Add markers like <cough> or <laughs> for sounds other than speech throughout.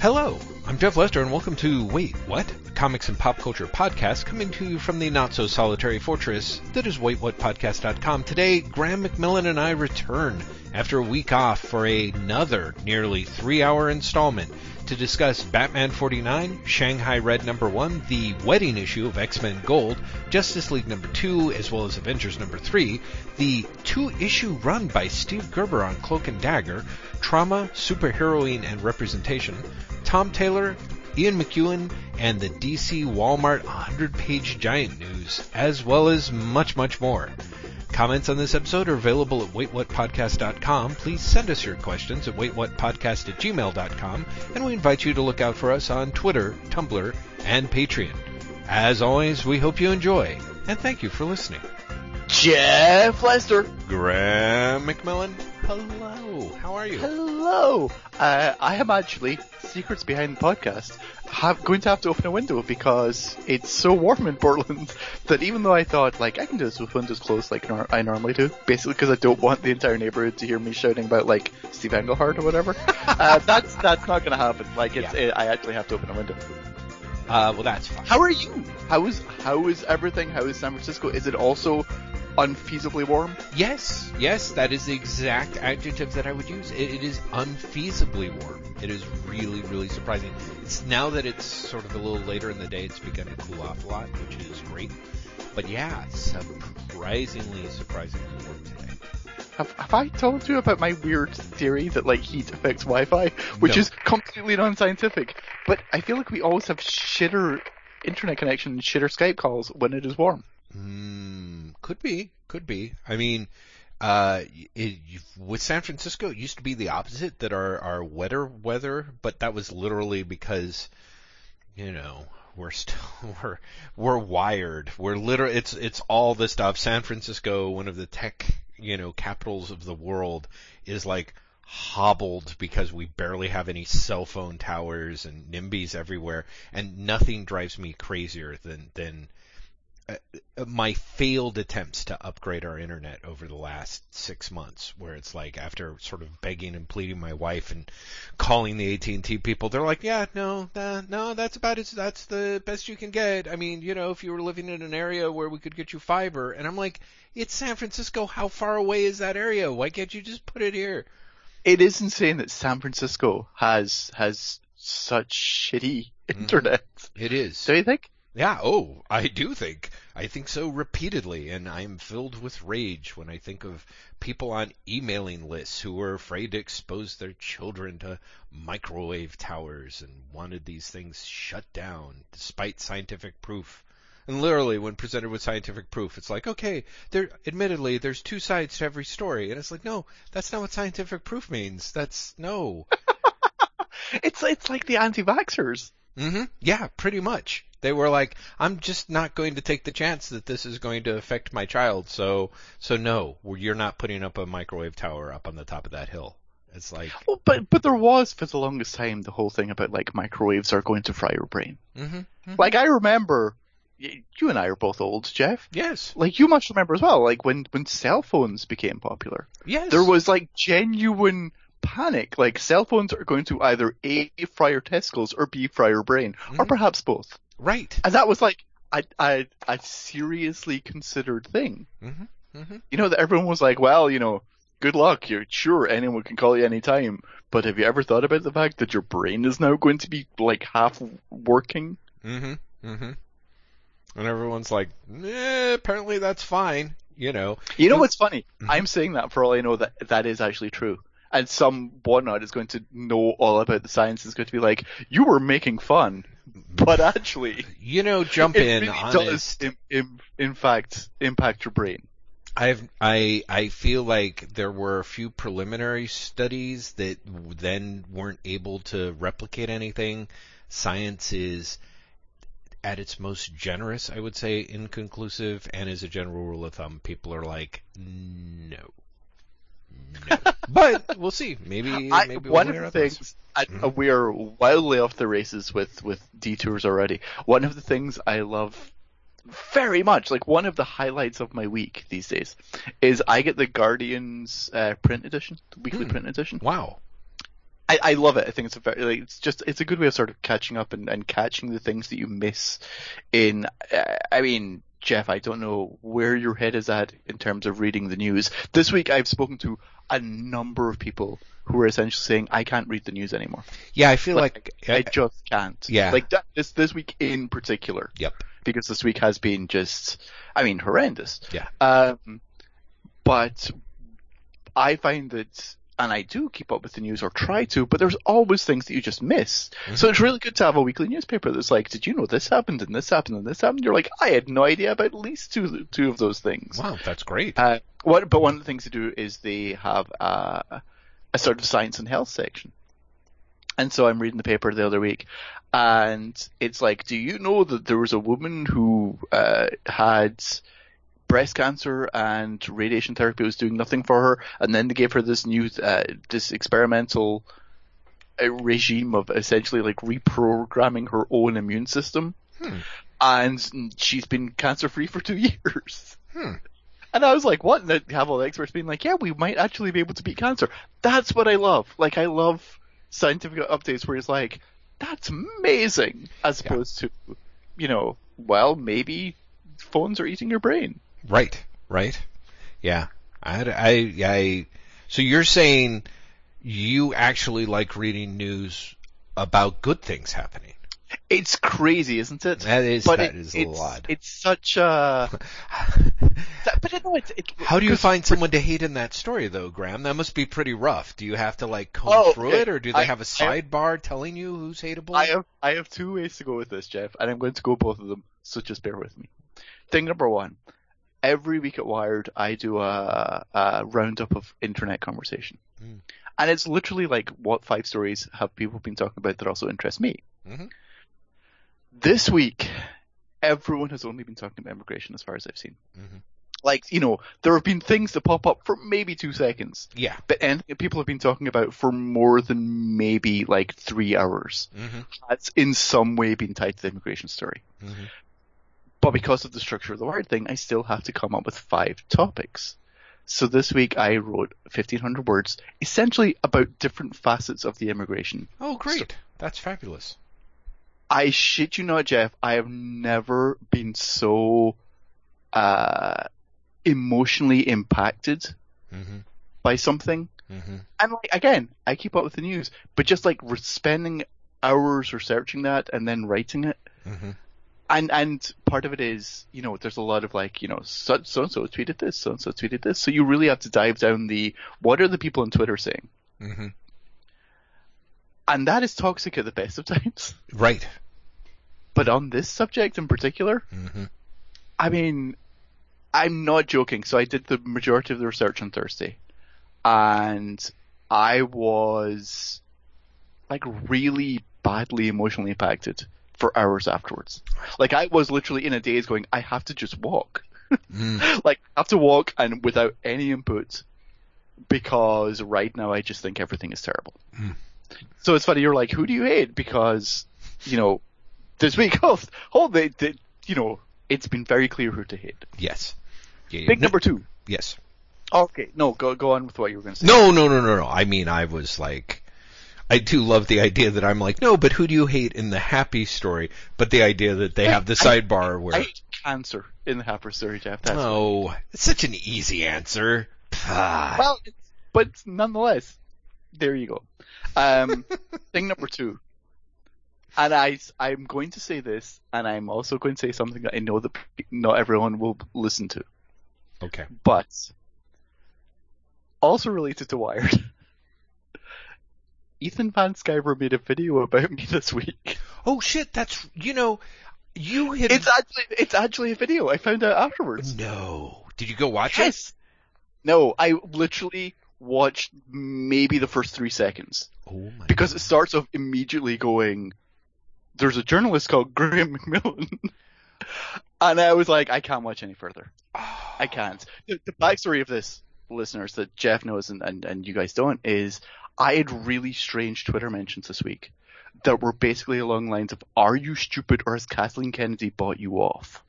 Hello, I'm Jeff Lester, and welcome to Wait, What? A comics and pop culture podcast coming to you from the not so solitary fortress that is WaitWhatPodcast.com. Today, Graham McMillan and I return after a week off for another nearly three hour installment to discuss Batman 49, Shanghai Red number 1, the wedding issue of X-Men Gold, Justice League number 2, as well as Avengers number 3, the two-issue run by Steve Gerber on Cloak and Dagger, Trauma, Superheroine, and Representation, Tom Taylor, Ian McEwan, and the DC Walmart 100-page giant news, as well as much, much more. Comments on this episode are available at waitwhatpodcast.com. Please send us your questions at waitwhatpodcast at gmail.com, and we invite you to look out for us on Twitter, Tumblr, and Patreon. As always, we hope you enjoy, and thank you for listening. Jeff Lester. Graham McMillan, hello. How are you? Hello. Uh, I am actually secrets behind the podcast. Have, going to have to open a window because it's so warm in Portland <laughs> that even though I thought like I can do this with windows closed like nor- I normally do, basically because I don't want the entire neighborhood to hear me shouting about like Steve Englehart or whatever. <laughs> uh, that's that's not going to happen. Like it's Yeah. it, I actually have to open a window. Uh, well, that's fine. How are you? How is how is everything? How is San Francisco? Is it also unfeasibly warm? Yes, yes, that is the exact adjective that I would use. It, it is unfeasibly warm. It is really, really surprising. It's now that it's sort of a little later in the day, it's begun to cool off a lot, which is great. But yeah, surprisingly, surprisingly warm today. Have, have I told you about my weird theory that like heat affects Wi-Fi, which No. is completely non-scientific? But I feel like we always have shitter internet connection, and shitter Skype calls when it is warm. Hmm, could be, could be. I mean, uh, it, with San Francisco, it used to be the opposite, that our, our wetter weather, but that was literally because, you know, we're still, <laughs> we're, we're wired. We're literally, it's, it's all this stuff. San Francisco, one of the tech, you know, capitals of the world, is like hobbled because we barely have any cell phone towers and NIMBYs everywhere, and nothing drives me crazier than, than, my failed attempts to upgrade our internet over the last six months, where it's like after sort of begging and pleading my wife and calling the AT&T people, they're like, yeah, no, uh, no, that's about it. That's the best you can get. I mean, you know, if you were living in an area where we could get you fiber, and I'm like, it's San Francisco. How far away is that area? Why can't you just put it here? It is insane that San Francisco has has such shitty internet. It is. Do you think? Yeah, oh, I do think. I think so repeatedly, and I am filled with rage when I think of people on emailing lists who were afraid to expose their children to microwave towers and wanted these things shut down despite scientific proof. And literally, when presented with scientific proof, it's like, okay, there, admittedly, there's two sides to every story. And it's like, no, that's not what scientific proof means. That's, no. <laughs> It's it's like the anti-vaxxers. Hmm Yeah, pretty much. They were like, I'm just not going to take the chance that this is going to affect my child. So, so no, you're not putting up a microwave tower up on the top of that hill. It's like, Well, but but there was for the longest time the whole thing about like microwaves are going to fry your brain. hmm Like I remember, you and I are both old, Jeff. yes, Like you must remember as well. Like when when cell phones became popular, yes. there was like genuine panic. Like cell phones are going to either a fry your testicles or b fry your brain, or Mhm. perhaps both. right. And that was like a a, a seriously considered thing. hmm hmm You know that everyone was like, well, you know. Good luck. You're sure anyone can call you anytime, but have you ever thought about the fact that your brain is now going to be like half working? Mm-hmm. Mm-hmm. And everyone's like, eh, apparently that's fine. You know, You know what's funny? Mhm. I'm saying that for all I know that that is actually true. And some whatnot is going to know all about the science is going to be like, you were making fun, <laughs> but actually, you know, jump it in, really honest. does, in, in, fact, impact your brain. I've I I feel like there were a few preliminary studies that then weren't able to replicate anything. Science is at its most generous, I would say, inconclusive, and as a general rule of thumb, people are like, no. <laughs> but we'll see. Maybe, I, maybe one of the things, I, Mhm. we are wildly off the races with, with detours already. One of the things I love very much, like one of the highlights of my week these days, is I get the Guardians uh, print edition, the weekly Hmm. print edition. Wow. I, I love it. I think it's a very, like, it's just, it's a good way of sort of catching up and, and catching the things that you miss in, uh, I mean, Jeff, I don't know where your head is at in terms of reading the news. This week I've spoken to a number of people who are essentially saying, I can't read the news anymore. Yeah, I feel like, I, I just can't. Yeah. Like that, this, this week in particular. Yep. Because this week has been just, I mean, horrendous. Yeah. Um, but I find that, and I do keep up with the news or try to, but there's always things that you just miss. Mm-hmm. So it's really good to have a weekly newspaper that's like, did you know this happened and this happened and this happened? You're like, I had no idea about at least two, two of those things. wow, that's great. Uh, what, but one of the things they do is they have a, a sort of science and health section. And so I'm reading the paper the other week, and it's like, do you know that there was a woman who uh, had breast cancer and radiation therapy was doing nothing for her, and then they gave her this new, uh, this experimental uh, regime of essentially like reprogramming her own immune system, Hmm. and she's been cancer free for two <laughs> years. Hmm. And I was like, what? And they have all the experts being like, yeah, we might actually be able to beat cancer. That's what I love. Like, I love scientific updates where it's like, that's amazing, as Yeah. opposed to, you know, well, maybe phones are eating your brain. Right, right. Yeah. I, I, I, so you're saying you actually like reading news about good things happening. It's crazy, isn't it? That is, but that it- is a it's, odd. It's such a, that, <laughs> but no, it's, it, How do you find someone to hate in that story though, Graham? That must be pretty rough. Do you have to like comb Oh, through it or do they I- have a sidebar telling you who's hateable? I have I have two ways to go with this, Jeff, and I'm going to go both of them. So just bear with me. Thing number one: every week at Wired, I do a, a roundup of internet conversation, Mm. and it's literally like what five stories have people been talking about that also interest me. Mhm. This week, everyone has only been talking about immigration, as far as I've seen. Mhm. Like you know, there have been things that pop up for maybe two seconds, yeah. but anything that people have been talking about for more than maybe like three hours hmm that's in some way been tied to the immigration story. But because of the structure of the Wired thing, I still have to come up with five topics. So this week I wrote 1500 words, essentially about different facets of the immigration. Oh, great. That's fabulous. I shit you not, Jeff, I have never been so, uh, emotionally impacted hmm by something. hmm And like, again, I keep up with the news, but just like spending hours researching that and then writing it, hmm and and part of it is you know there's a lot of like you know so so and so tweeted this so and so tweeted this. So you really have to dive down the what are the people on Twitter saying? Hmm and that is toxic at the best of times. Right. but on this subject in particular hmm I mean I'm not joking. So I did the majority of the research on Thursday. And I was like really badly emotionally impacted for hours afterwards like I was literally in a daze going I have to just walk Mm. <laughs> like I have to walk and without any input because right now I just think everything is terrible. Hmm. So it's funny you're like, who do you hate? Because you know this week, <laughs> oh, oh they, they, you know, it's been very clear who to hate. Yes. Yeah, yeah. Big No- number two. Yes. Okay, no, go go on with what you were going to say. No, no, no, no, no. I mean, I was like, I do love the idea that I'm like, no, but who do you hate in the happy story? But the idea that they have the I- sidebar where, I hate cancer in the Happer story, Jeff. That's oh, it's such an easy answer. Well, but nonetheless, there you go. Um, <laughs> thing number two, and I, I'm going to say this, and I'm also going to say something that I know that not everyone will listen to, okay. but also related to Wired. <laughs> Ethan Van Sciver made a video about me this week. Oh shit, that's, you know, you had, It's actually, it's actually a video. I found out afterwards. no. Did you go watch it? Yes. No, I literally watched maybe the first three seconds. Oh my because it starts off immediately going, there's a journalist called Graham McMillan. <laughs> and I was like, I can't watch any further. I <sighs> can't. The, the backstory of this, listeners, that Jeff knows and, and, and you guys don't, is I had really strange Twitter mentions this week that were basically along the lines of, are you stupid or has Kathleen Kennedy bought you off?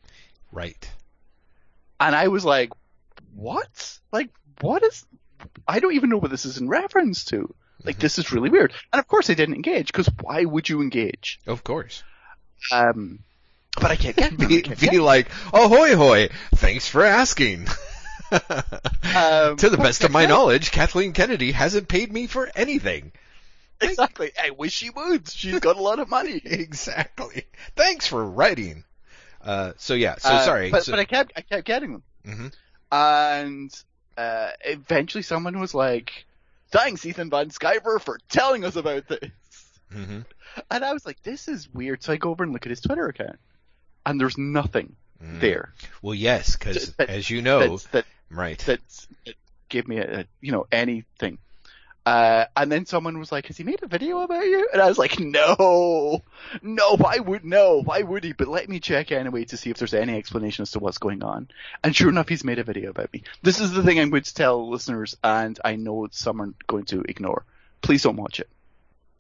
Right. And I was like, what? Like, what is, I don't even know what this is in reference to. Like Mhm. this is really weird. And of course I didn't engage because why would you engage? Of course. Um, but I can't get <laughs> Be, can't be get like, ahoy hoy, thanks for asking. <laughs> Um, to the best of my <laughs> knowledge, Kathleen Kennedy hasn't paid me for anything. Exactly. I wish she would. She's got a lot of money. <laughs> Exactly. Thanks for writing. Uh, so yeah, so Uh, sorry. But, so, but I kept I kept getting them. Mm-hmm. And uh, eventually someone was like, "Thanks, Ethan Van Sciver, for telling us about this." Mm-hmm. And I was like, "This is weird." So I go over and look at his Twitter account, and there's nothing Mm. there. Well, yes, because as you know, that right. that that gave me a, a you know anything. Uh, and then someone was like, "Has he made a video about you?" And I was like, "No, no. Why would no? Why would he?" But let me check anyway to see if there's any explanation as to what's going on. And sure enough, he's made a video about me. This is the thing I'm going to tell listeners, and I know some are going to ignore. Please don't watch it.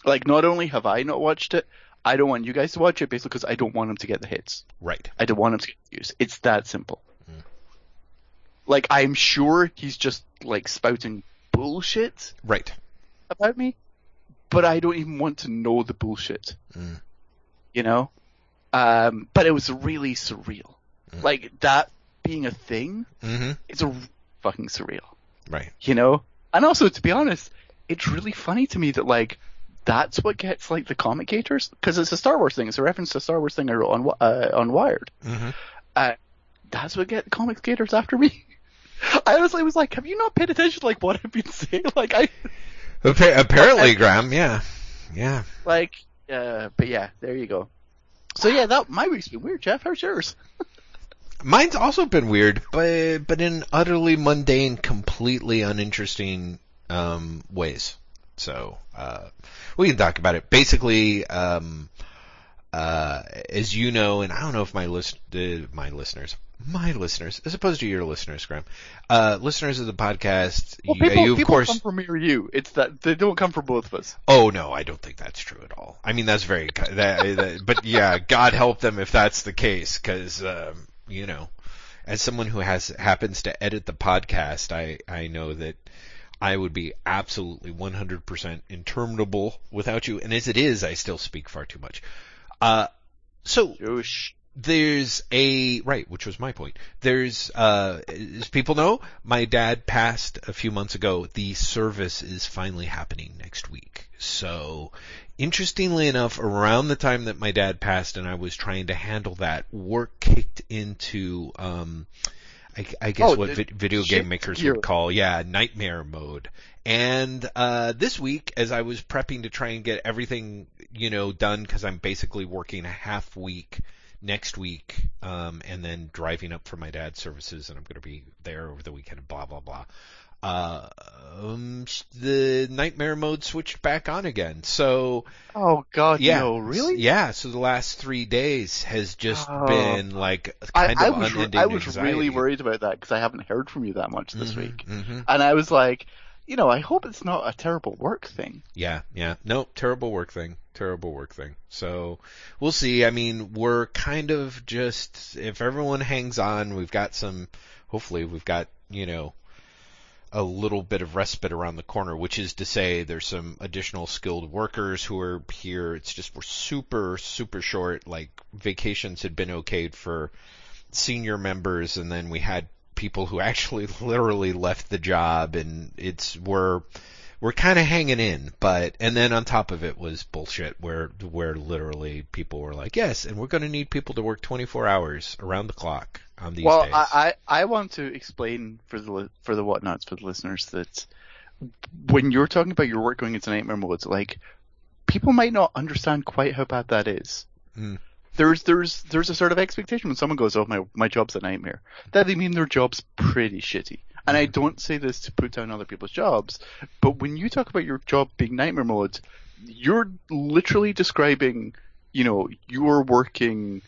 Like, not only have I not watched it, I don't want you guys to watch it, basically because I don't want him to get the hits. right. I don't want him to get views. It's that simple. Like I'm sure he's just like spouting bullshit Right. about me, but I don't even want to know the bullshit. Mm. You know? Um, but it was really surreal. Mm. Like that being a thing, hmm it's a fucking surreal. Right. You know? And also, to be honest, it's really funny to me that like that's what gets like the comic gators because it's a Star Wars thing. It's a reference to a Star Wars thing I wrote on uh, on Wired. hmm uh, that's what get comics gators after me. <laughs> I honestly was like, have you not paid attention to like what I've been saying? <laughs> Like I Appa- apparently, Graham. Yeah. Yeah. like uh but yeah, there you go. So yeah, that my week's been weird, Jeff. How's yours? <laughs> Mine's also been weird, but but in utterly mundane, completely uninteresting um, ways. So uh, we can talk about it. Basically, um, uh, as you know, and I don't know if my list, uh, my listeners, my listeners, as opposed to your listeners, Graham, uh, listeners of the podcast, Well, you, people, you people course. come from me or you. It's that they don't come from both of us. Oh no, I don't think that's true at all. I mean, that's very, that, that, but yeah, God help them if that's the case, because um, you know, as someone who has happens to edit the podcast, I I know that I would be absolutely 100% interminable without you, and as it is, I still speak far too much. Uh, so Josh. There's a right, which was my point. There's uh as people know, my dad passed a few months ago. The service is finally happening next week. So interestingly enough, around the time that my dad passed and I was trying to handle that, work kicked into um I, I guess Oh, what vi- video game makers would call, yeah, nightmare mode. And uh, this week, as I was prepping to try and get everything, you know, done, because I'm basically working a half week next week, um, and then driving up for my dad's services, and I'm going to be there over the weekend, blah blah blah. Uh, um, the nightmare mode switched back on again. So Oh God, yeah, no, really? Yeah. So the last three days has just Oh. been like I, kind I of was re- unending I was anxiety. really worried about that because I haven't heard from you that much this Mhm, week, mhm. and I was like, you know, I hope it's not a terrible work thing. Yeah, yeah. No, terrible work thing. Terrible work thing. So we'll see. I mean, we're kind of just, if everyone hangs on, we've got some, hopefully we've got, you know, a little bit of respite around the corner, which is to say there's some additional skilled workers who are here. It's just we're super, super short. Like vacations had been okayed for senior members and then we had people who <laughs> actually literally left the job and it's, we're, we're kind of hanging in, but and then on top of it was bullshit where where literally people were like, yes, and we're going to need people to work 24 hours around the clock on these well, days. I, I I want to explain for the for the whatnots for the listeners that when you're talking about your work going into nightmare mode, like people might not understand quite how bad that is. Mm. There's there's there's a sort of expectation when someone goes, "Oh my my job's a nightmare," that they mean their job's pretty shitty. And I don't say this to put down other people's jobs, but when you talk about your job being nightmare mode, you're literally describing, you know, you're working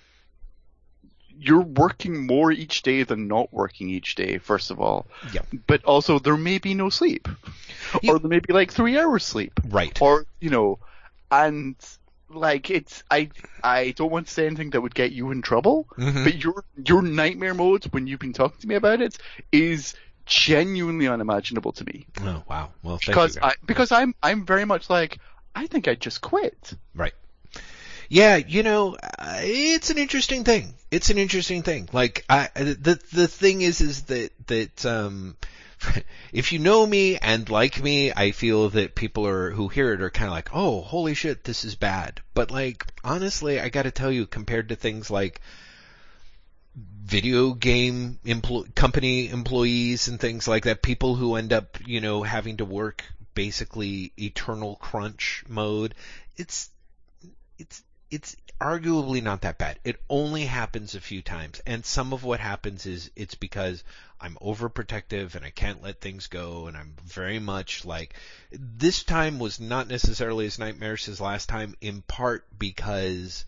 you're working more each day than not working each day, first of all. Yeah. But also there may be no sleep. Yeah. Or there may be like three hours sleep. right. Or, you know, and like it's I I don't want to say anything that would get you in trouble, Mhm. but your your nightmare mode when you've been talking to me about it is genuinely unimaginable to me. Oh wow. Well, thank because you. I because I'm I'm very much like I think I'd just quit. Right. Yeah, you know, uh, it's an interesting thing. It's an interesting thing. Like, I, the, the thing is, is that, that, um, <laughs> if you know me and like me, I feel that people are, who hear it are kind of like, oh, holy shit, this is bad. But like, honestly, I gotta tell you, compared to things like, video game empl- company employees and things like that, people who end up, you know, having to work basically eternal crunch mode, it's, it's, it's arguably not that bad. It only happens a few times. And some of what happens is it's because I'm overprotective and I can't let things go and I'm very much like this time was not necessarily as nightmarish as last time in part because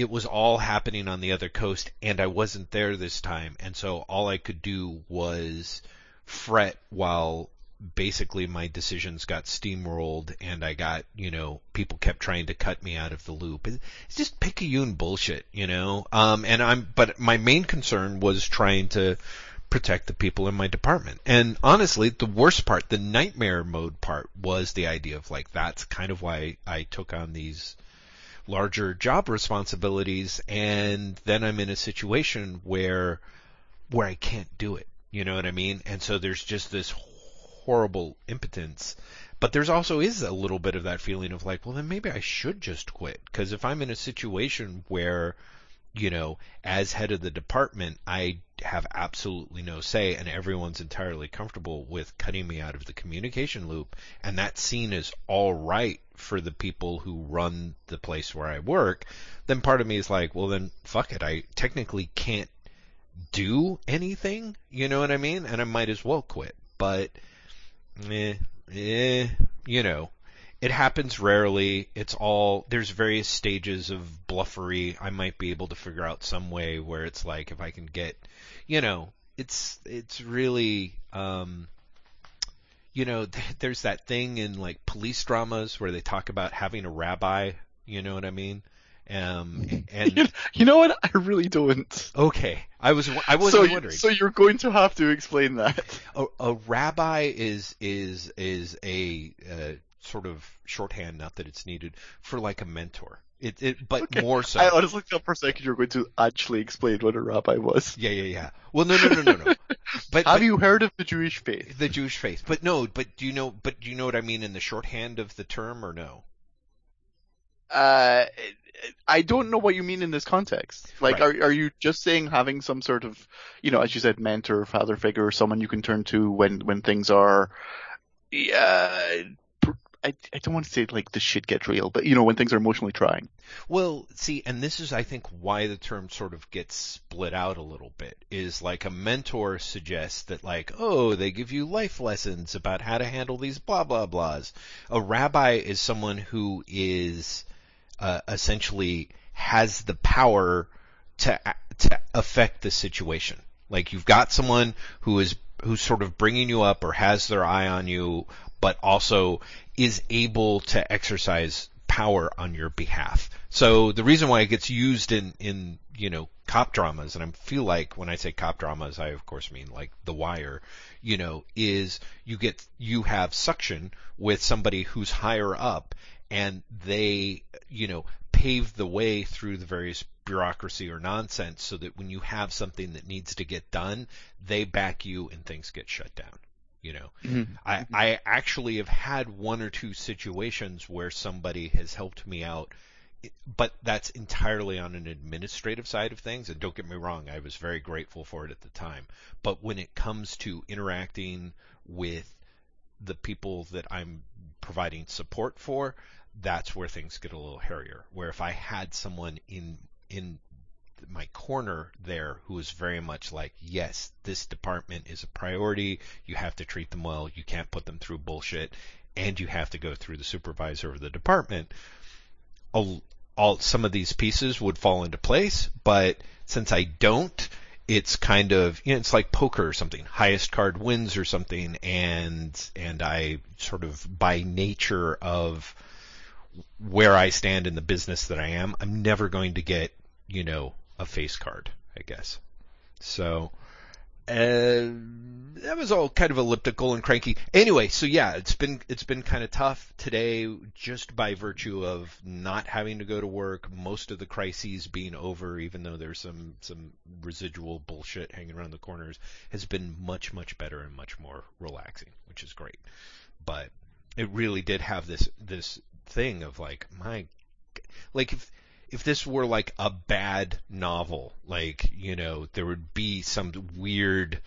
it was all happening on the other coast and I wasn't there this time and so all I could do was fret while basically my decisions got steamrolled and I got, you know, people kept trying to cut me out of the loop. It's just picayune bullshit, you know? Um, and I'm, but my main concern was trying to protect the people in my department. And honestly, the worst part, the nightmare mode part was the idea of like, that's kind of why I took on these larger job responsibilities and then I'm in a situation where, where I can't do it. You know what I mean? And so there's just this horrible impotence. But there's also is a little bit of that feeling of like, well, then maybe I should just quit. Because if I'm in a situation where, you know, as head of the department, I have absolutely no say and everyone's entirely comfortable with cutting me out of the communication loop, and that scene is all right for the people who run the place where I work, then part of me is like, well, then fuck it. I technically can't do anything. You know what I mean? And I might as well quit. But eh, eh, you know, it happens rarely. It's all there's various stages of bluffery. I might be able to figure out some way where it's like if I can get, you know, it's it's really um you know, <laughs> there's that thing in like police dramas where they talk about having a rabbi, you know what I mean? Um, <laughs> and you know what? I really don't. Okay, I was I was so, wondering. So you're going to have to explain that. A, a rabbi is is is a uh, sort of shorthand, not that it's needed, for like a mentor. It, it but okay. more so. I honestly thought for a second you were going to actually explain what a rabbi was. Yeah, yeah, yeah. Well, no, no, no, no, no. <laughs> But have but, you heard of the Jewish faith? The Jewish faith, but no, but do you know? But do you know what I mean in the shorthand of the term, or no? Uh, I don't know what you mean in this context. Like, Right. are are you just saying having some sort of, you know, as you said, mentor, father figure, someone you can turn to when when things are, yeah, pr- I I don't want to say like the shit gets real, but you know when things are emotionally trying. Well, see, and this is, I think, why the term sort of gets split out a little bit. Is like a mentor suggests that, like, oh, they give you life lessons about how to handle these blah blah blahs. A rabbi is someone who is uh, essentially has the power to to affect the situation. Like you've got someone who is who's sort of bringing you up or has their eye on you, but also is able to exercise power on your behalf. So the reason why it gets used in in you know cop dramas, and I feel like when I say cop dramas, I of course mean like The Wire, you know, is you get you have suction with somebody who's higher up, and they you know pave the way through the various bureaucracy or nonsense so that when you have something that needs to get done, they back you and things get shut down. You know, mm-hmm. I, mm-hmm. I actually have had one or two situations where somebody has helped me out, but that's entirely on an administrative side of things. And don't get me wrong, I was very grateful for it at the time. But when it comes to interacting with the people that I'm providing support for, that's where things get a little hairier. Where if I had someone in in my corner there who is very much like, yes, this department is a priority. You have to treat them well. You can't put them through bullshit, and you have to go through the supervisor of the department. All, all some of these pieces would fall into place, but since I don't, it's kind of you know it's like poker or something. Highest card wins or something, and and I sort of by nature of where I stand in the business that I am, I'm never going to get you know a face card, I guess. So uh, that was all kind of elliptical and cranky. Anyway, so yeah, it's been it's been kind of tough today, just by virtue of not having to go to work. Most of the crises being over, even though there's some some residual bullshit hanging around the corners, has been much much better and much more relaxing, which is great. But it really did have this this thing of like my like if if this were like a bad novel, like you know there would be some weird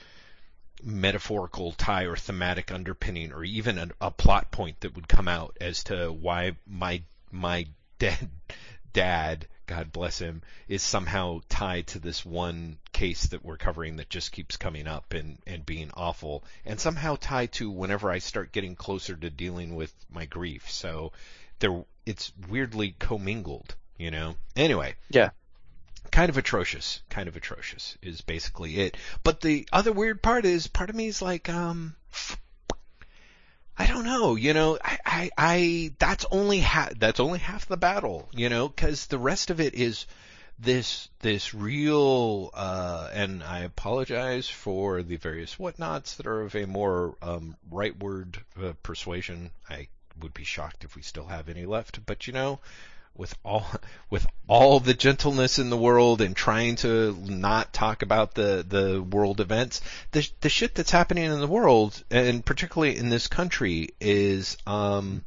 metaphorical tie or thematic underpinning or even a, a plot point that would come out as to why my my <laughs> dead dad God bless him, is somehow tied to this one case that we're covering that just keeps coming up and, and being awful, and somehow tied to whenever I start getting closer to dealing with my grief. So there, it's weirdly commingled, you know? Anyway. Yeah kind of atrocious, kind of atrocious is basically it. But the other weird part is, part of me is like, um, I don't know, you know, I, I, I that's only half, that's only half the battle, you know, cause the rest of it is this, this real, uh, and I apologize for the various whatnots that are of a more, um, rightward uh, persuasion. I would be shocked if we still have any left, but you know, with all <laughs> with all the gentleness in the world and trying to not talk about the the world events the the shit that's happening in the world and particularly in this country is um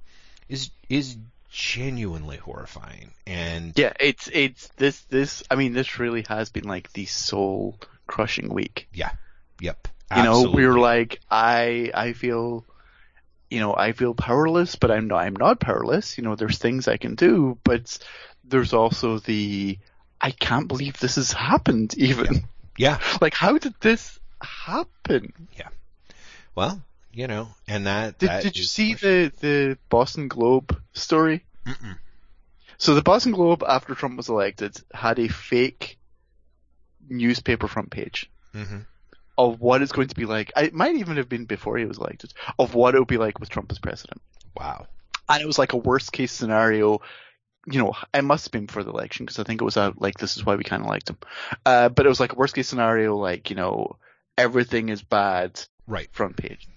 is is genuinely horrifying. And yeah it's it's this this i mean this really has been like the soul crushing week. Yeah. Yep. Absolutely. you know we were like i i feel you know, I feel powerless, but I'm not, I'm not powerless. You know, there's things I can do, but there's also the, I can't believe this has happened <laughs> even. Yeah. Like, how did this happen? Yeah. Well, you know, and that. Did, that did you see the, the Boston Globe story? Mm-mm. So the Boston Globe, after Trump was elected, had a fake newspaper front page. Mm-hmm of what it's going to be like. It might even have been before he was elected, of what it would be like with Trump as president. Wow. And it was like a worst case scenario. You know, it must have been for the election because I think it was a, like this is why we kind of liked him. Uh, but it was like a worst case scenario, like you know, everything is bad. Right. Front page.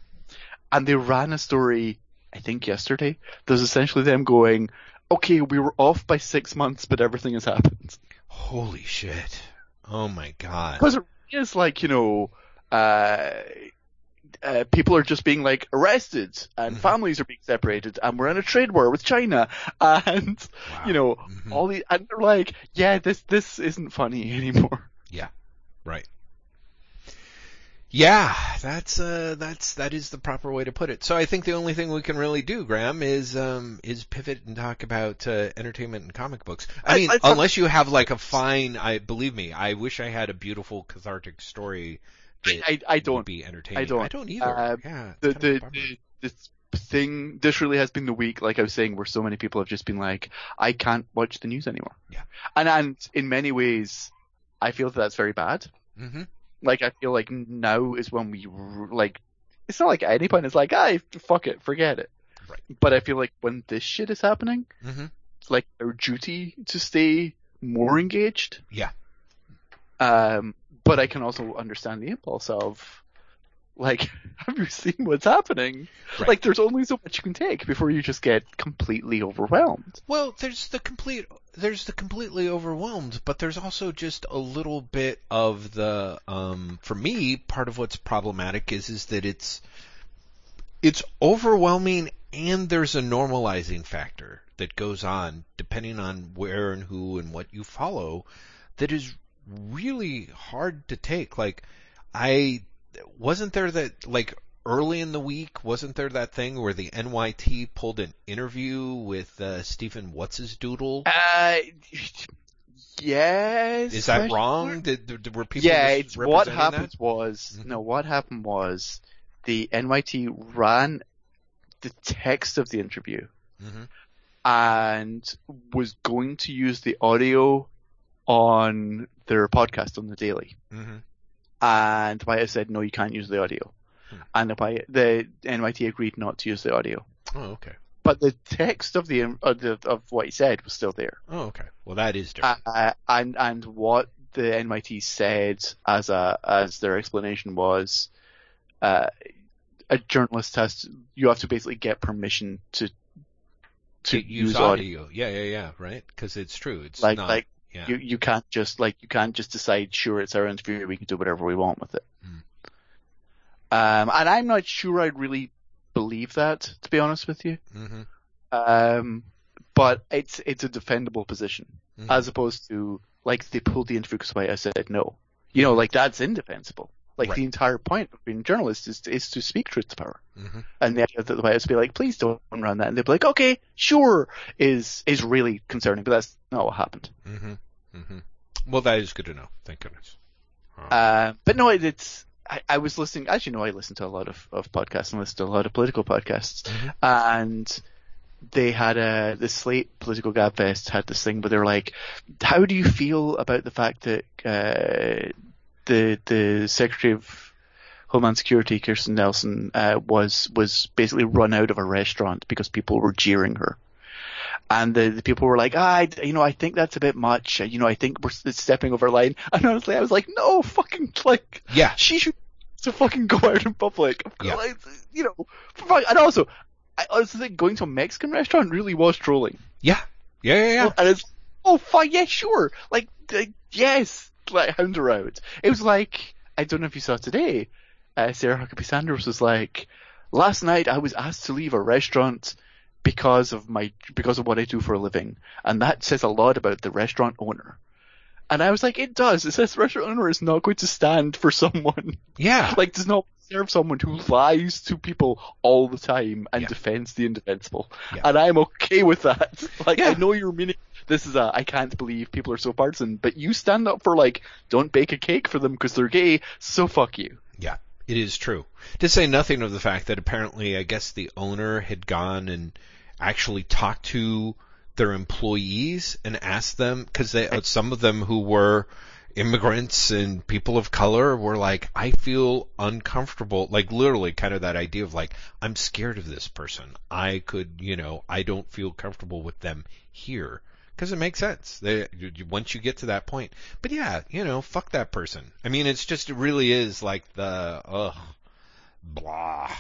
And they ran a story, I think yesterday. There's essentially them going, okay, we were off by six months, but everything has happened. Holy shit. Oh my god. Because it is like, you know, uh, uh, people are just being like arrested and mm-hmm. families are being separated and we're in a trade war with China <laughs> and wow. you know mm-hmm. all the and they're like yeah this this isn't funny <laughs> anymore. Yeah. Right. Yeah, that's uh that's that is the proper way to put it. So I think the only thing we can really do, Graham, is um is pivot and talk about uh, entertainment and comic books. I, I mean, I, unless you have like a fine, I believe me, I wish I had a beautiful cathartic story I, I, don't be entertaining. I don't. I don't either. Uh, yeah, the the, the this thing this really has been the week like I was saying where so many people have just been like I can't watch the news anymore. Yeah. And and in many ways I feel that that's very bad. Mm-hmm. Like I feel like now is when we like it's not like at any point it's like ah fuck it forget it. Right. But I feel like when this shit is happening, mm-hmm. it's like our duty to stay more engaged. Yeah. Um, but I can also understand the impulse of like, <laughs> have you seen what's happening? Right. Like, there's only so much you can take before you just get completely overwhelmed. Well, there's the complete, there's the completely overwhelmed, but there's also just a little bit of the, um, for me, part of what's problematic is, is that it's, it's overwhelming and there's a normalizing factor that goes on depending on where and who and what you follow that is really hard to take. Like, I wasn't there that like early in the week wasn't there that thing where the NYT pulled an interview with uh, Stephen What's His Doodle? Uh, yes. Is that wrong? Did, did, were people? Yeah, it's what happened that? was mm-hmm. no. What happened was the NYT ran the text of the interview mm-hmm. and was going to use the audio on their podcast on the daily. Mm-hmm. And Wyatt said, no, you can't use the audio. Hmm. And the, the NYT agreed not to use the audio. Oh, okay. But the text of the, of, the, of what he said was still there. Oh, okay. Well, that is different. Uh, and and what the NYT said as a as their explanation was, uh, a journalist has to, you have to basically get permission to to, use, audio. audio. Yeah, yeah, yeah. Right, because it's true. It's like not, like yeah. you you can't just like you can't just decide sure it's our interview we can do whatever we want with it. Mm. Um, and I'm not sure I'd really believe that to be honest with you. Mm-hmm. Um, but it's it's a defendable position Mhm. as opposed to like they pulled the interview because I said no. You know, like that's indefensible. Like Right. the entire point of being a journalist is is to speak truth to power. Mhm. And the idea that the White House would be like, please don't run that, and they'd be like, okay, sure, is is really concerning, but that's not what happened. Mm-hmm. Mm-hmm. Well, that is good to know. Thank goodness. Oh. Uh, but no, it, it's. I, I was listening, as you know, I listen to a lot of, of podcasts and listen to a lot of political podcasts, Mhm. and they had a the Slate Political Gabfest had this thing, but they were like, "How do you feel about the fact that uh, the the Secretary of Homeland Security, Kirstjen Nielsen, uh, was was basically run out of a restaurant because people were jeering her?" And the, the people were like, ah, I, you know, I think that's a bit much. You know, I think we're stepping over line. <laughs> And honestly, I was like, no, fucking, like, yeah. she should to fucking go out in public. Yeah. Like, you know, and also, I honestly think going to a Mexican restaurant really was trolling. Yeah. Yeah. Yeah. Yeah. And it's, oh fuck, yeah, sure. Like, uh, yes, <laughs> like, hound her out. It was like, I don't know if you saw today, uh, Sarah Huckabee Sanders was like, last night I was asked to leave a restaurant because of my, because of what I do for a living. And that says a lot about the restaurant owner. And I was like, it does. It says the restaurant owner is not going to stand for <laughs> someone Yeah. like does not serve someone who lies to people all the time and Yeah. defends the indefensible. Yeah. And I'm okay with that. <laughs> Like Yeah. I know you're meaning this is a I can't believe people are so partisan, but you stand up for like don't bake a cake for them because they're gay, so fuck you. Yeah, it is true. To say nothing of the fact that apparently, I guess the owner had gone and actually talked to their employees and asked them because they some of them who were immigrants and people of color were like, I feel uncomfortable, like literally kind of that idea of like, I'm scared of this person. I could, you know, I don't feel comfortable with them here. Because it makes sense. They, once you get to that point. But yeah, you know, fuck that person. I mean, it's just, it really is like the, ugh, blah,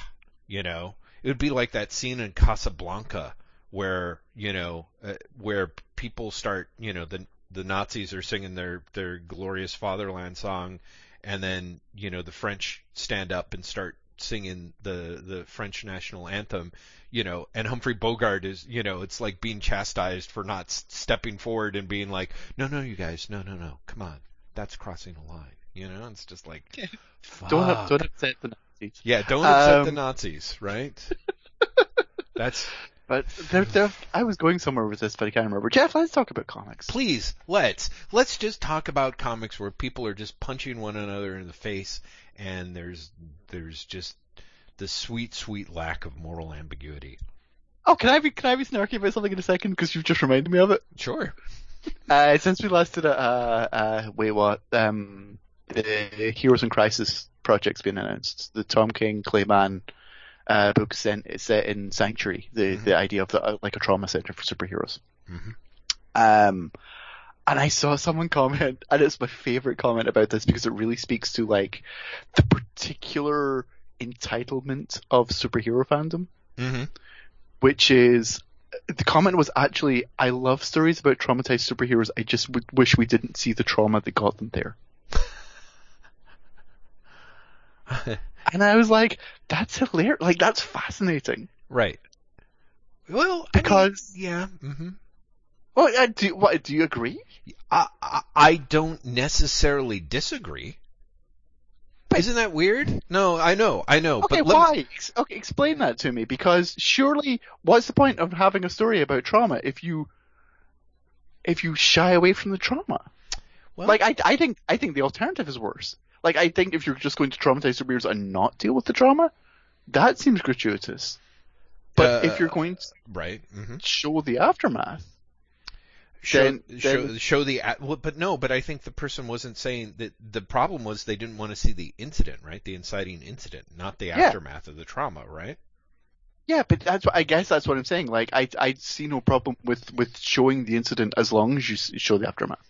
you know. It would be like that scene in Casablanca where, you know, uh, where people start, you know, the, the Nazis are singing their, their glorious fatherland song and then, you know, the French stand up and start singing the, the French national anthem, you know, and Humphrey Bogart is, you know, it's like being chastised for not s- stepping forward and being like, no, no, you guys, no, no, no, come on, that's crossing a line, you know, it's just like, <laughs> Don't fuck. don't upset the Nazis. yeah, don't upset the Um, Nazis, right? <laughs> that's But there, there, I was going somewhere with this, but I can't remember. Jeff, let's talk about comics. please let's let's just talk about comics where people are just punching one another in the face and there's there's just the sweet sweet lack of moral ambiguity Oh, can I be can I be snarky about something in a second? Because you've just reminded me of it. sure <laughs> Uh, since we last did a, uh, uh, wait, what? Um, the Heroes in Crisis project's been announced. The Tom King Clay Mann uh, book set, set in Sanctuary. The Mhm. the idea of the, uh, like a trauma center for superheroes. Mhm. Um, and I saw someone comment, <laughs> and it's my favorite comment about this because it really speaks to like the particular entitlement of superhero fandom mm-hmm. which is the comment was actually, I love stories about traumatized superheroes. I just w- wish we didn't see the trauma that got them there. <laughs> And I was like, that's hilarious. Like, that's fascinating. right well I mean, Because- yeah hmm Well, uh, do, what, do you agree? I, I I don't necessarily disagree isn't that weird no I know I know Okay, but why? me- Okay, explain that to me. Because surely, what's the point of having a story about trauma if you, if you shy away from the trauma? well, like I, I think I think the alternative is worse. Like I think if you're just going to traumatize superheroes and not deal with the trauma, that seems gratuitous. But Uh, if you're going to right hmm show the aftermath, show, Then- show, then- show the but no but I think the person wasn't saying that the problem was they didn't want to see the incident right the inciting incident not the Yeah. aftermath of the trauma right yeah, but that's what I guess that's what I'm saying. Like I I see no problem with with showing the incident as long as you show the aftermath.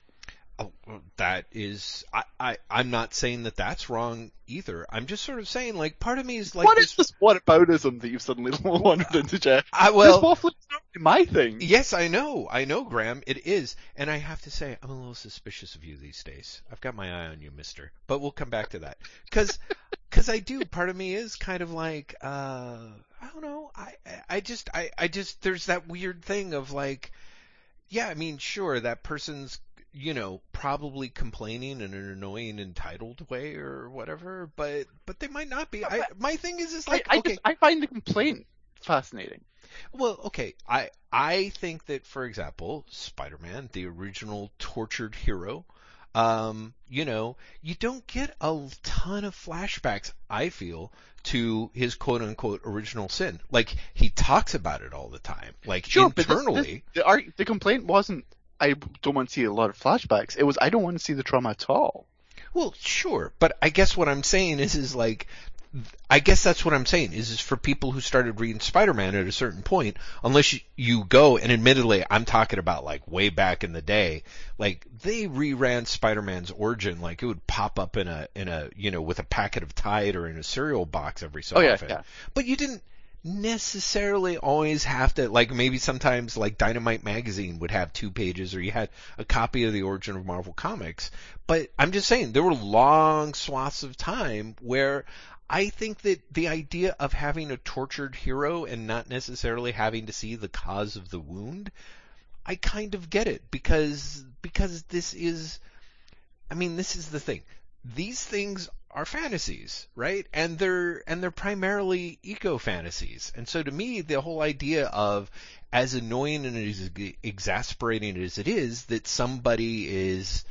Oh, that is, I, I, I'm not saying that that's wrong either. I'm just sort of saying, like, part of me is like, what this, is this whataboutism that you've suddenly <laughs> wandered into, Jeff? I, well, this not my thing. Yes, I know. I know, Graham. It is. And I have to say, I'm a little suspicious of you these days. I've got my eye on you, mister. But we'll come back to that. Cause, <laughs> cause I do. Part of me is kind of like, uh, I don't know. I, I just, I, I just, there's that weird thing of like, yeah, I mean, sure, that person's, you know, probably complaining in an annoying, entitled way or whatever, but, but they might not be. I, my thing is, is like, I, I, okay. just, I find the complaint fascinating. Well, okay. I I think that, for example, Spider-Man, the original tortured hero, um, you know, you don't get a ton of flashbacks. I feel to his quote unquote original sin. Like he talks about it all the time. Like Sure, internally. but this, this, the, the complaint wasn't I don't want to see a lot of flashbacks. It was I don't want to see the trauma at all. Well, sure, but I guess what I'm saying is, is like, I guess that's what I'm saying is, is for people who started reading Spider-Man at a certain point, unless you, you go, and admittedly, I'm talking about like way back in the day, like they reran Spider-Man's origin, like it would pop up in a, in a, you know, with a packet of Tide or in a cereal box every so Oh, yeah, often. yeah. But you didn't necessarily always have to like maybe sometimes like Dynamite magazine would have two pages or you had a copy of the origin of Marvel Comics. But I'm just saying there were long swaths of time where I think that the idea of having a tortured hero and not necessarily having to see the cause of the wound, I kind of get it because because this is I mean this is the thing. These things are fantasies, right? And they're and they're primarily eco fantasies. And so to me, the whole idea of as annoying and as exasperating as it is that somebody is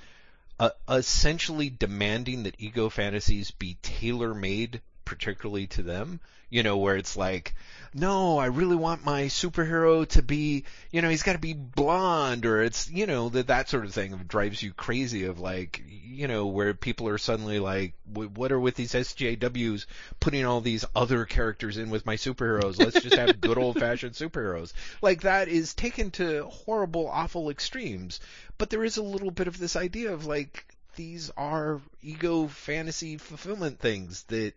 uh, essentially demanding that ego fantasies be tailor made particularly to them, you know, where it's like, no, I really want my superhero to be, you know, he's got to be blonde, or it's, you know, that that sort of thing drives you crazy. Of like, you know, where people are suddenly like, what are with these SJWs putting all these other characters in with my superheroes? Let's just have good old fashioned superheroes. Like that is taken to horrible, awful extremes. But there is a little bit of this idea of like, these are ego fantasy fulfillment things that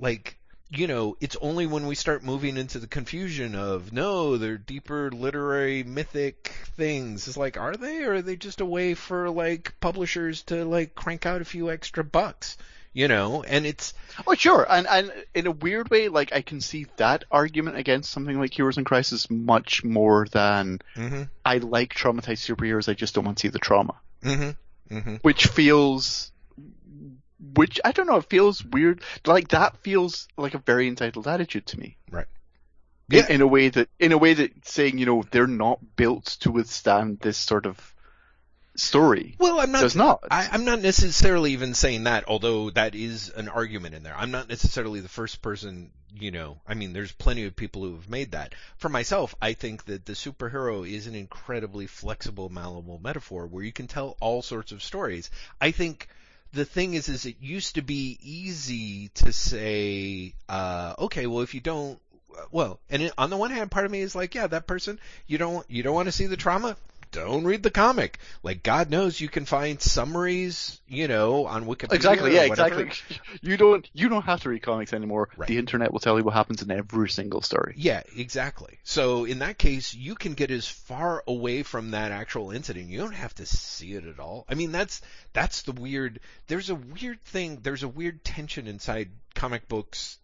like you know, it's only when we start moving into the confusion of no, they're deeper literary mythic things. It's like, are they, or are they just a way for like publishers to like crank out a few extra bucks? You know, and it's Oh sure, and and in a weird way, like I can see that argument against something like Heroes in Crisis much more than mm-hmm, I like traumatized superheroes. I just don't want to see the trauma, mm-hmm, mm-hmm. which feels, which I don't know, it feels weird. Like that feels like a very entitled attitude to me. Right. In, Yeah. in a way that, in a way that saying, you know, they're not built to withstand this sort of story. Well, I'm not. Does not. I, I'm not necessarily even saying that, although that is an argument in there. I'm not necessarily the first person, you know, I mean, there's plenty of people who have made that. For myself, I think that the superhero is an incredibly flexible, malleable metaphor where you can tell all sorts of stories. I think the thing is, is it used to be easy to say, uh, okay, well, if you don't, well, and on the one hand, part of me is like, yeah, that person, you don't, you don't want to see the trauma? Don't read the comic. Like, God knows you can find summaries, you know, on Wikipedia. Exactly. Yeah. Exactly. <laughs> You don't. You don't have to read comics anymore. Right. The internet will tell you what happens in every single story. Yeah, exactly. So in that case, you can get as far away from that actual incident. You don't have to see it at all. I mean, that's that's the weird. There's a weird thing. There's a weird tension inside comic books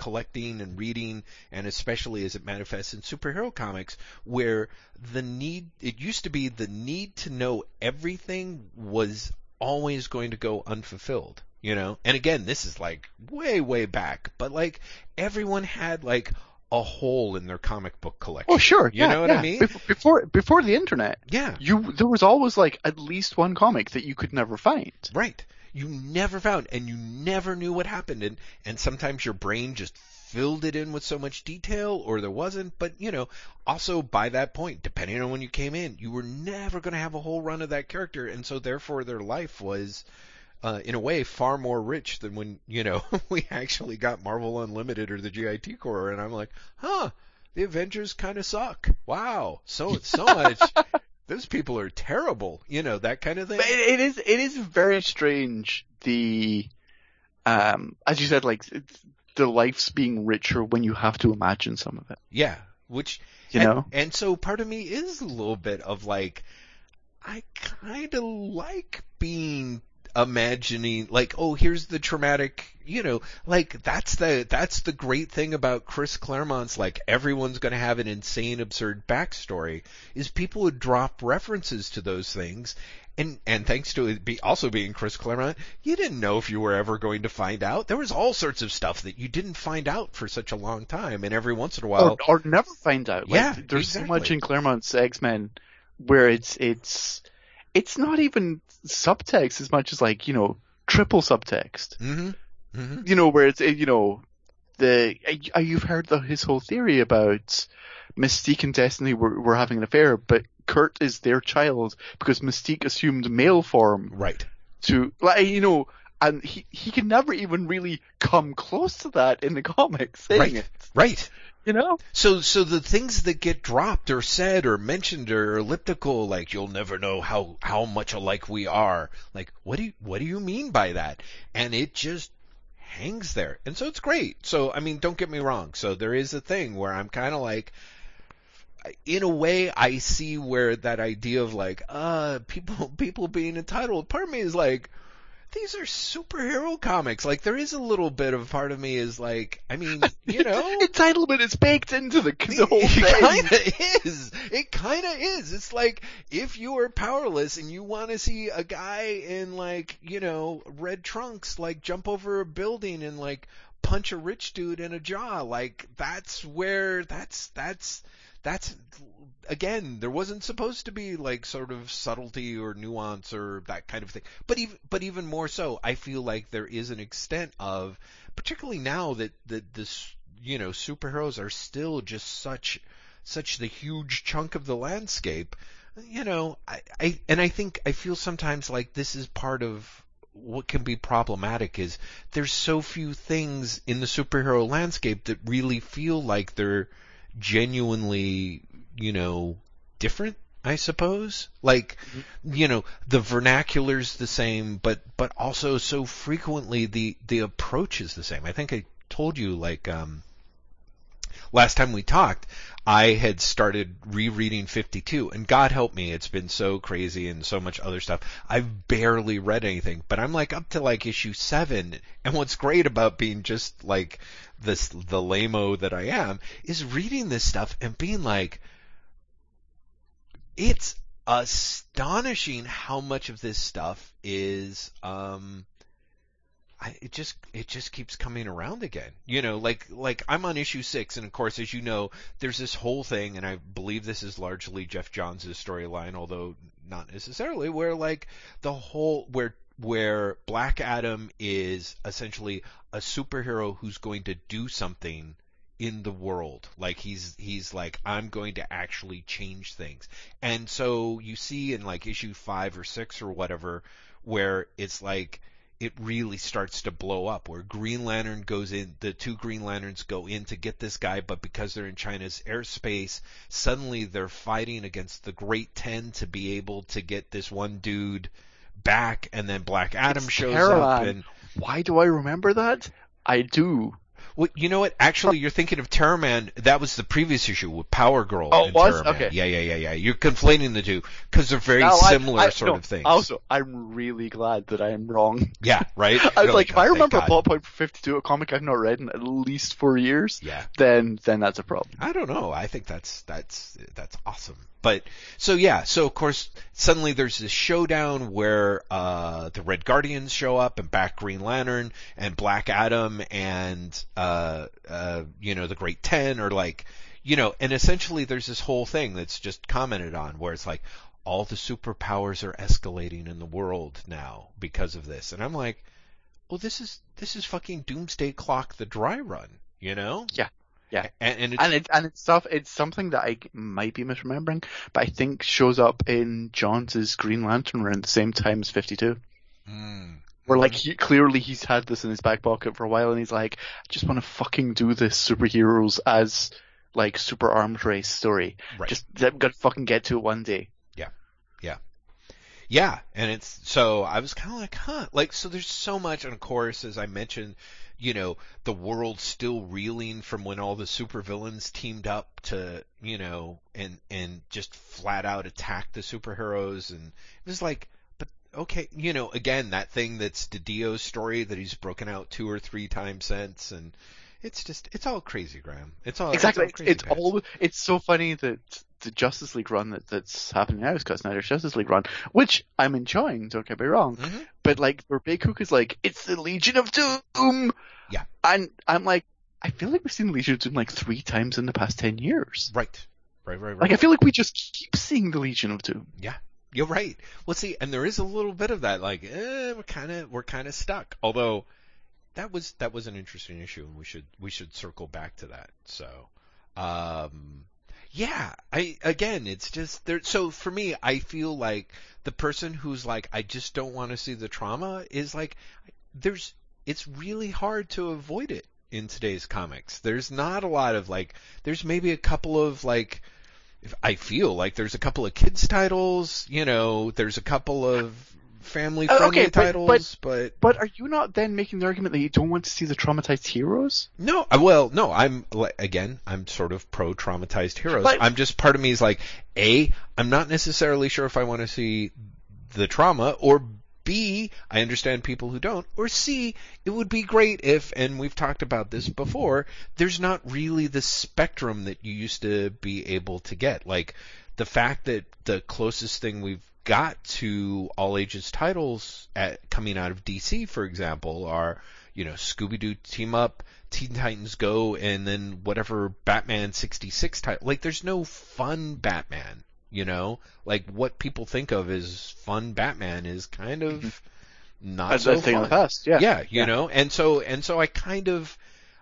collecting and reading and especially as it manifests in superhero comics where the need it used to be the need to know everything was always going to go unfulfilled you know and again this is like way way back but like everyone had like a hole in their comic book collection Oh, sure. you yeah, know what yeah. i mean Before before the internet, yeah you there was always like at least one comic that you could never find. Right. You never found, and you never knew what happened, and and sometimes your brain just filled it in with so much detail, or there wasn't. But you know, also by that point, depending on when you came in, you were never going to have a whole run of that character, and so therefore their life was. Uh, in a way, far more rich than when you know <laughs> we actually got Marvel Unlimited or the GIT Corps, and I'm like, huh, the Avengers kind of suck. Wow, so so <laughs> much those people are terrible, you know, that kind of thing. But it, it is it is very strange the um as you said like it's, the life's being richer when you have to imagine some of it. Yeah, which You and, know? and so part of me is a little bit of like, I kind of like being imagining like oh here's the traumatic you know like that's the that's the great thing about chris claremont's like everyone's going to have an insane absurd backstory is people would drop references to those things. And and thanks to it be also being chris claremont you didn't know if you were ever going to find out. There was all sorts of stuff that you didn't find out for such a long time. And every once in a while or, or never find out. Like, Yeah, there's so much in Claremont's X Men where it's it's it's not even subtext as much as like you know triple subtext. hmm hmm You know where it's you know the uh, you've heard the, his whole theory about Mystique and Destiny were, were having an affair, but Kurt is their child because Mystique assumed male form Right. to like you know. And he, he can never even really come close to that in the <laughs> comics, saying Right. it. Right. You know? So, so the things that get dropped or said or mentioned or elliptical, like you'll never know how how much alike we are. Like, what do you what do you mean by that? And it just hangs there, and so it's great. So, I mean, don't get me wrong. So there is a thing where I'm kind of like, in a way, I see where that idea of like, uh, people <laughs> people being entitled. Part of me is like. These are superhero comics. Like there is a little bit of part of me is like, I mean, <laughs> you know, entitlement is baked into the, the <laughs> whole it thing. kind of is. It kind of is. It's like if you are powerless and you want to see a guy in like you know red trunks like jump over a building and like punch a rich dude in a jaw, like that's where that's that's that's again there wasn't supposed to be like sort of subtlety or nuance or that kind of thing. But even but even more so i feel like there is an extent of particularly now that that this you know superheroes are still just such such the huge chunk of the landscape you know i i and i think i feel sometimes like this is part of what can be problematic is there's so few things in the superhero landscape that really feel like they're genuinely, you know, different, I suppose. Like, you know, the vernacular's the same, but but also so frequently the the approach is the same. I think I told you like um last time we talked, I had started rereading 52, and God help me, it's been so crazy and so much other stuff. I've barely read anything, but I'm like up to like issue seven, and what's great about being just like this, the lameo that I am, is reading this stuff and being like, it's astonishing how much of this stuff is, um, I, it just it just keeps coming around again. You know, like like I'm on issue six, and of course, as you know, there's this whole thing, and I believe this is largely Geoff Johns' storyline, although not necessarily, where like the whole where where Black Adam is essentially a superhero who's going to do something in the world. Like he's he's like I'm going to actually change things. And so you see in like issue 5 or 6 or whatever where it's like it really starts to blow up where Green Lantern goes in the two Green Lanterns go in to get this guy but because they're in China's airspace suddenly they're fighting against the Great 10 to be able to get this one dude back and then Black Adam It's shows up and Why do I remember that? I do. Well, you know what? Actually, you're thinking of Terraman. That was the previous issue with Power Girl Oh, and was? Terraman. Okay. Yeah, yeah, yeah, yeah. You're conflating the two because they're very Now, I- similar I- sort no, of things. Also, I'm really glad that I am wrong. <laughs> yeah, right. <laughs> I was like, if "Oh, I remember God." plot point for 52, a comic I've not read in at least four years, Yeah. then then that's a problem. I don't know. I think that's that's that's awesome. But so yeah, so of course suddenly there's this showdown where uh the Red Guardians show up and back Green Lantern and Black Adam and uh uh you know the Great Ten are like you know and essentially there's this whole thing that's just commented on where it's like all the superpowers are escalating in the world now because of this and I'm like well this is this is fucking Doomsday Clock the dry run you know Yeah. Yeah. and, and it's And it's and it's stuff. It's something that I might be misremembering, but I think shows up in Johns' Green Lantern around the same time as 52. Mm. Where like he, clearly he's had this in his back pocket for a while, and he's like, I just want to fucking do this superheroes as like super arms race story. Right. Just I'm gonna fucking get to it one day. Yeah, yeah. Yeah, and it's so I was kind of like, huh, like so. There's so much, and of course, as I mentioned, you know, the world's still reeling from when all the supervillains teamed up to, you know, and and just flat out attack the superheroes, and it was like, but okay, you know, again, that thing that's DiDio's story that he's broken out two or three times since, and it's just it's all crazy, Graeme. It's all exactly. It's all, crazy it's all. It's so funny that the Justice League run that, that's happening now is Scott Snyder's Justice League run, which I'm enjoying. Don't get me wrong. Mhm. But like, where Big Hook is like, it's the Legion of Doom. Yeah. And I'm like, I feel like we've seen Legion of Doom like three times in the past ten years. right, right, right, right. Like, I feel like we just keep seeing the Legion of Doom. Yeah, you're right. Well, see, and there is a little bit of that, like, eh, we're kind of we're kind of stuck. Although that was that was an interesting issue, and we should we should circle back to that. So, um, yeah, I again, it's just there. So for me, I feel like the person who's like, I just don't want to see the trauma is like, there's it's really hard to avoid it in today's comics. There's not a lot of like, there's maybe a couple of like I feel like there's a couple of kids titles, you know, there's a couple of family Uh, friendly okay, but- titles, but, But are you not then making the argument that you don't want to see the traumatized heroes? no, uh, well, no, I'm again, I'm sort of pro traumatized heroes. Like- I'm just part of me is like, A, I'm not necessarily sure if I want to see the trauma or B, I understand people who don't, or C, it would be great if, and we've talked about this before, there's not really the spectrum that you used to be able to get. Like, the fact that the closest thing we've got to all ages titles at, coming out of DC, for example, are, you know, Scooby-Doo Team Up, Teen Titans Go, and then whatever Batman 66 title. Like, there's no fun Batman, you know? Like, what people think of as fun Batman is kind of not As so thing in the fun. past, yeah. Yeah, you Yeah. know, and so and so I kind of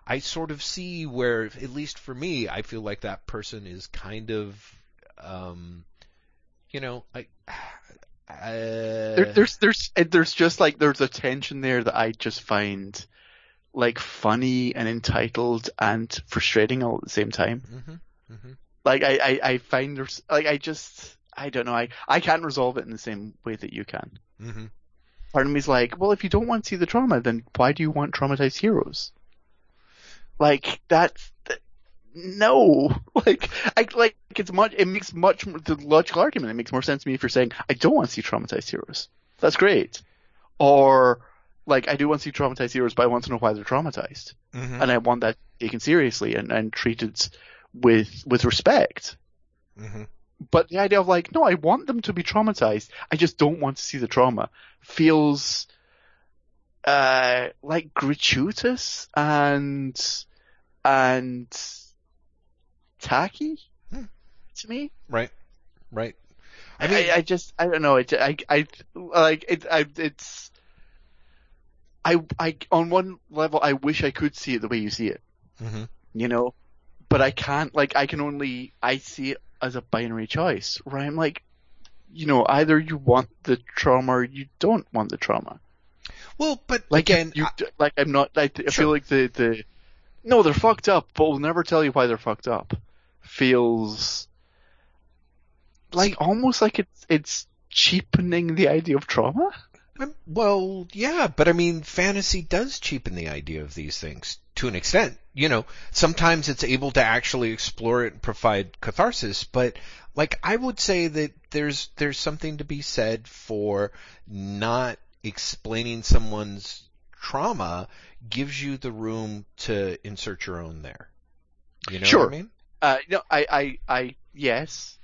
I sort of see where at least for me I feel like that person is kind of um you know, I <sighs> uh, There, there's there's there's just like there's a tension there that I just find like funny and entitled and frustrating all at the same time. mhm, mhm. Like I, I, I find there's like I just I don't know I I can't resolve it in the same way that you can. Mhm. Part of me's like, well, if you don't want to see the trauma, then why do you want traumatized heroes? Like that's th- no, <laughs> like I like it's much. It makes much more, the logical argument. It makes more sense to me if you're saying I don't want to see traumatized heroes. That's great, or like I do want to see traumatized heroes, but I want to know why they're traumatized, Mhm. and I want that taken seriously and, and treated with with respect. Mhm. But the idea of like, no, I want them to be traumatized. I just don't want to see the trauma feels uh like gratuitous and and tacky Hmm. to me. Right. Right. I mean, I, I just, I don't know. It, I, I, like it. I, it's. I, I, on one level, I wish I could see it the way you see it. Mhm. You know, but I can't. Like, I can only. I see it as a binary choice, where I'm like, you know, either you want the trauma or you don't want the trauma. Well, but Like again, you, I- like I'm not. I, I Sure. feel like the the. No, they're fucked up, but we'll never tell you why they're fucked up. Feels like almost like it's it's cheapening the idea of trauma. Um, Well, yeah, but I mean, fantasy does cheapen the idea of these things to an extent. You know, sometimes it's able to actually explore it and provide catharsis, but like I would say that there's there's something to be said for not explaining someone's trauma gives you the room to insert your own there. You know Sure. what I mean? Uh, no, I, I, I, yes,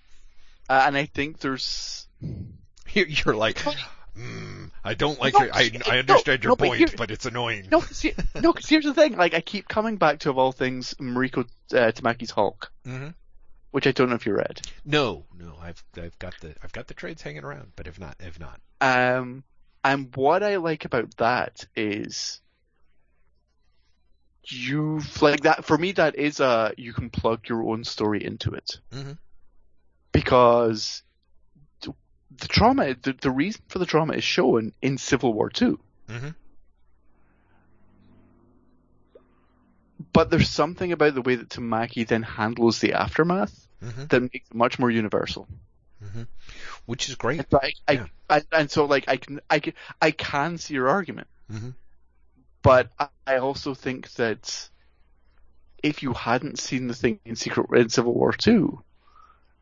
uh, and I think there's. <laughs> You're, you're like, mm, I don't like No, your, I, I no, understand your no, but point, here- but it's annoying. No, 'cause here- no, 'cause here's the thing. Like, I keep coming back to of all things, Mariko uh, Tamaki's Hulk, hmm which I don't know if you read. No, no, I've I've got the I've got the trades hanging around, but if not, if not, Um, and what I like about that is you like that for me. That is a you can plug your own story into it Mhm. because the, the trauma, the, the reason for the trauma is shown in Civil War Two. Mhm. But there's something about the way that Tamaki then handles the aftermath Mhm. that makes it much more universal. Mhm. which is great. And so I, I, Yeah. and, so like I can, I can, I can see your argument, hmm but I- I also think that if you hadn't seen the thing in Secret in Civil War Two,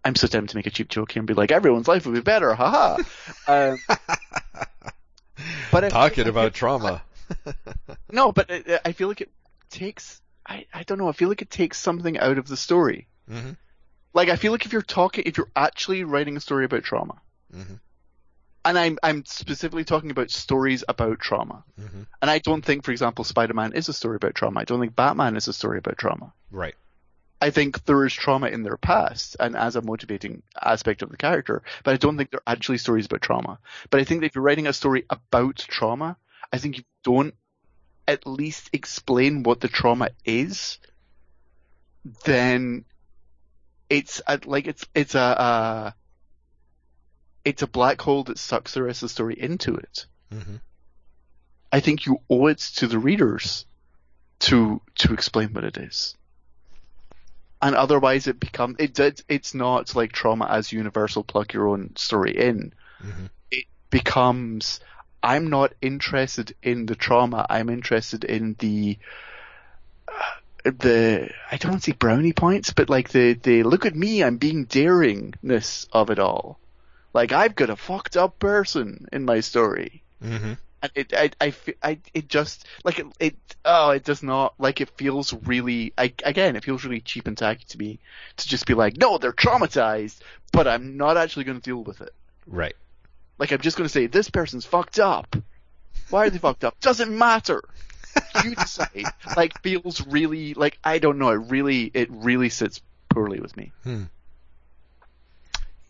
I'm so tempted to make a cheap joke here and be like, everyone's life would be better, haha. <laughs> um, but I- Talking about trauma. <laughs> no, but I, I feel like it takes. I, I don't know. I feel like it takes something out of the story. hmm Like I feel like if you're talking, if you're actually writing a story about trauma, hmm and I'm I'm specifically talking about stories about trauma, hmm and I don't think, for example, Spider-Man is a story about trauma. I don't think Batman is a story about trauma. Right. I think there is trauma in their past and as a motivating aspect of the character, but I don't think they're actually stories about trauma. But I think that if you're writing a story about trauma, I think you don't at least explain what the trauma is, then it's a, like it's it's a uh, it's a black hole that sucks the rest of the story into it. hmm I think you owe it to the readers to to explain what it is. And otherwise, it becomes it, it it's not like trauma as universal. Plug your own story in. hmm It becomes I'm not interested in the trauma. I'm interested in the uh, the I don't want to say brownie points, but like the the look at me, I'm being daringness of it all. Like I've got a fucked up person in my story. hmm And it, I, I, I, it just like it, it. Oh, it does not like it feels really. I, again, it feels really cheap and tacky to me to just be like, no, they're traumatized, but I'm not actually going to deal with it. Right. Like I'm just going to say this person's fucked up. Why are they fucked up? Doesn't matter. You decide. <laughs> like feels really like I don't know. It really, it really sits poorly with me. Hmm.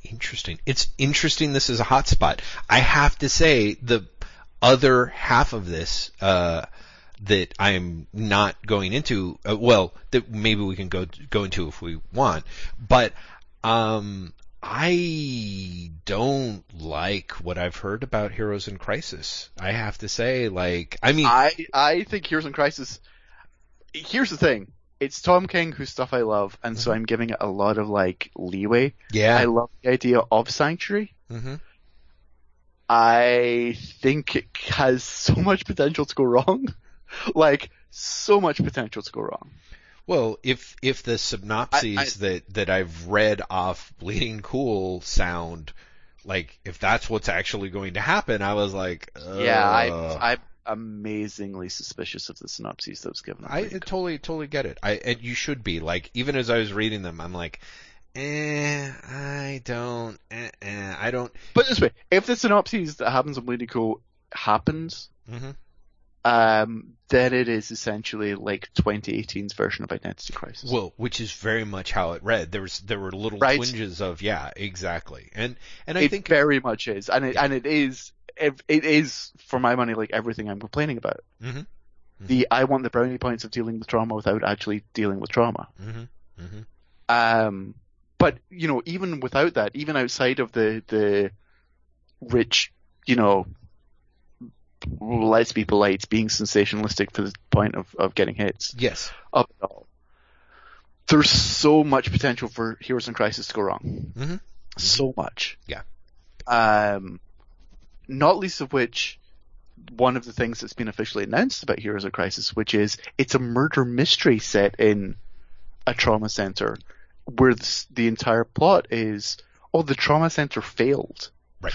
Interesting. It's interesting. This is a hot spot. I have to say the other half of this uh, that I'm not going into. Uh, well, that maybe we can go go into if we want. But um, I don't like what I've heard about Heroes in Crisis. I have to say, like, I mean, I, I think Heroes in Crisis. Here's the thing. It's Tom King whose stuff I love, and so I'm giving it a lot of like leeway. yeah. I love the idea of Sanctuary. hmm I think it has so much potential to go wrong. <laughs> like, so much potential to go wrong. Well, if if the synopses I- that that I've read off Bleeding Cool sound like if that's what's actually going to happen, I was like, Yeah, uh, I, I'm amazingly suspicious of the synopses that was given. I totally totally get it. I and you should be like even as I was reading them, I'm like, eh, I don't, eh, eh, I don't. but this way, if the synopses that happens on Bleeding Cool happens, hmm um, then it is essentially like 2018's version of Identity Crisis. Well, which is very much how it read. There was there were little Right. twinges of yeah, exactly, and and I it think very much is, and it, and it is, it, it is for my money like everything I'm complaining about. Mhm. The I want the brownie points of dealing with trauma without actually dealing with trauma. hmm hmm Um, but you know, even without that, even outside of the the rich, you know, let's be polite, being sensationalistic to the point of of getting hits yes, of it all. There's so much potential for Heroes in Crisis to go wrong. hmm So much. Yeah. Um, not least of which, one of the things that's been officially announced about Heroes of Crisis, which is it's a murder mystery set in a trauma center, where the, the entire plot is, oh, the trauma center failed. right,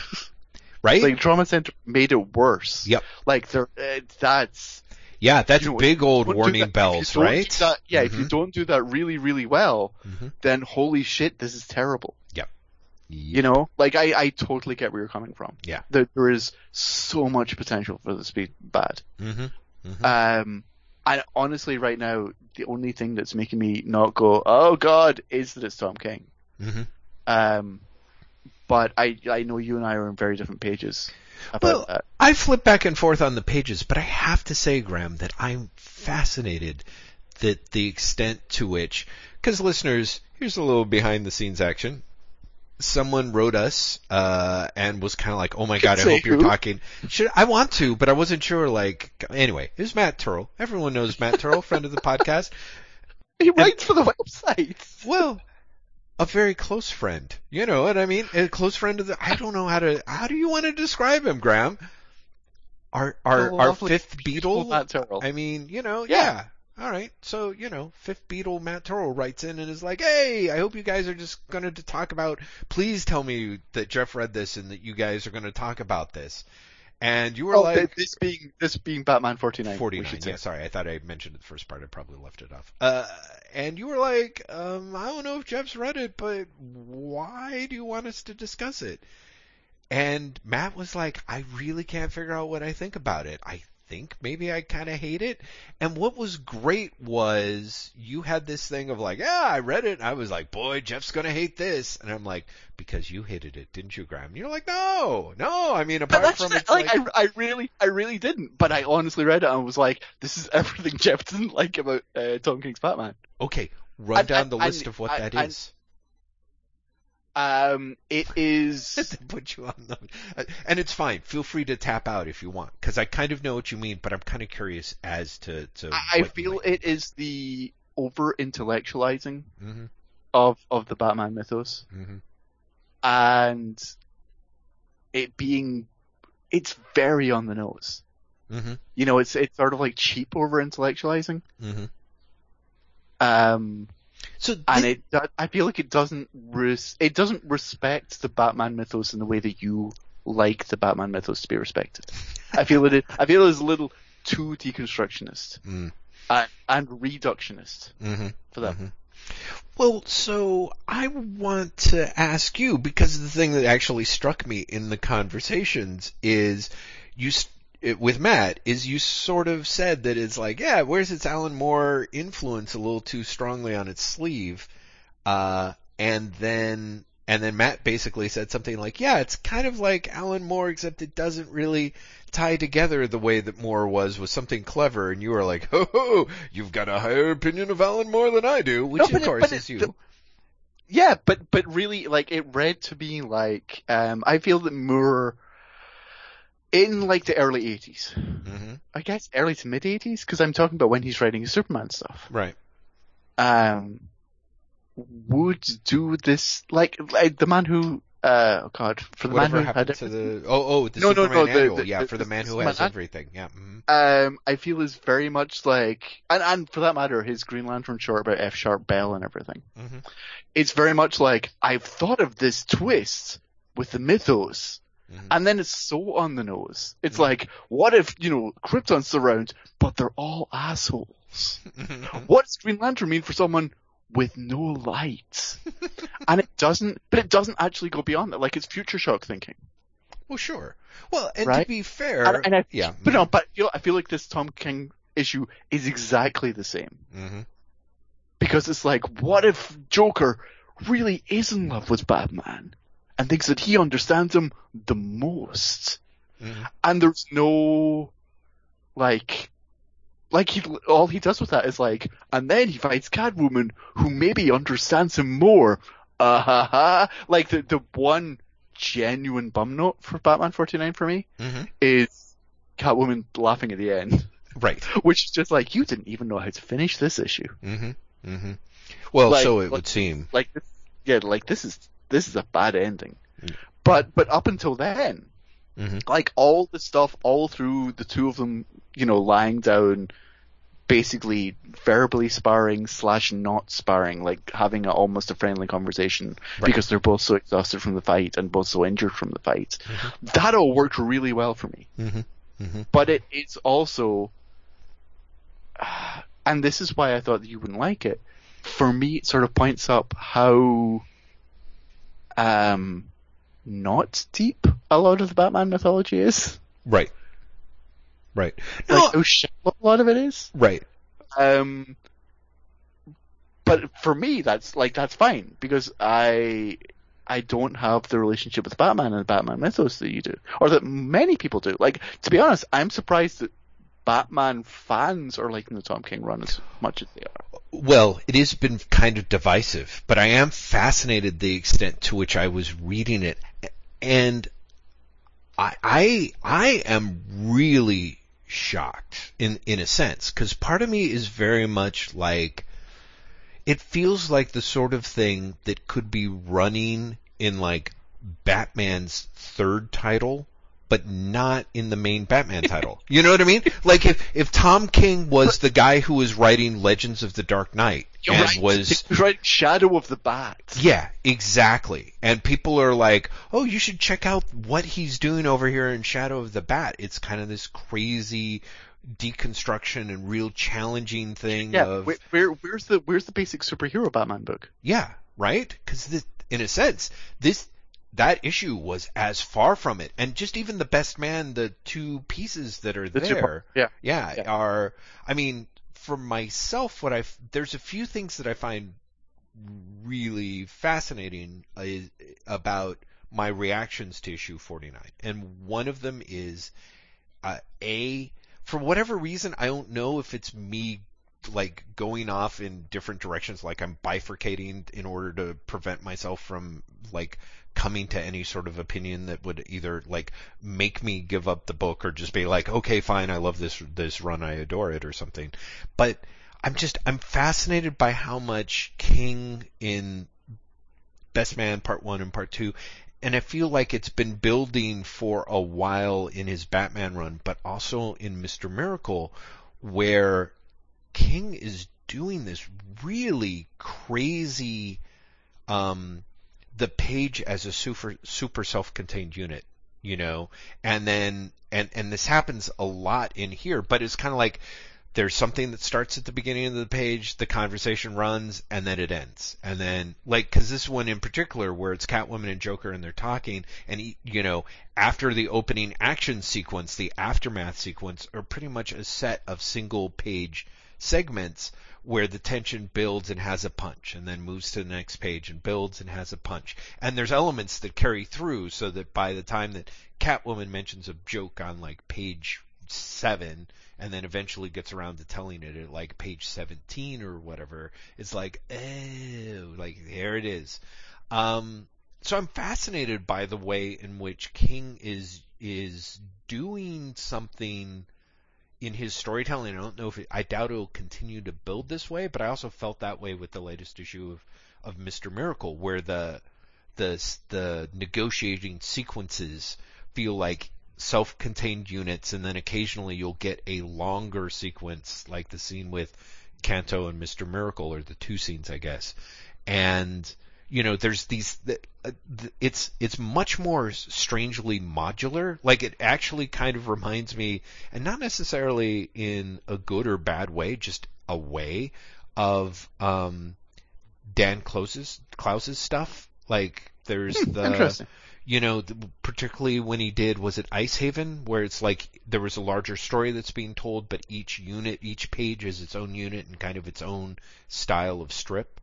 right. Like, trauma center made it worse. Yep. Like, there, uh, that's yeah, that's you know, big old warning that- bells, right? that- yeah, if you Mhm. don't do that really, really well, Mhm. then holy shit, this is terrible. Yep. You know, like I, I totally get where you're coming from. Yeah. There, there is so much potential for this to be bad. hmm hmm Um, and honestly, right now, the only thing that's making me not go, oh god, is that it's Tom King. hmm Um, but I, I know you and I are on very different pages about Well, that. I flip back and forth on the pages, but I have to say, Graeme, that I'm fascinated that the extent to which, because listeners, here's a little behind the scenes action. Someone wrote us uh, and was kind of like, "Oh my <laughs> god, I hope you're talking." Should I want to, but I wasn't sure. Like, anyway, it was Matt Turrell. Everyone knows Matt Turrell, friend of the podcast. <laughs> He writes for the website. <laughs> Well, a very close friend. You know what I mean? A close friend of the. I don't know how to. How do you want to describe him, Graeme? Our our A our fifth Beatle. Matt Turrell. I mean, you know, Yeah. yeah. All right. So, you know, fifth Beatle Matt Turrell writes in and is like, "Hey, I hope you guys are just going to talk about. Please tell me that Jeff read this and that you guys are going to talk about this." And you were Oh, like, this being this being Batman 49. we 49. should say. Yeah, sorry. I thought I mentioned it the first part. I probably left it off. Uh, and you were like, um, I don't know if Jeff's read it, but why do you want us to discuss it? And Matt was like, I really can't figure out what I think about it. I think maybe I kind of hate it. And what was great was you had this thing of like, yeah, I read it. And I was like, boy, Jeff's going to hate this. And I'm like, because you hated it, didn't you, Graeme? And you're like, no, no. I mean, apart from it's like, like, I, I really, I really didn't. But I honestly read it and was like, this is everything <laughs> Jeff didn't like about uh, Tom King's Batman. okay, run And- down and- the list of what that is. Um, it is. <laughs> put you on the, uh, and it's fine. Feel free to tap out if you want, because I kind of know what you mean, but I'm kind of curious as to to. I I feel it is the over intellectualizing hmm of of the Batman mythos, hmm and it being, it's very on the nose. hmm You know, it's it's sort of like cheap over intellectualizing. hmm Um, So and it I feel like it doesn't res- it doesn't respect the Batman mythos in the way that you like the Batman mythos to be respected. I feel it. I feel it is a little too deconstructionist Mm. and, and reductionist Mhm. for that. Mhm. Well, so I want to ask you because the thing that actually struck me in the conversations is you s- it, with Matt is you sort of said that it's like, yeah, where's its Alan Moore influence a little too strongly on its sleeve, uh, and then and then Matt basically said something like, yeah, it's kind of like Alan Moore except it doesn't really tie together the way that Moore was with something clever, and you were like, <laughs> ho ho, you've got a higher opinion of Alan Moore than I do, which No, of course but is it- you. the- Yeah, but but really, like it read to me like um, I feel that Moore in like the early '80s, hmm I guess early to mid '80s, because I'm talking about when he's writing his Superman stuff. Right. um, would do this like like the man who uh oh god for the Whatever man who had happened to the oh oh the No, no, Superman no, the- annual, the- yeah, the- for the man who has an- everything, yeah. mhm. um I feel is very much like and and for that matter his Green Lantern short about F sharp Bell and everything. Mhm. It's very much like I've thought of this twist with the mythos. Mhm. And then it's so on the nose. It's Mhm. like, what if, you know, Krypton's around, but they're all assholes? Mhm. what does Green Lantern mean for someone with no light? <laughs> and it doesn't, but it doesn't actually go beyond that. Like it's future shock thinking. Well, sure. Well, and to be fair, And, and I, yeah, but no, but I feel, I feel like this Tom King issue is exactly the same hmm because it's like, what if Joker really is in love with Batman and thinks that he understands him the most? hmm and there's no like like he all he does with that is like and then he fights Catwoman who maybe understands him more. Uh ha ha like the the one genuine bum note for Batman 49 for me hmm is Catwoman laughing at the end. Right. <laughs> which is just like you didn't even know how to finish this issue. Hmm hmm Well, Like- so it like- would seem. like this yeah like this is this is a bad ending Mm. but but up until then hmm like all the stuff all through the two of them, you know, lying down, basically verbally sparring slash not sparring, like having a, almost a friendly conversation Right. because they're both so exhausted from the fight and both so injured from the fight. Mhm. That all worked really well for me. hmm hmm But it, it's also, and this is why I thought that you wouldn't like it. For me, it sort of points up how, um, not deep a lot of the Batman mythology is. Right. Right. like No, how shallow a lot of it is. right. Um, but for me, that's like that's fine because I I don't have the relationship with Batman and the Batman mythos that you do, or that many people do. Like to be honest, I'm surprised that Batman fans are liking the Tom King run as much as they are. Well, it has been kind of divisive, but I am fascinated the extent to which I was reading it, and I I, I am really shocked in in a sense because part of me is very much like it feels like the sort of thing that could be running in like Batman's third title, but not in the main Batman title. <laughs> You know what I mean? Like if if Tom King was the guy who was writing Legends of the Dark Knight and right. was <laughs> right Shadow of the Bat. yeah, exactly. And people are like, "Oh, you should check out what he's doing over here in Shadow of the Bat." It's kind of this crazy deconstruction and real challenging thing Yeah, of where, where where's the where's the basic superhero Batman book? yeah, right? Because in a sense, this that issue was as far from it, and just even the best man, the two pieces that are The there, yeah. yeah, Yeah. are. I mean, for myself, what I there's a few things that I find really fascinating uh, about my reactions to issue 49, and one of them is uh, a for whatever reason I don't know if it's me like going off in different directions like I'm bifurcating in order to prevent myself from like coming to any sort of opinion that would either like make me give up the book or just be like okay fine I love this this run I adore it or something but I'm just I'm fascinated by how much King in Best Man Part 1 and Part 2 and I feel like it's been building for a while in his Batman run, but also in Mr. Miracle, where King is doing this really crazy, um, the page as a super super self-contained unit, you know, and then and and this happens a lot in here, but it's kind of like there's something that starts at the beginning of the page, the conversation runs, and then it ends. And then, like, cause this one in particular, where it's Catwoman and Joker and they're talking, and, he- you know, after the opening action sequence, the aftermath sequence are pretty much a set of single page segments where the tension builds and has a punch and then moves to the next page and builds and has a punch. And there's elements that carry through so that by the time that Catwoman mentions a joke on like page seven and then eventually gets around to telling it at like page 17 or whatever, it's like, oh, like there it is. Um, so I'm fascinated by the way in which King is, is doing something in his storytelling. I don't know if it, I doubt it'll continue to build this way, but I also felt that way with the latest issue of, of Mr. Miracle, where the, the, the negotiating sequences feel like self-contained units, and then occasionally you'll get a longer sequence, like the scene with Kanto and Mr. Miracle, or the two scenes, I guess. And you know, there's these. th- uh, It's it's much more strangely modular. Like it actually kind of reminds me, and not necessarily in a good or bad way, just a way of um, Dan Clowes's Clowes's stuff. Like there's the you know, particularly when he did, was it Ice Haven, where it's like there was a larger story that's being told, but each unit, each page is its own unit and kind of its own style of strip.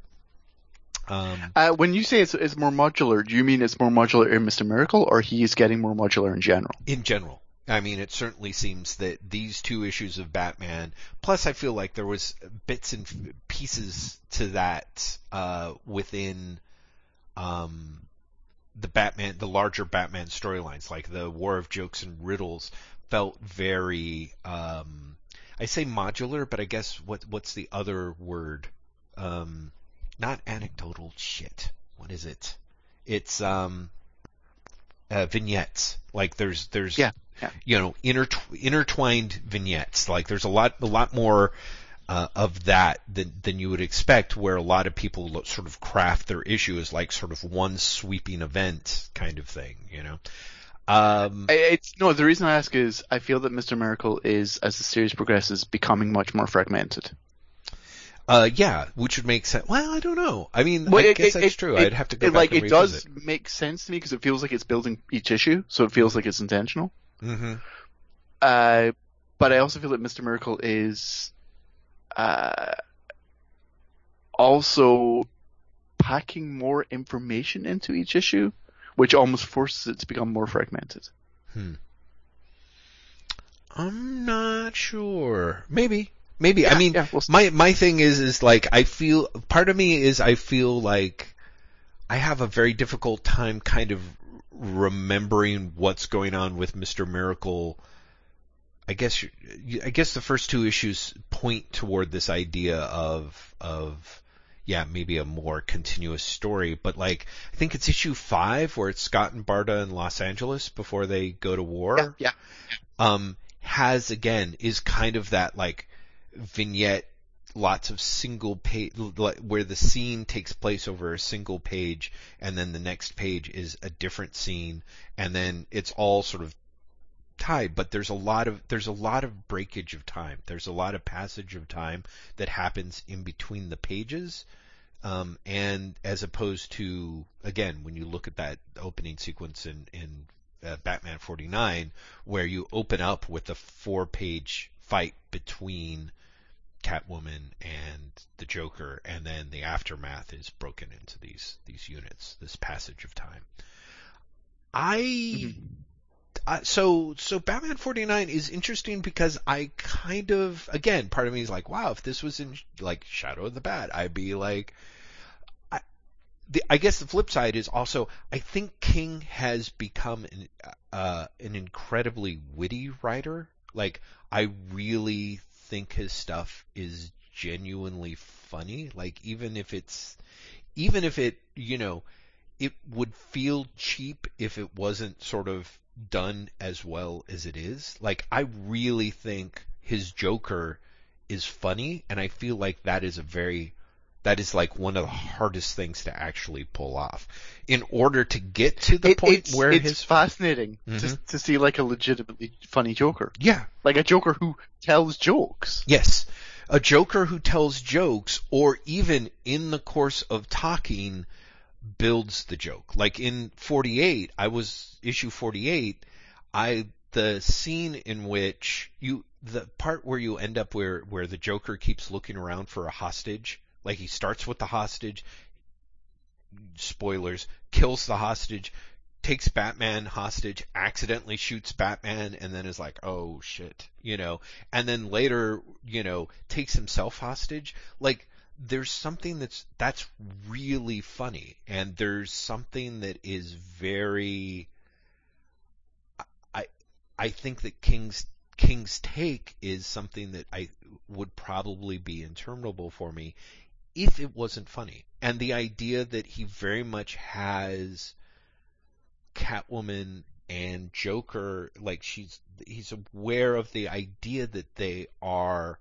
Um, Uh, when you say it's, it's more modular, do you mean it's more modular in Mr. Miracle, or he's getting more modular in general? in general, I mean, it certainly seems that these two issues of Batman, plus I feel like there was bits and pieces to that uh, within um, the Batman, the larger Batman storylines, like the War of Jokes and Riddles, felt very, um, I say modular, but I guess what what's the other word? Um, not anecdotal shit. What is it? It's um, uh, vignettes. Like there's there's Yeah, yeah. you know intertw- intertwined vignettes. Like there's a lot a lot more uh, of that than than you would expect, where a lot of people sort of craft their issue as like sort of one sweeping event kind of thing. You know. Um, It's no. The reason I ask is I feel that Mr. Miracle is, as the series progresses, becoming much more fragmented. Uh, yeah, which would make sense. Well, I don't know. I mean, Well, I it- guess it- that's it- true. I'd have to go back like and it does make sense to me because it feels like it's building each issue, so it feels like it's intentional. hmm Uh, but I also feel that Mr. Miracle is uh, also packing more information into each issue, which almost forces it to become more fragmented. Hmm. I'm not sure. Maybe. Maybe. I mean, yeah, we'll my my thing is is like I feel part of me is I feel like I have a very difficult time kind of remembering what's going on with Mr. Miracle. I guess I guess the first two issues point toward this idea of of yeah, maybe a more continuous story. But like, I think it's issue five where it's Scott and Barda in Los Angeles before they go to war. Yeah, yeah. Um, has again is kind of that like vignette, lots of single page where the scene takes place over a single page, and then the next page is a different scene, and then it's all sort of tied, but there's a lot of there's a lot of breakage of time. There's a lot of passage of time that happens in between the pages. Um, and as opposed to again, when you look at that opening sequence in in uh, Batman 49, where you open up with a four-page fight between Catwoman and the Joker, and then the aftermath is broken into these these units, this passage of time. I mm-hmm uh, so so Batman 49 is interesting because I kind of again part of me is like wow if this was in like Shadow of the Bat I'd be like I the, I guess the flip side is also I think King has become an uh, an incredibly witty writer like I really think his stuff is genuinely funny like even if it's even if it you know it would feel cheap if it wasn't sort of done as well as it is. Like I really think his Joker is funny, and I feel like that is a very that is like one of the hardest things to actually pull off. In order to get to the it, point it's, where it's his fascinating Mhm. to, to see like a legitimately funny Joker, yeah like a Joker who tells jokes. yes a Joker who tells jokes or even in the course of talking builds the joke. Like in 48, I was issue 48, I the scene in which you the part where you end up where where the Joker keeps looking around for a hostage, like he starts with the hostage, spoilers, kills the hostage, takes Batman hostage, accidentally shoots Batman, and then is like, oh shit, you know, and then later, you know, takes himself hostage. Like, there's something that's that's really funny, and there's something that is very. I I think that King's King's take is something that I would probably be interminable for me if it wasn't funny, and the idea that he very much has Catwoman and Joker, like she's he's aware of the idea that they are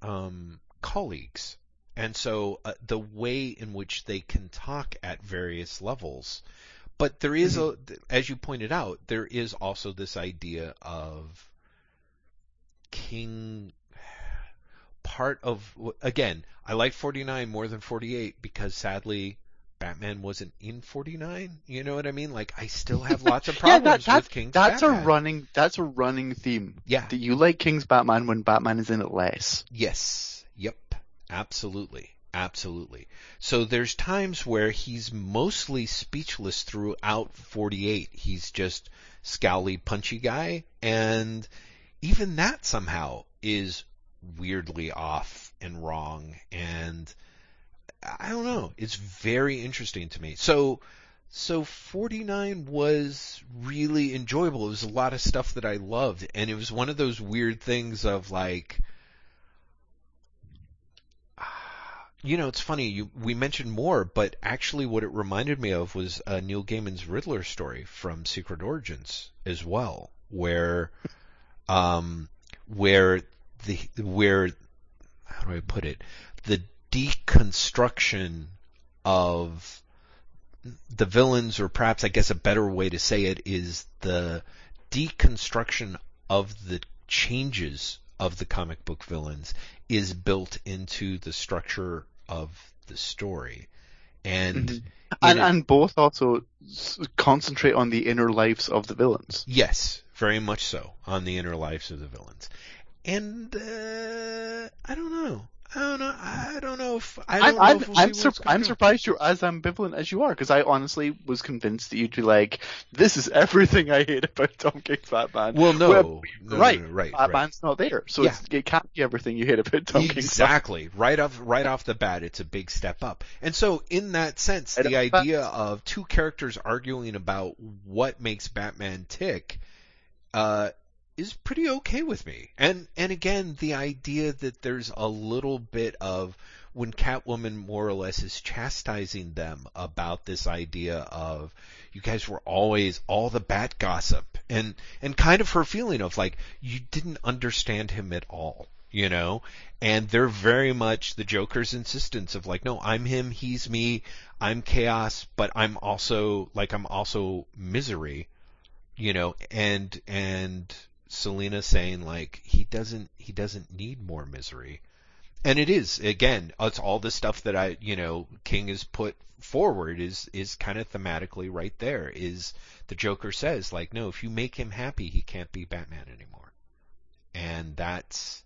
um, colleagues, and so uh, the way in which they can talk at various levels. But there is a, as you pointed out, there is also this idea of King. Part of again, I like 49 more than 48 because sadly Batman wasn't in 49. You know what I mean? Like I still have <laughs> lots of Yeah, problems that, with King's that's Batman. a running that's a running theme. Yeah. That you like King's Batman when Batman is in it less. Yes. Yep. Absolutely. Absolutely. So there's times where he's mostly speechless throughout 48. He's just scowly, punchy guy, and even that somehow is weirdly off and wrong, and I don't know. It's very interesting to me. So, so 49 was really enjoyable. It was a lot of stuff that I loved, and it was one of those weird things of like, <sighs> you know, it's funny. You we mentioned more, but actually, what it reminded me of was uh, Neil Gaiman's Riddler story from Secret Origins as well, where, <laughs> um, where the where how do I put it, the deconstruction of the villains, or perhaps I guess a better way to say it is the deconstruction of the changes of the comic book villains is built into the structure of the story. And Mhm. And and both also concentrate on the inner lives of the villains. yes, very much so on the inner lives of the villains. And uh, I don't know. I don't know. I don't know if I don't I'm know I'm, if we'll I'm, see sur- where I'm surprised you're as ambivalent as you are because I honestly was convinced that you'd be like, "This is everything I hate about Tom King's Batman." Well, no, Well, no, no, right, no, right, right. Batman's not there, so Yeah. it's, it can't be everything you hate about Tom King's Batman. Exactly. Right off right off the bat, it's a big step up. And so in that sense, the off the bat. idea of two characters arguing about what makes Batman tick uh is pretty okay with me. And and again, the idea that there's a little bit of when Catwoman more or less is chastising them about this idea of you guys were always all the bat gossip. And and kind of her feeling of like you didn't understand him at all you know? And they're very much the joker's insistence of like no i'm him he's me i'm chaos but i'm also like i'm also misery you know? And and selina saying like he doesn't he doesn't need more misery and it is again it's all the stuff that i you know king has put forward is is kind of thematically right there is the joker says like no if you make him happy he can't be batman anymore and that's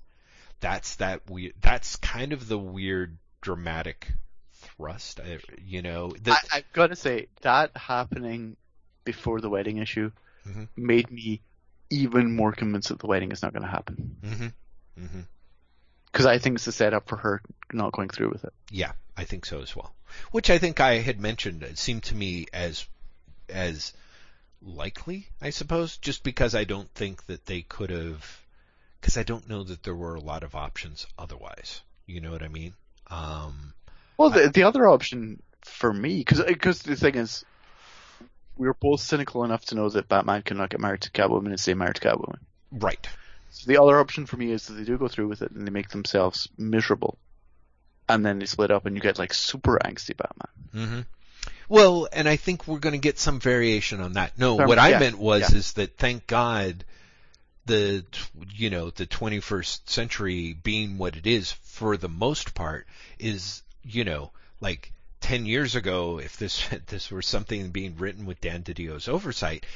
that's that weird that's kind of the weird dramatic thrust I, you know the, I, i've got to say that happening before the wedding issue Mhm. made me even more convinced that the wedding is not going to happen hmm hmm because i think it's a setup for her not going through with it Yeah, I think so as well. Which I think I had mentioned it seemed to me as as likely, I suppose, just because I don't think that they could have because I don't know that there were a lot of options otherwise. You know what I mean? Um Well, the, the other option for me, because because the thing is, we were both cynical enough to know that Batman cannot get married to Catwoman and stay married to Catwoman. right. So the other option for me is that they do go through with it and they make themselves miserable, and then they split up and you get like super angsty Batman. hmm Well, and I think we're going to get some variation on that. No, what I yeah, meant was yeah. is that thank God the you know the 21st century being what it is for the most part is you know like 10 years ago if this <laughs> this were something being written with Dan DiDio's oversight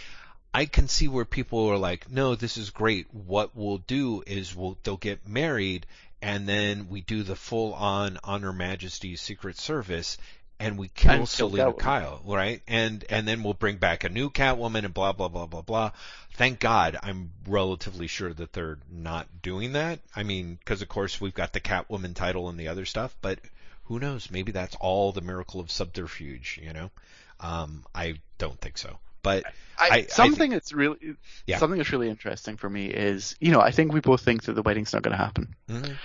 I can see where people are like no this is great what we'll do is we'll they'll get married and then we do the full on honor majesty's secret service and we kill And Selina Kyle, right? And and then we'll bring back a new Catwoman and blah blah blah blah blah. Thank God, I'm relatively sure that they're not doing that. I mean, because of course we've got the Catwoman title and the other stuff, but who knows? Maybe that's all the miracle of subterfuge. You know, um, I don't think so. But I, I- I something that's really Yeah. something that's really interesting for me is you know I think we both think that the wedding's not going to happen. mhm,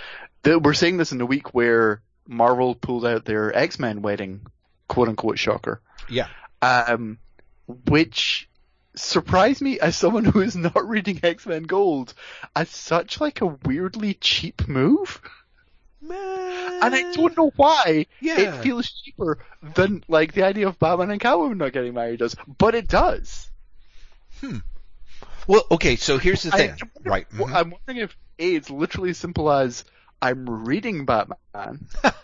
That we're saying this in a week where Marvel pulled out their X Men wedding, quote unquote shocker. yeah, um, which surprised me as someone who is not reading X Men Gold as such like a weirdly cheap move, and I don't know why Yeah. it feels cheaper than like the idea of Batman and Catwoman not getting married does, but it does. Hmm. Well, okay. So here's the thing, wondering- right? well, mhm. I'm wondering if a it's literally as simple as I'm reading Batman. <laughs>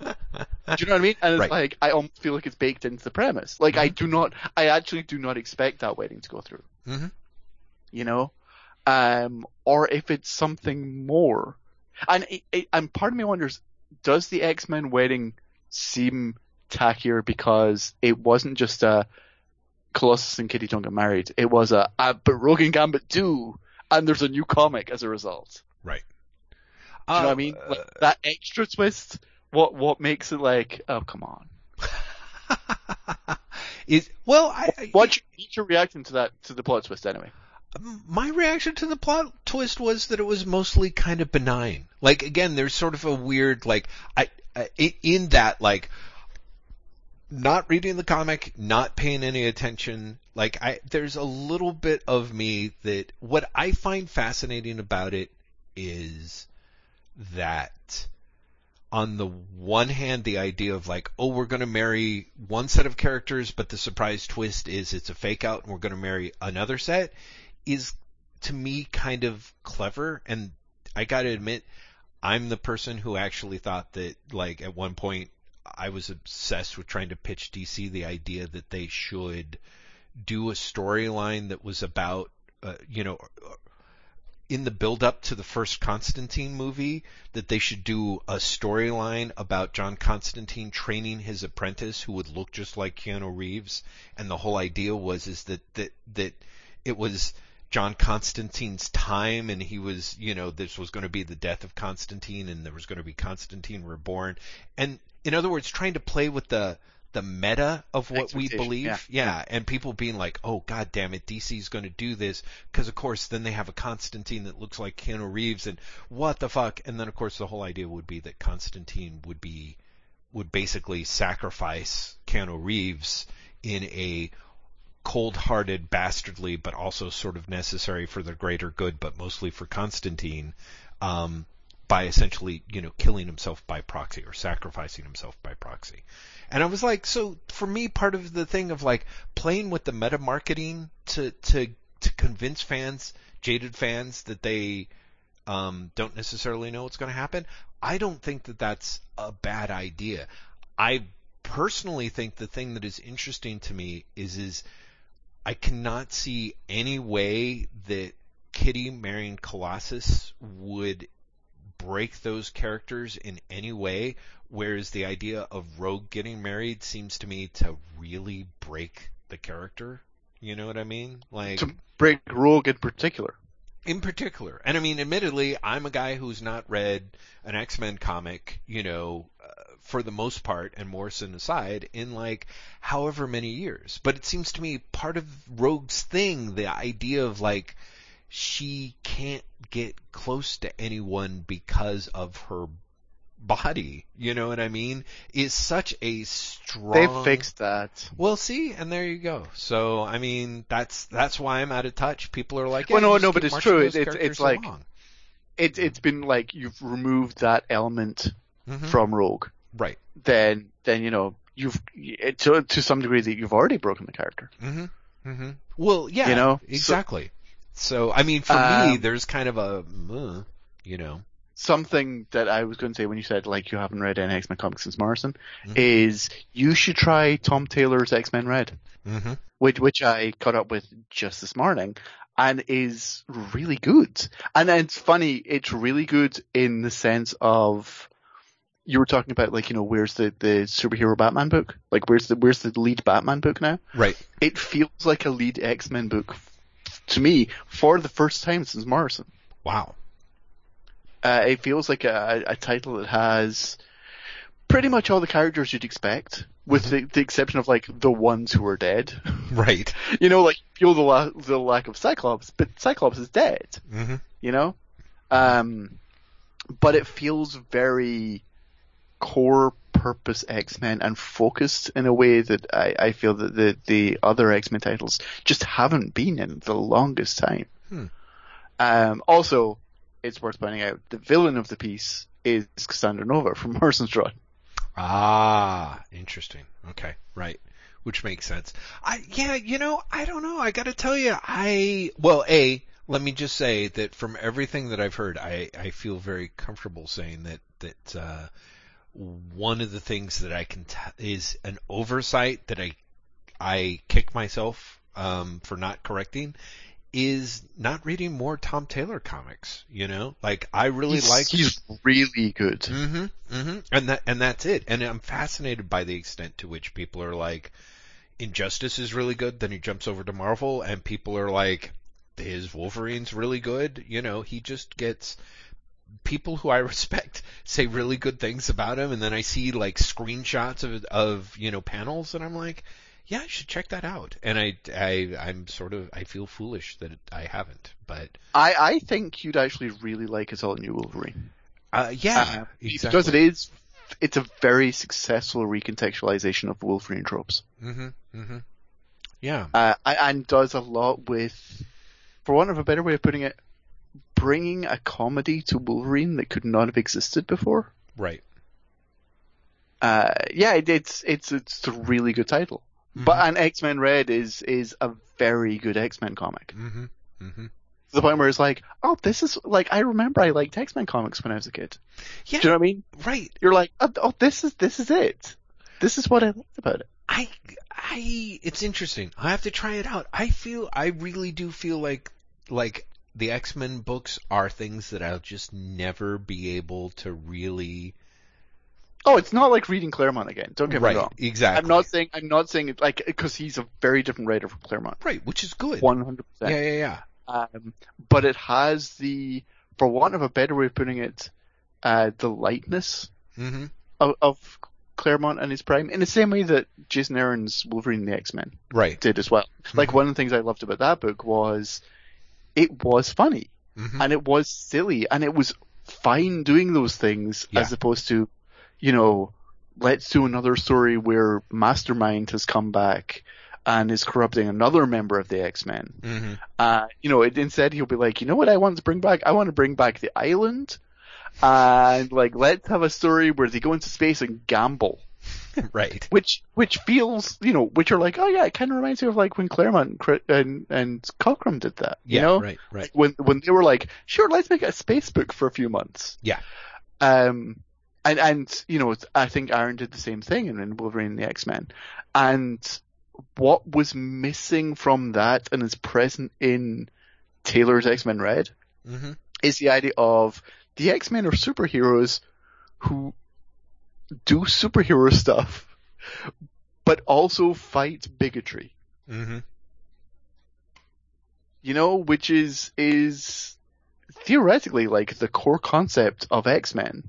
Do you know what I mean? And it's Right. like I almost feel like it's baked into the premise. Like I do not, I actually do not expect that wedding to go through. Mhm. You know, um, or if it's something more. And and part of me wonders, does the X Men wedding seem tackier because it wasn't just a Colossus and Kitty don't get married. It was a, a but Rogue and Gambit do, and there's a new comic as a result. right. Do you know what I Uh, mean? Like, that extra twist. What what makes it like? Oh come on! <laughs> is well, I, I- What's your, what's your reaction to that to the plot twist anyway? My reaction to the plot twist was that it was mostly kind of benign. Like again, there's sort of a weird like I, I in that like not reading the comic, not paying any attention. Like I there's a little bit of me that what I find fascinating about it is that on the one hand, the idea of like, oh, we're going to marry one set of characters, but the surprise twist is it's a fake out and we're going to marry another set is to me kind of clever. And I got to admit, I'm the person who actually thought that like at one point I was obsessed with trying to pitch DC the idea that they should do a storyline that was about, uh, you know, in the build up to the first Constantine movie that they should do a storyline about John Constantine training his apprentice who would look just like Keanu Reeves and the whole idea was is that that that it was John Constantine's time and he was, you know, this was going to be the death of Constantine and there was going to be Constantine reborn and in other words trying to play with the the meta of what we believe. yeah. Yeah, and people being like, "Oh god damn it, DC's going to do this" because of course then they have a Constantine that looks like Keanu Reeves and what the fuck? And then of course the whole idea would be that Constantine would be would basically sacrifice Keanu Reeves in a cold-hearted, bastardly, but also sort of necessary for the greater good, but mostly for Constantine, um, by essentially, you know, killing himself by proxy or sacrificing himself by proxy. And I was like, so for me, part of the thing of like playing with the meta marketing to to to convince fans, jaded fans, that they um, don't necessarily know what's going to happen. I don't think that that's a bad idea. I personally think the thing that is interesting to me is is I cannot see any way that Kitty marrying Colossus would break those characters in any way, whereas the idea of Rogue getting married seems to me to really break the character. You know what I mean? Like To break Rogue in particular. in particular. And I mean, admittedly, I'm a guy who's not read an X-Men comic, you know, uh, for the most part, and Morrison aside, in like however many years. But it seems to me part of Rogue's thing, the idea of like she can't get close to anyone because of her body, you know what I mean, is such a strong They've fixed that. well, see, and there you go. So, I mean, that's that's why I'm out of touch. People are like, Well, no, no, but it's true. It's- it's like- along. It, it's been like you've removed that element Mhm. from Rogue. Right. Then, then you know you've to to some degree that you've already broken the character. hmm hmm Well, yeah, You know, exactly. So, I mean, for me, Um, there's kind of a, uh, you know, Something that I was going to say when you said like you haven't read any X Men comics since Morrison Mhm. is you should try Tom Taylor's X Men Red, hmm which which I caught up with just this morning, and is really good. And it's funny, it's really good in the sense of you were talking about like you know where's the the superhero Batman book? Like where's the where's the lead Batman book now? right. It feels like a lead X Men book to me for the first time since Morrison. Wow. Uh, it feels like a, a title that has pretty much all the characters you'd expect, with the, the exception of like the ones who are dead. <laughs> Right. you know, like feel the, la- the lack of Cyclops, but Cyclops is dead. hmm You know, um, but it feels very core purpose X Men and focused in a way that I, I feel that the the other X Men titles just haven't been in the longest time. Hmm. Um, also, it's worth pointing out the villain of the piece is Cassandra Nova from <laughs> Morrison's run. Ah, interesting. Okay, right. Which makes sense. I yeah, you know, I don't know. I got to tell you, I well, a let me just say that from everything that I've heard, I I feel very comfortable saying that that uh, one of the things that I can t- is an oversight that I I kick myself um, for not correcting is not reading more Tom Taylor comics. You know, like I really he's, like he's really good. Mm-hmm. Mm-hmm. And that and that's it. And I'm fascinated by the extent to which people are like, Injustice is really good. Then he jumps over to Marvel, and people are like, his Wolverine's really good. You know, he just gets people who I <laughs> respect say really good things about him, and then I see like screenshots of of you know panels, and I'm like, yeah, I should check that out. And I I I'm sort of I feel foolish that I haven't, but I, I think you'd actually really like his all new Wolverine. uh, yeah, Uh, exactly. Because it is, it's a very successful recontextualization of Wolverine tropes. Mm-hmm. Mm-hmm. Yeah. Uh, and does a lot with, for want of a better way of putting it, bringing a comedy to Wolverine that could not have existed before. Right. Uh, yeah, it, it's it's it's a really good title. But and X Men Red is is a very good X Men comic. Mm-hmm. Mm-hmm. To the point where it's like, oh, this is like I remember I liked X Men comics when I was a kid. Yeah. Do you know what I mean? Right. You're like, oh, oh, this is this is it. This is what I liked about it. I, I, it's interesting. I have to try it out. I feel, I really do feel like, like the X-Men books are things that I'll just never be able to really. Oh, it's not like reading Claremont again. Don't get right. me wrong. Exactly. I'm not saying I'm not saying it like because he's a very different writer from Claremont. Right, which is good. One hundred percent. yeah, yeah. Yeah. Um, but it has the, for want of a better way of putting it, uh, the lightness Mm-hmm. of, of Claremont and his prime, in the same way that Jason Aaron's Wolverine and the X Men Right. did as well. Like one of the things I loved about that book was it was funny Mhm. and it was silly and it was fine doing those things Yeah. as opposed to, you know, let's do another story where Mastermind has come back and is corrupting another member of the X Men. Mhm. Uh, you know, it, instead he'll be like, you know what I want to bring back? I want to bring back the island. And like, let's have a story where they go into space and gamble. <laughs> Right. Which, which feels, you know, which are like, oh yeah, it kind of reminds me of like when Claremont and, and, and Cockrum did that. You Yeah. know? Right. Right. When, when they were like, sure, let's make a space book for a few months. Yeah. Um, and, and, you know, I think Aaron did the same thing in, in Wolverine and the X-Men. And what was missing from that and is present in Taylor's X-Men Red Mm-hmm. is the idea of the X-Men are superheroes who do superhero stuff, but also fight bigotry. Mm-hmm. You know, which is, is theoretically like the core concept of X-Men.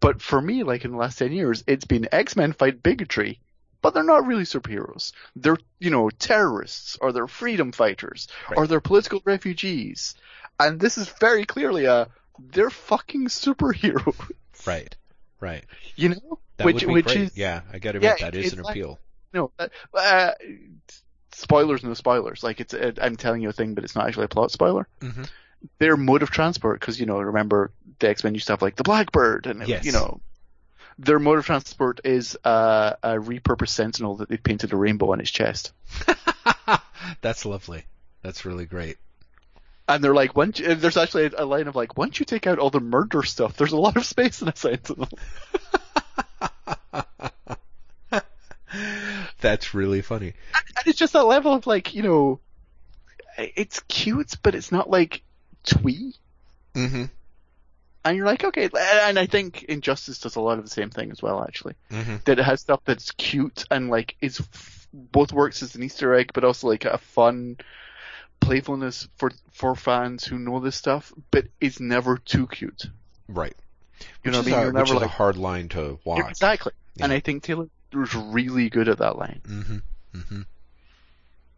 But for me, like in the last 10 years, it's been X-Men fight bigotry, but they're not really superheroes. They're, you know, terrorists, or they're freedom fighters, Right. or they're political refugees. And this is very clearly a, they're fucking superheroes. Right. Right. You know? That which, which great. is, yeah, I got to admit Yeah, that is an like- appeal. no, uh, uh, spoilers, no spoilers. Like it's, I'm telling you a thing, but it's not actually a plot spoiler. Mm-hmm. Their mode of transport, because you know, remember the X Men used to have like the Blackbird, and Yes. you know, their mode of transport is uh, a repurposed Sentinel that they painted a rainbow on its chest. <laughs> That's lovely. That's really great. And they're like, once you, there's actually a line of like, once you take out all the murder stuff, there's a lot of space in a Sentinel. <laughs> That's really funny. And it's just that level of like, you know, it's cute, but it's not like twee. Mm-hmm. And you're like, okay, and I think Injustice does a lot of the same thing as well, actually. Mm-hmm. That it has stuff that's cute and like is f- both works as an Easter egg, but also like a fun playfulness for for fans who know this stuff, but it's never too cute. Right. You Which know is, what I mean? a, You're which never is a hard line to walk. exactly. And I think Taylor was really good at that line. Mm-hmm. Mm-hmm.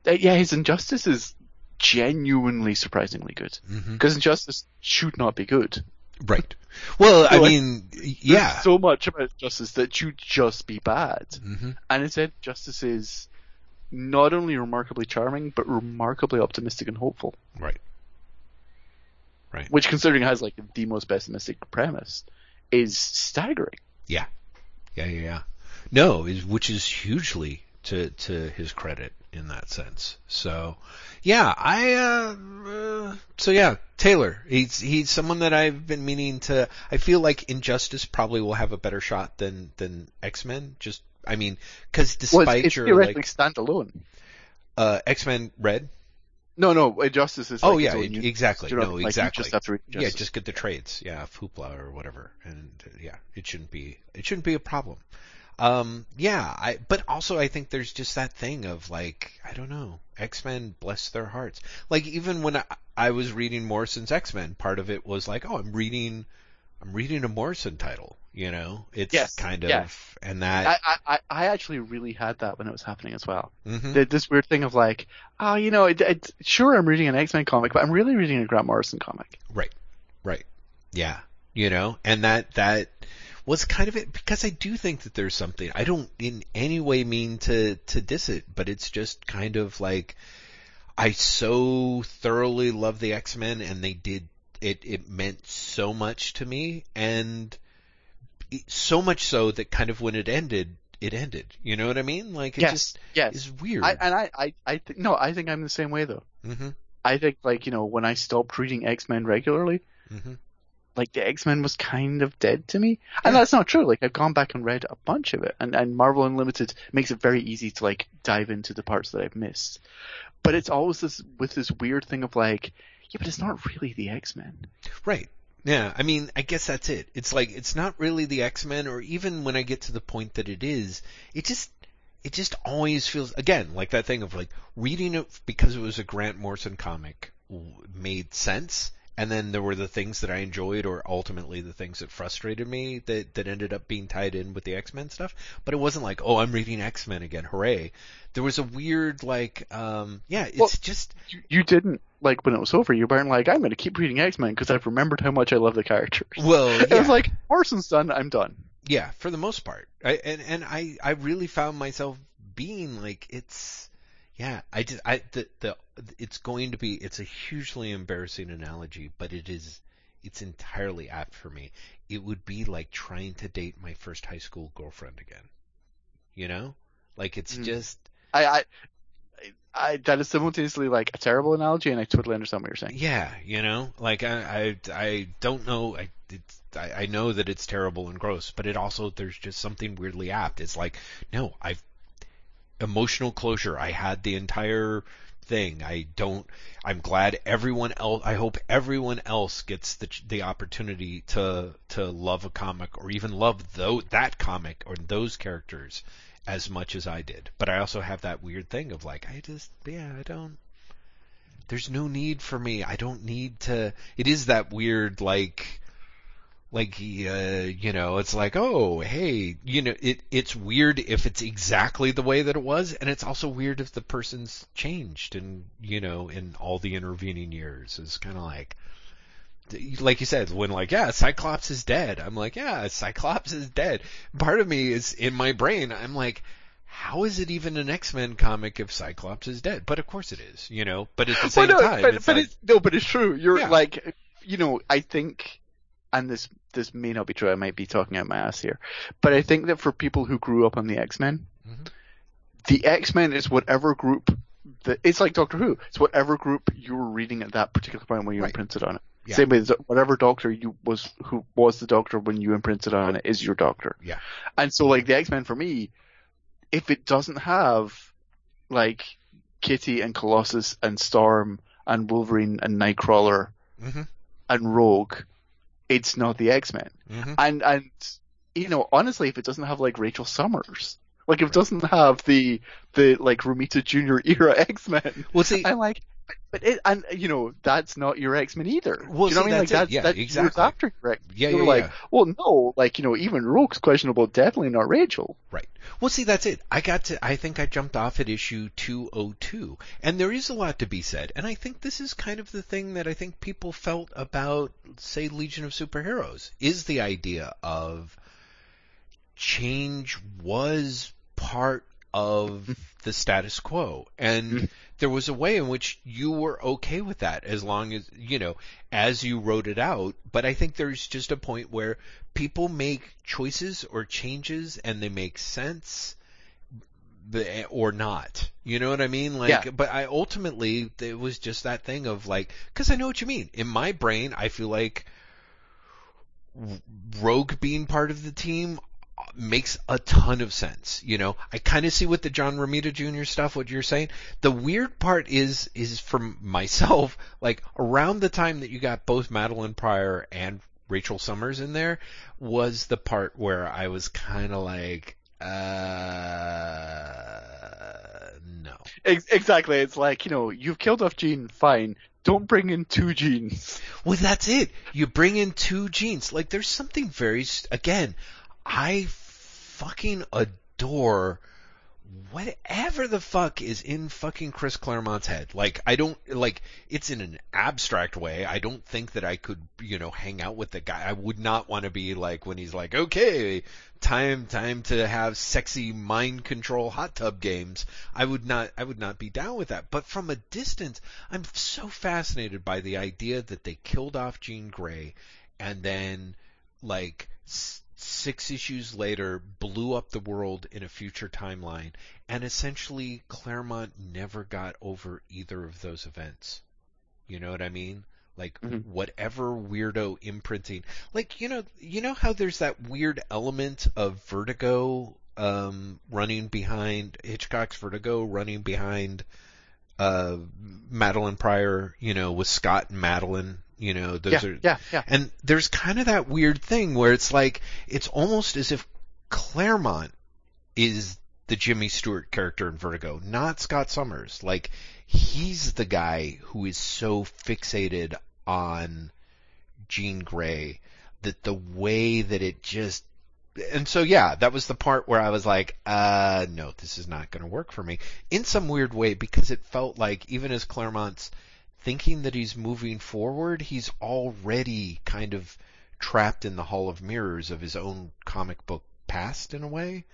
Uh, yeah, his Injustice is genuinely surprisingly good Mm-hmm. because Injustice should not be good. Right. Well, <laughs> I Like, mean, There's yeah. so much about Justice that should just be bad. Mm-hmm. And instead, Justice is not only remarkably charming, but remarkably optimistic and hopeful. Right. Right. Which, considering it has like the most pessimistic premise, is staggering. Yeah. Yeah, yeah, yeah. No, is which is hugely to to his credit in that sense. So, yeah, I uh, uh so yeah, Taylor, he's he's someone that I've been meaning to I feel like Injustice probably will have a better shot than than X-Men just I mean, Well, despite it's, it's your theoretically like standalone. uh X-Men Red. No, no, Injustice is. Oh like yeah, it- unit. exactly. Do you know No? Like, exactly. just have to read Yeah, just get the trades. Yeah, Hoopla or whatever, and uh, yeah, it shouldn't be it shouldn't be a problem. Um, yeah, I but also I think there's just that thing of like I don't know, X Men bless their hearts. Like even when I, I was reading Morrison's X Men, part of it was like, oh, I'm reading, I'm reading a Morrison title. You know, it's Yes, kind of yeah. and that. I, I, I- actually really had that when it was happening as well. mhm. The- This weird thing of like, oh, you know, it, it, sure, I'm reading an X Men comic, but I'm really reading a Grant Morrison comic. Right. Right. Yeah. You know, and that that was kind of it because I do think that there's something I don't in any way mean to to diss it, but it's just kind of like I so thoroughly love the X-Men and they did it it meant so much to me and so much so that kind of when it ended it ended. You know what I mean? Like it yes, just yes. is weird. I, and I, I, I th- no, I think I'm the same way though. Mm-hmm. I think like you know when I stopped reading X Men regularly, Mhm. like the X Men was kind of dead to me, and Yeah. that's not true. Like I've gone back and read a bunch of it, and and Marvel Unlimited makes it very easy to like dive into the parts that I've missed. But it's always this with this weird thing of like, yeah, but it's not really the X Men. Right. Yeah, I mean, I guess that's it. It's like it's not really the X-Men or even when I get to the point that it is, it just it just always feels again like that thing of like reading it because it was a Grant Morrison comic made sense and then there were the things that I enjoyed, or ultimately the things that frustrated me that that ended up being tied in with the X Men stuff. But it wasn't like, oh, I'm reading X Men again, hooray! There was a weird like, um, yeah, it's Well, just You, you didn't like when it was over. You weren't like, I'm going to keep reading X Men because I've remembered how much I love the characters. well, <laughs> It was like Morrison's done. I'm done. Yeah, for the most part. I, and and I I really found myself being like it's yeah, I just I the the it's going to be it's a hugely embarrassing analogy, but it is it's entirely apt for me. It would be like trying to date my first high school girlfriend again. You know? Like it's Mm. just I, I, I, that is simultaneously like a terrible analogy, and I totally understand what you're saying. Yeah, you know, like I, I, I don't know. I, I, I know that it's terrible and gross, but it also there's just something weirdly apt. It's like, no, I've emotional closure. I had the entire thing. I don't. I'm glad everyone else. I hope everyone else gets the the opportunity to to love a comic or even love though that comic or those characters as much as I did. But I also have that weird thing of like, I just, yeah, I don't there's no need for me. I don't need to. It is that weird, like, like, uh, you know, it's like, oh, hey, you know, it, it's weird if it's exactly the way that it was, and it's also weird if the person's changed and, you know, in all the intervening years. It's kind of like, like you said, when like, yeah, Cyclops is dead. I'm like, yeah, Cyclops is dead. Part of me is in my brain. I'm like, how is it even an X-Men comic if Cyclops is dead? But of course it is, you know. But at the same Well, no, time, but, it's but like, it's, no, but it's true. You're Yeah. like, you know, I think, and this this may not be true. I might be talking out my ass here, but I think that for people who grew up on the X Men, Mhm. the X Men is whatever group. That, it's like Doctor Who. It's whatever group you were reading at that particular point when you Right. imprinted on it. Yeah. Same way whatever doctor you was who was the doctor when you imprinted on it is your doctor. Yeah. And so like the X Men for me, if it doesn't have like Kitty and Colossus and Storm and Wolverine and Nightcrawler Mhm. and Rogue, it's not the X Men. Mhm. And and you know, honestly, if it doesn't have like Rachel Summers, like if it doesn't have the the like Romita Junior era <laughs> X Men, well, see, I'm like, but it and you know that's not your X Men either. Well, Do you know see, what I mean? Like that's Yeah, that's exactly. after X. Yeah, You're yeah, like, yeah. well, no, like you know, even Rogue's questionable, definitely not Rachel. Right. Well, see, that's it. I got to, I think I jumped off at issue 202. And there is a lot to be said. And I think this is kind of the thing that I think people felt about, say, Legion of Superheroes, is the idea of change was part of the status quo. And mm-hmm. there was a way in which you were okay with that as long as, you know, as you wrote it out. But I think there's just a point where people make choices or changes and they make sense the- or not. You know what I mean? Like, Yeah. but I ultimately, it was just that thing of like, cause I know what you mean. In my brain, I feel like Rogue being part of the team makes a ton of sense. You know, I kind of see what the John Romita Jr. stuff, what you're saying. The weird part is, is from myself, <laughs> like around the time that you got both Madelyne Pryor and Rachel Summers in there was the part where I was kind of like, uh, no. Exactly. It's like you know, you've killed off Jean, fine. Don't bring in two Jeans. Well, that's it. You bring in two Jeans. Like, there's something very, again, I fucking adore whatever the fuck is in fucking Chris Claremont's head. Like, I don't, like, it's in an abstract way. I don't think that I could, you know, hang out with the guy. I would not want to be like when he's like, okay, time, time to have sexy mind control hot tub games. I would not, I would not be down with that. But from a distance, I'm so fascinated by the idea that they killed off Jean Grey and then, like, six issues later, blew up the world in a future timeline, and essentially Claremont never got over either of those events. You know what I mean? Like Mhm. whatever weirdo imprinting, like you know, you know how there's that weird element of Vertigo um, running behind Hitchcock's Vertigo running behind uh, Madelyne Pryor, you know, with Scott and Madelyne, you know, those yeah, are yeah, yeah. and there's kind of that weird thing where it's like it's almost as if Claremont is the Jimmy Stewart character in Vertigo, not Scott Summers. Like he's the guy who is so fixated on Jean Grey that the way that it just and so yeah, that was the part where I was like, uh, no, this is not going to work for me in some weird way because it felt like even as Claremont's thinking that he's moving forward, he's already kind of trapped in the Hall of Mirrors of his own comic book past in a way.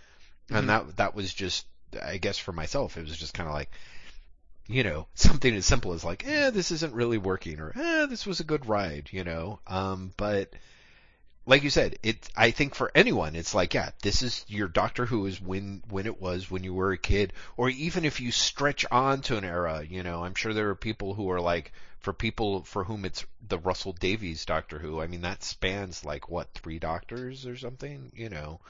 Mhm. And that that was just I guess for myself it was just kind of like you know, <laughs> something as simple as like, eh, this isn't really working or eh, this was a good ride, you know. Um but like you said, it I think for anyone it's like, yeah, this is your Doctor Who is when when it was when you were a kid or even if you stretch on to an era, you know, I'm sure there are people who are like for people for whom it's the Russell Davies Doctor Who, I mean that spans like what, three doctors or something, you know,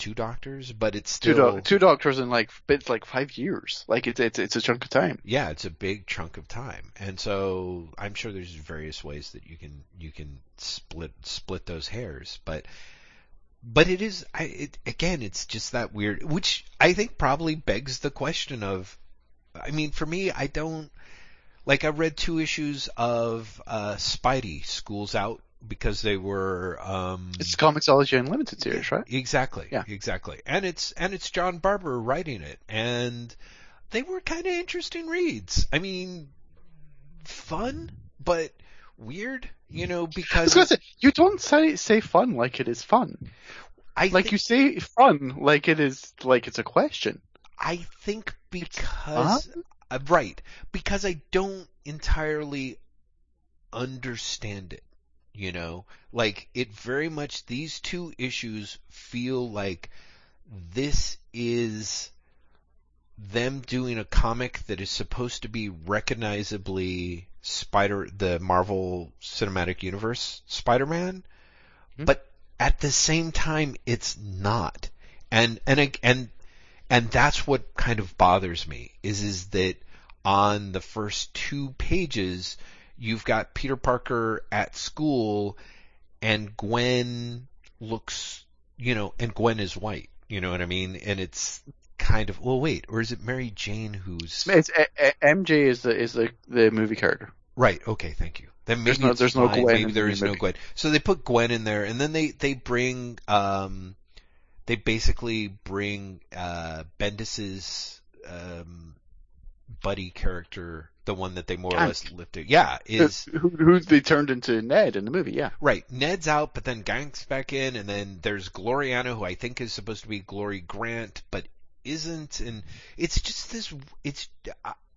two doctors, but it's Two, still two doctors in like it's like five years. Like it's it's it's a chunk of time. yeah, it's a big chunk of time, and so I'm sure there's various ways that you can you can split split those hairs, but but it is I it, again, it's just that weird, which I think probably begs the question of, I mean, for me, I don't like I read two issues of uh, Spidey Schools Out because they were um, It's Comixology Unlimited series, right? Exactly. Yeah. Exactly. And it's and it's John Barber writing it, and they were kind of interesting reads. I mean, fun but weird, you know, because say you don't say say fun like it is fun. I Like you say fun like it is like it's a question. I think because uh, right because I don't entirely understand it. You know, like it very much these two issues feel like this is them doing a comic that is supposed to be recognizably Spider the Marvel Cinematic Universe Spider-Man, Hmm. but at the same time it's not. And and and and that's what kind of bothers me is is that on the first two pages you've got Peter Parker at school and Gwen looks you know and Gwen is white you know what I mean and it's kind of well wait or is it Mary Jane who's It's a, a, MJ is the is the the movie character. Right. Okay. Thank you. Then maybe There's no- there's no. Gwen Maybe there the is no. Gwen. So they put Gwen in there, and then they they bring um they basically bring uh Bendis's um buddy character, the one that they more or Ganke. less lifted. Yeah, is who, who they turned into Ned in the movie? Yeah. right. Ned's out, but then Ganke's back in, and then there's Gloriana, who I think is supposed to be Glory Grant, but isn't, and it's just this. It's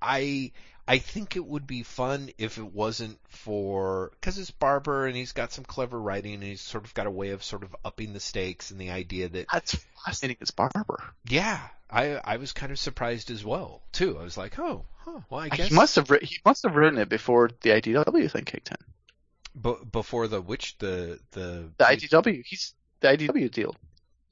I I think it would be fun if it wasn't for because it's Barber and he's got some clever writing and he's sort of got a way of sort of upping the stakes and the idea that That's fascinating. It's Barber. yeah I I was kind of surprised as well too. I was like oh huh well I guess He must have writ- he must have written it before the IDW thing kicked in. b- before the which the the The IDW he's the IDW deal.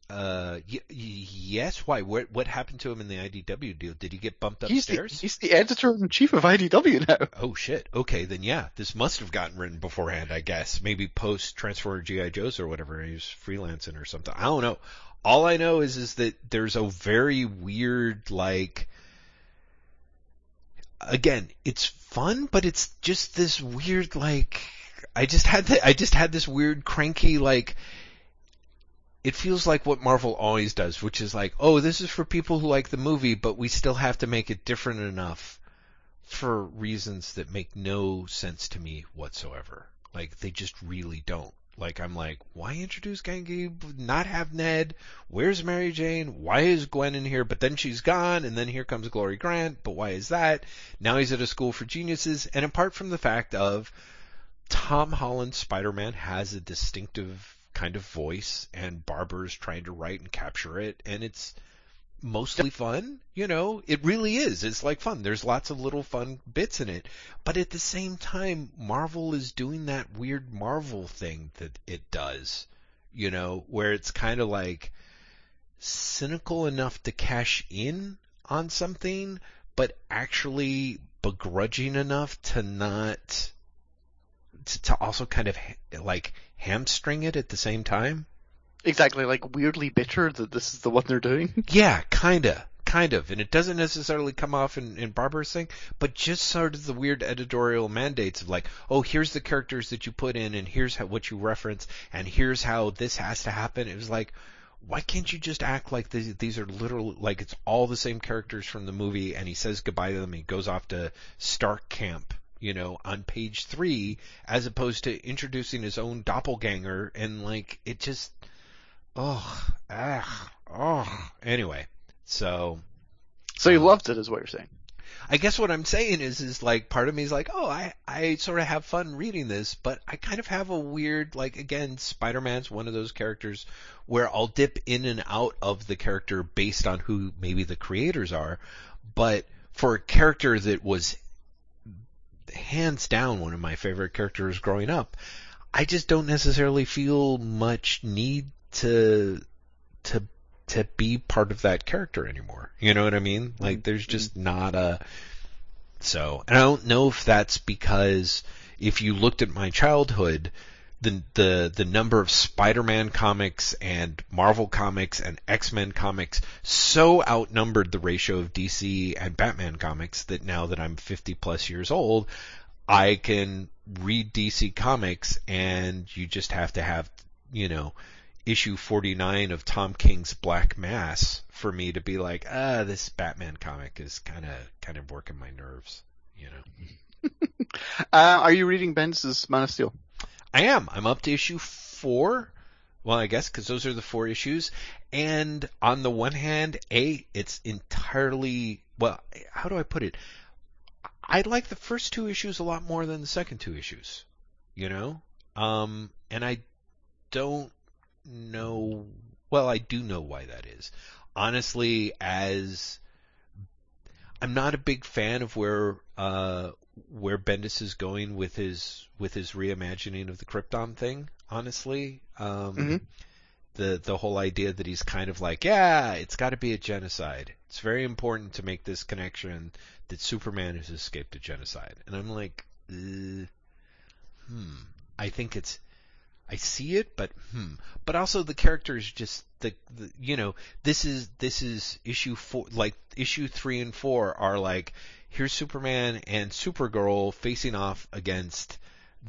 uh y- y- yes why what what happened to him in the IDW deal did he get bumped He's the, upstairs he's the editor in chief of IDW now. Oh shit. Okay, then yeah, this must have gotten written beforehand, I guess. Maybe post Transformer GI Joes or whatever. He was freelancing or something. I don't know. All I know is is that there's a very weird like. Again, it's fun, but it's just this weird like. I just had the, I just had this weird cranky like. It feels like what Marvel always does, which is like, oh, this is for people who like the movie, but we still have to make it different enough for reasons that make no sense to me whatsoever. Like they just really don't. Like I'm like, why introduce Ganke? Not have Ned? Where's Mary Jane? Why is Gwen in here? But then she's gone, and then here comes Glory Grant. But why is that? Now he's at a school for geniuses. And apart from the fact of Tom Holland's Spider-Man has a distinctive kind of voice, and Barber's trying to write and capture it, and it's mostly fun. You know, it really is. It's like fun. There's lots of little fun bits in it. But at the same time, Marvel is doing that weird Marvel thing that it does. You know, where it's kind of like cynical enough to cash in on something, but actually begrudging enough to not to, also kind of like hamstring it at the same time. Exactly, like weirdly bitter that this is the one they're doing. <laughs> Yeah, kinda, kind of, and it doesn't necessarily come off in, in Barber's thing, but just sort of the weird editorial mandates of like, oh, here's the characters that you put in, and here's how, what you reference, and here's how this has to happen. It was like, why can't you just act like these, these are literal, like it's all the same characters from the movie, and he says goodbye to them, he goes off to Stark Camp, you know, on page three, as opposed to introducing his own doppelganger, and like, it just, oh, ah, oh, anyway. So, So you loved it, is what you're saying. I guess what I'm saying is, is like part of me is like, oh, I, I sort of have fun reading this, but I kind of have a weird, like again, Spider-Man's one of those characters where I'll dip in and out of the character based on who maybe the creators are, but for a character that was hands down one of my favorite characters growing up, I just don't necessarily feel much need to to to be part of that character anymore. You know what I mean? Like mm-hmm. there's just mm-hmm. not a so, and I don't know if that's because if you looked at my childhood, the the the number of Spider-Man comics and Marvel comics and X-Men comics so outnumbered the ratio of DC and Batman comics that now that I'm 50 plus years old, I can read DC comics and you just have to have, you know, issue 49 of Tom King's Black Mass for me to be like, ah, this Batman comic is kind of kind of working my nerves, you know. <laughs> Uh, are you reading Bendis' Man of Steel? I am. I'm up to issue four. Well, I guess because those are the four issues. And on the one hand, a it's entirely well. How do I put it? I like the first two issues a lot more than the second two issues. You know, um, and I don't know. Well, I do know why that is. Honestly, as I'm not a big fan of where uh, where Bendis is going with his with his reimagining of the Krypton thing. Honestly, um, Mhm. the the whole idea that he's kind of like, yeah, it's got to be a genocide. It's very important to make this connection that Superman has escaped a genocide, and I'm like, uh, hmm. I think it's I see it, but hmm. But also the characters just the, the you know this is this is issue four like issue three and four are like here's Superman and Supergirl facing off against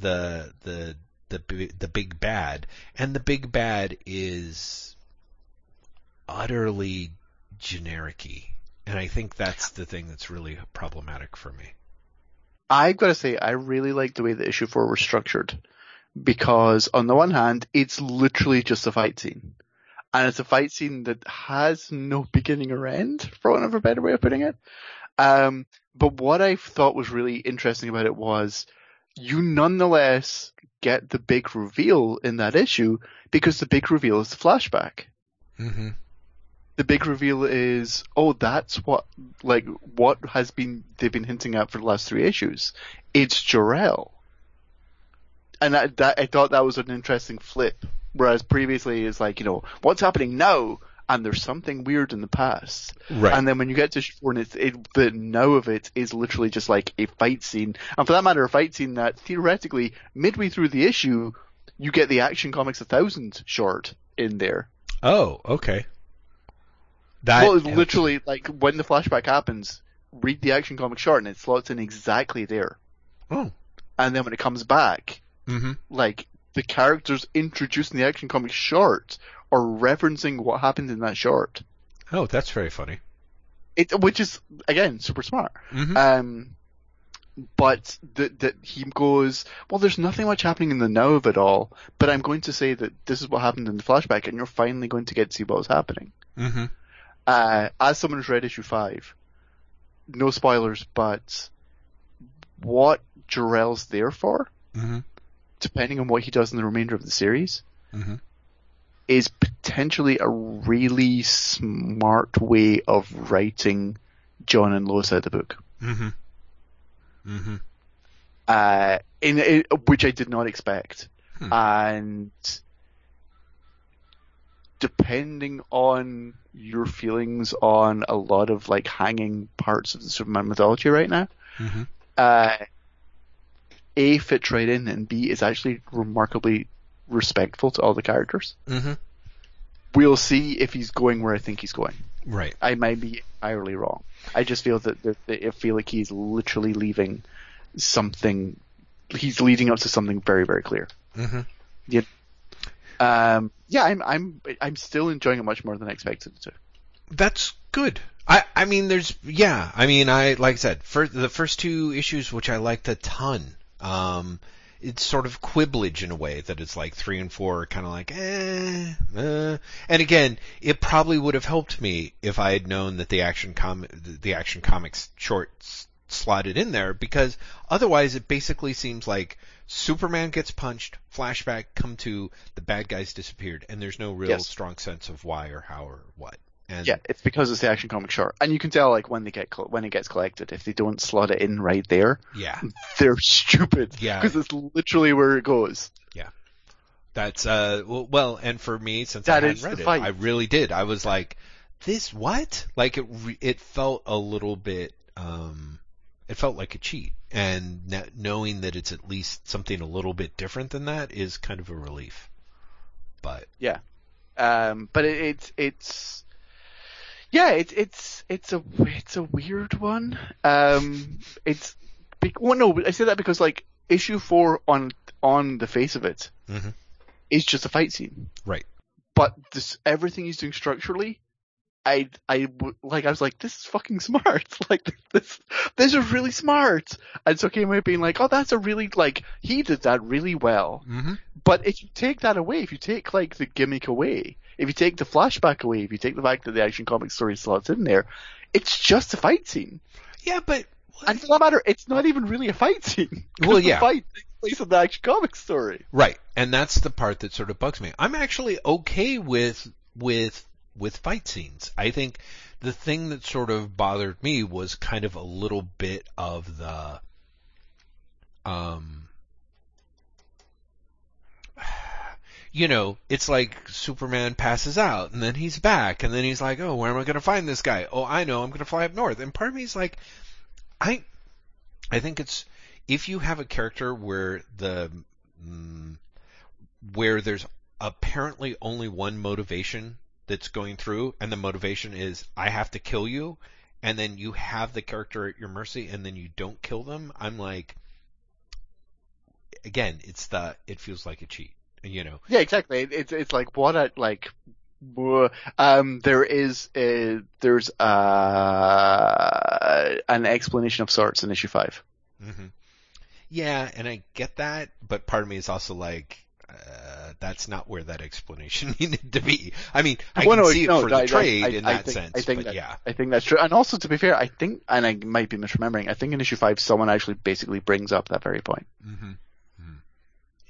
the the the the big bad, and the big bad is utterly generic-y. And I think that's the thing that's really problematic for me. I've got to say, I really like the way the issue four was structured because on the one hand, it's literally just a fight scene. And it's a fight scene that has no beginning or end, for want of a better way of putting it. Um, but what I thought was really interesting about it was you nonetheless get the big reveal in that issue because the big reveal is the flashback. Mm-hmm. The big reveal is, oh, that's what, like, what has been, they've been hinting at for the last three issues. It's Jor-El. And that, that, I thought that was an interesting flip. Whereas previously it's like, you know, what's happening now? And there's something weird in the past. Right. And then when you get to and it's, it, the now of it is literally just like a fight scene. And for that matter, a fight scene that theoretically, midway through the issue, you get the Action Comics 1000 short in there. oh, okay. That well, it's literally like when the flashback happens, read the Action Comics short and it slots in exactly there. Oh. And then when it comes back, Mm-hmm. like the characters introduced in the Action Comics short are referencing what happened in that short. Oh, that's very funny. It, which is again super smart. Mm-hmm. Um, but that that he goes, well, there's nothing much happening in the now of it all, but I'm going to say that this is what happened in the flashback, and you're finally going to get to see what was happening. mm-hmm. Uh, as someone who's read issue five, no spoilers, but what Jor-El's there for, Mm-hmm. Depending on what he does in the remainder of the series, Mm-hmm. is potentially a really smart way of writing Jon and Lois out of the book. Mm-hmm. Mm-hmm. uh, in, in which I did not expect, Hmm. and depending on your feelings on a lot of like hanging parts of the Superman mythology right now, Mm-hmm. uh, a fits right in, and B is actually remarkably respectful to all the characters. Mm-hmm. We'll see if he's going where I think he's going. Right. I might be entirely wrong. I just feel that, that, that I feel like he's literally leaving something. He's leading up to something very very clear. Mm-hmm. Yeah. Um. Yeah. I'm. I'm. I'm still enjoying it much more than I expected to. That's good. I, I mean, there's, yeah, I mean, I, like I said, for the first two issues, which I liked a ton, um, it's sort of quibblage in a way that it's like three and four are kind of like, eh, eh. And again, it probably would have helped me if I had known that the action com, the action comics shorts slotted in there because otherwise it basically seems like Superman gets punched, flashback, come to, the bad guys disappeared, and there's no real Yes. strong sense of why or how or what. And Yeah, it's because it's the action comic short, and you can tell like when they get when it gets collected, if they don't slot it in right there, yeah. <laughs> they're stupid. Yeah. because it's literally where it goes. Yeah, that's uh well, and for me since That I hadn't read it, fight. I really did. I was like, this what? Like it it felt a little bit um it felt like a cheat, and knowing that it's at least something a little bit different than that is kind of a relief. But yeah, Um, but it, it's it's yeah, it's it's it's a it's a weird one. Um, it's be- well, no, I say that because like issue four on on the face of it Mhm. is just a fight scene, right, but this everything he's doing structurally. I, I, like, I was like, this is fucking smart. <laughs> Like, this, this is really smart. And so came out being like, oh, that's a really, like, he did that really well. mm-hmm. But if you take that away, if you take like the gimmick away, if you take the flashback away, if you take the fact that the action comic story slots in there, it's just a fight scene. yeah, but And for that matter, it's not even really a fight scene. <laughs> Well, the yeah. fight takes place in the action comic story. Right, and that's the part that sort of bugs me. I'm actually okay with with with fight scenes. I think the thing that sort of bothered me was kind of a little bit of the um you know, it's like Superman passes out and then he's back and then he's like, "Oh, where am I going to find this guy? Oh, I know, I'm going to fly up north." And part of me is like I I think it's if you have a character where the mm, where there's apparently only one motivation that's going through, and the motivation is I have to kill you, and then you have the character at your mercy, and then you don't kill them. I'm like, again, it's the it feels like a cheat, you know. Yeah, exactly. It's it's like what a like. Um, there is a, there's uh an explanation of sorts in issue five. hmm Yeah, and I get that, but part of me is also like, uh, that's not where that explanation <laughs> needed to be. I mean, I Well, can no, see it no, for the I- I- trade I- in I that think- sense, I think but that- yeah. I think that's true. And also, to be fair, I think, and I might be misremembering, I think in issue five, someone actually basically brings up that very point. Mm-hmm.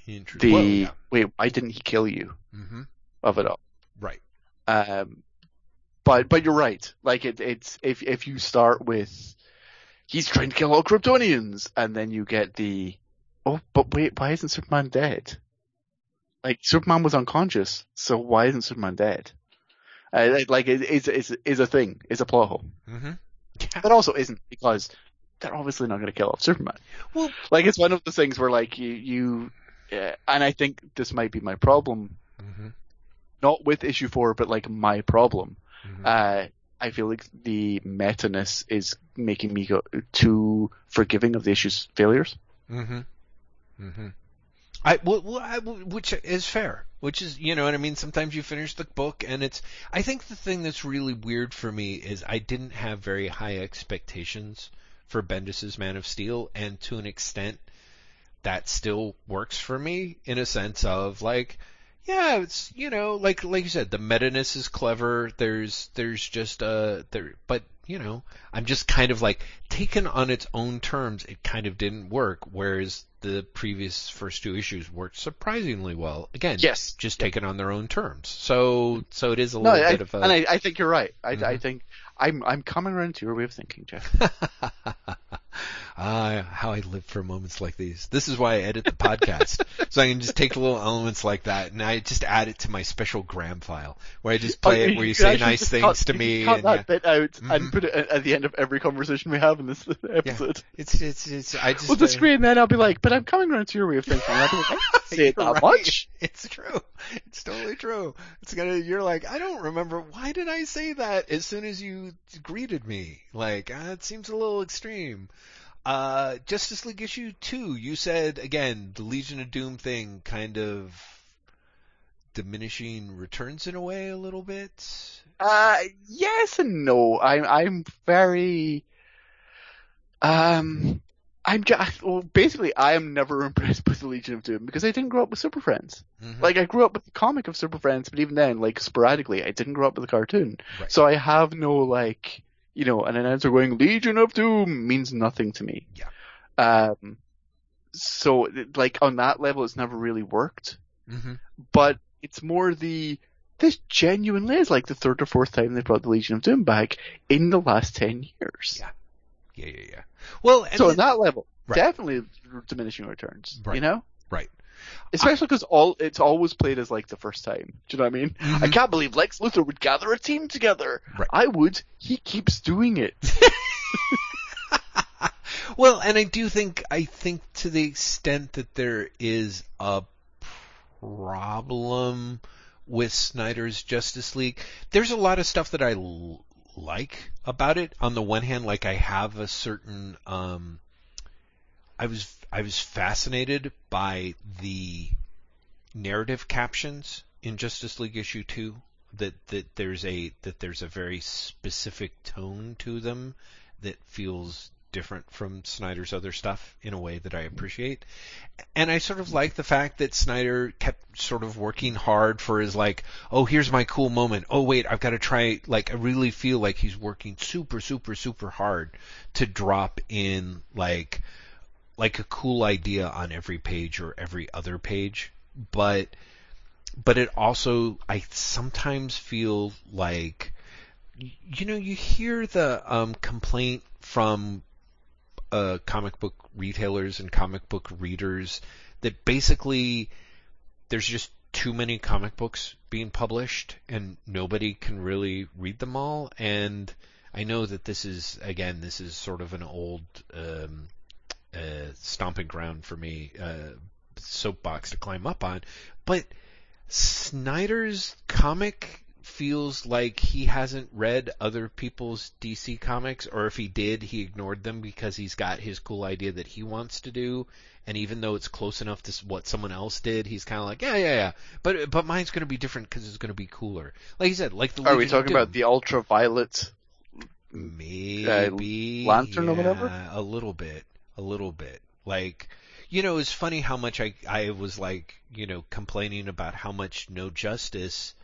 Interesting. The Well, yeah. wait, why didn't he kill you? hmm Of it all. Right. Um, but but you're right. Like it, it's if if you start with he's trying to kill all Kryptonians, and then you get the oh, but wait, why isn't Superman dead? Like Superman was unconscious, so why isn't Superman dead? Uh, like it is is is a thing, is a plot hole. Mm-hmm. <laughs> But also isn't because they're obviously not going to kill off Superman. Well- like it's one of the things where like you you, uh, and I think this might be my problem, Mm-hmm. not with issue four, but like my problem. Mhm. Uh, I feel like the meta-ness is making me go too forgiving of the issue's failures. Mm-hmm. Mm-hmm. I, well, well, I, which is fair. Which is, you know what I mean? Sometimes you finish the book and it's, I think the thing that's really weird for me is I didn't have very high expectations for Bendis's Man of Steel and to an extent that still works for me in a sense of like, yeah, it's, you know, like, like you said, the meta-ness is clever. There's, there's just, uh, there, but, you know, I'm just kind of like, taken on its own terms, it kind of didn't work, whereas the previous first two issues worked surprisingly well. Again, Yes. just taken on their own terms. So, so it is a No, little I, bit of a, and I, I think you're right. I, I Mhm. think I'm I'm coming around to your way of thinking, Jeff. <laughs> I how I live for moments like these. This is why I edit the podcast, <laughs> so I can just take little elements like that and I just add it to my special Graeme file where I just play Oh, it where you could say nice things cut- to me. Cut and that yeah. bit out Mhm. and put it at, the end of every conversation we have in this episode. It's it's it's I just We'll disagree, and then I'll be like, "But I'm coming around to your way of thinking." I'll be like, "I <laughs> didn't say it that right. much." It's true. It's totally true. It's gonna. You're like, I don't remember. Why did I say that as soon as you greeted me? Like, uh, it seems a little extreme. Uh, Justice League issue two. You said again the Legion of Doom thing, kind of diminishing returns in a way a little bit. Uh, yes and no. I'm I'm very um I'm just well, basically I am never <laughs> impressed with the Legion of Doom because I didn't grow up with Super Friends. Mhm. Like I grew up with the comic of Super Friends, but even then, like sporadically, I didn't grow up with the cartoon. Right. So I have no like you know an announcer going Legion of Doom means nothing to me. Yeah. Um. So like on that level, it's never really worked Mm-hmm. but it's more the this genuinely is like the third or fourth time they brought the Legion of Doom back in the last ten years. Yeah. Yeah, yeah, yeah. Well, and so on that level, Right. definitely diminishing returns. Right. You know, right. Especially because all it's always played as like the first time. Do you know what I mean? I Mhm. can't believe Lex Luthor would gather a team together. Right. I would. He keeps doing it. <laughs> <laughs> Well, and I do think I think to the extent that there is a problem with Snyder's Justice League, there's a lot of stuff that I l- like about it. On the one hand, like I have a certain um I was I was fascinated by the narrative captions in Justice League issue 2 that that there's a that there's a very specific tone to them that feels different from Snyder's other stuff in a way that I appreciate. And I sort of like the fact that Snyder kept sort of working hard for his like, oh, here's my cool moment. Oh, wait, I've got to try, like, I really feel like he's working super, super, super hard to drop in, like, like a cool idea on every page or every other page. But, but it also, I sometimes feel like, you know, you hear the um, complaint from uh, comic book retailers and comic book readers that basically there's just too many comic books being published and nobody can really read them all. And I know that this is again, this is sort of an old um, uh, stomping ground for me, uh, soapbox to climb up on, but Snyder's comic feels like he hasn't read other people's DC comics, or if he did, he ignored them because he's got his cool idea that he wants to do. And even though it's close enough to what someone else did, he's kind of like, yeah, yeah, yeah. But but mine's going to be different because it's going to be cooler. Like you said, like the Are we Legion talking about the ultraviolet? Maybe lantern or whatever? A little bit, a little bit. Like, you know, it's funny how much I I was like, you know, complaining about how much No Justice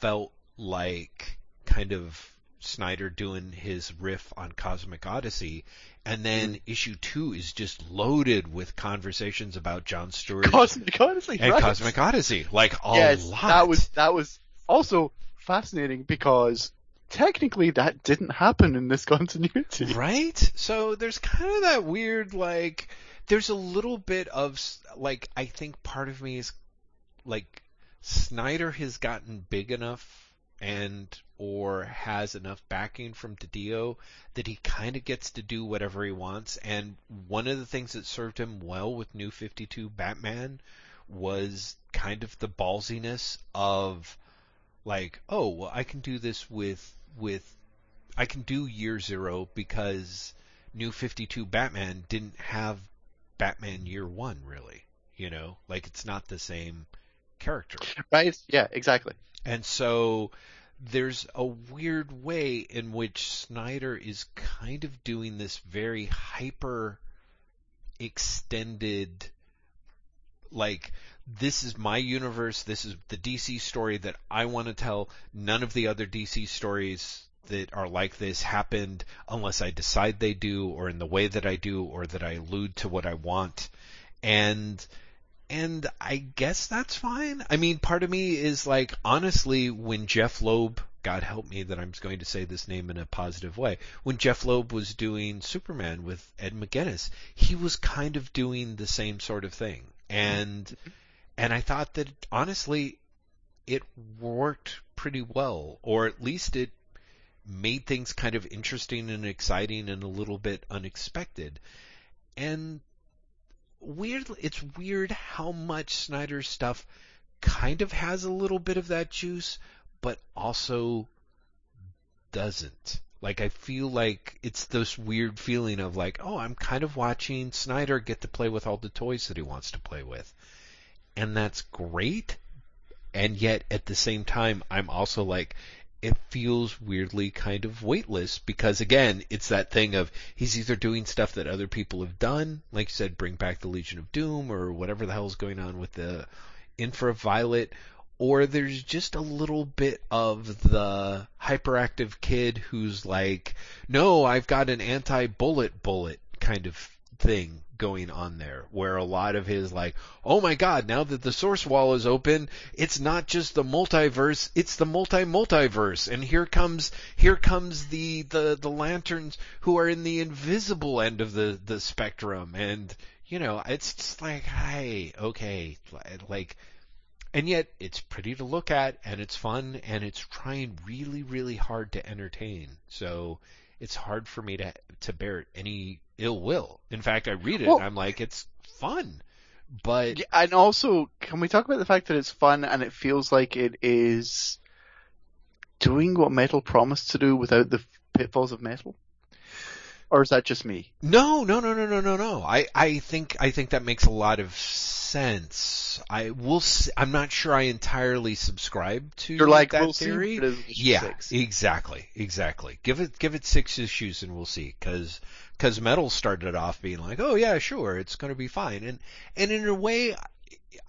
felt like kind of Snyder doing his riff on Cosmic Odyssey, and then Mm-hmm. issue two is just loaded with conversations about John Stewart Cosmic Odyssey, and right? Cosmic Odyssey, like a yes, lot. that was that was also fascinating because technically that didn't happen in this <laughs> continuity. Right? So there's kind of that weird, like, there's a little bit of, like, I think part of me is, like, Snyder has gotten big enough and, or has enough backing from DiDio that he kind of gets to do whatever he wants. And one of the things that served him well with New 52 Batman was kind of the ballsiness of, like, oh, well, I can do this with, with I can do Year Zero because New 52 Batman didn't have Batman Year One, really. You know, like it's not the same character. Right? Yeah, exactly. And so there's a weird way in which Snyder is kind of doing this very hyper extended like this is my universe, this is the DC story that I want to tell. None of the other DC stories that are like this happened unless I decide they do or in the way that I do or that I allude to what I want. And and I guess that's fine. I mean, part of me is like, honestly, when Jeph Loeb God help me that I'm going to say this name in a positive way. When Jeph Loeb was doing Superman with Ed McGuinness, he was kind of doing the same sort of thing. And <laughs> and I thought that honestly it worked pretty well or at least it made things kind of interesting and exciting and a little bit unexpected. And weird it's weird how much Snyder's stuff kind of has a little bit of that juice, but also doesn't. Like I feel like it's this weird feeling of like, oh, I'm kind of watching Snyder get to play with all the toys that he wants to play with. And that's great. And yet at the same time, I'm also like, it feels weirdly kind of weightless because again, it's that thing of he's either doing stuff that other people have done, like you said, bring back the Legion of Doom or whatever the hell's going on with the Infraviolet, or there's just a little bit of the hyperactive kid who's like, no, I've got an anti-bullet bullet kind of thing going on there where a lot of his like, oh my god, now that the source wall is open, it's not just the multiverse, it's the multi-multiverse. And here comes, here comes the, the, the lanterns who are in the invisible end of the, the spectrum. And, you know, it's just like, hey, okay, like, and yet it's pretty to look at and it's fun and it's trying really, really hard to entertain. So it's hard for me to to bear any ill will. In fact, I read it well, and I'm like, it's fun. But and also, can we talk about the fact that it's fun and it feels like it is doing what metal promised to do without the pitfalls of metal? Or is that just me? No, no, no, no, no, no, no. I, I think I think that makes a lot of sense. I will. I'm not sure I entirely subscribe to You're like, that we'll theory. Yeah, six. exactly, exactly. Give it give it six issues and we'll see. Because because Metal started off being like, oh yeah, sure, it's going to be fine, and and in a way,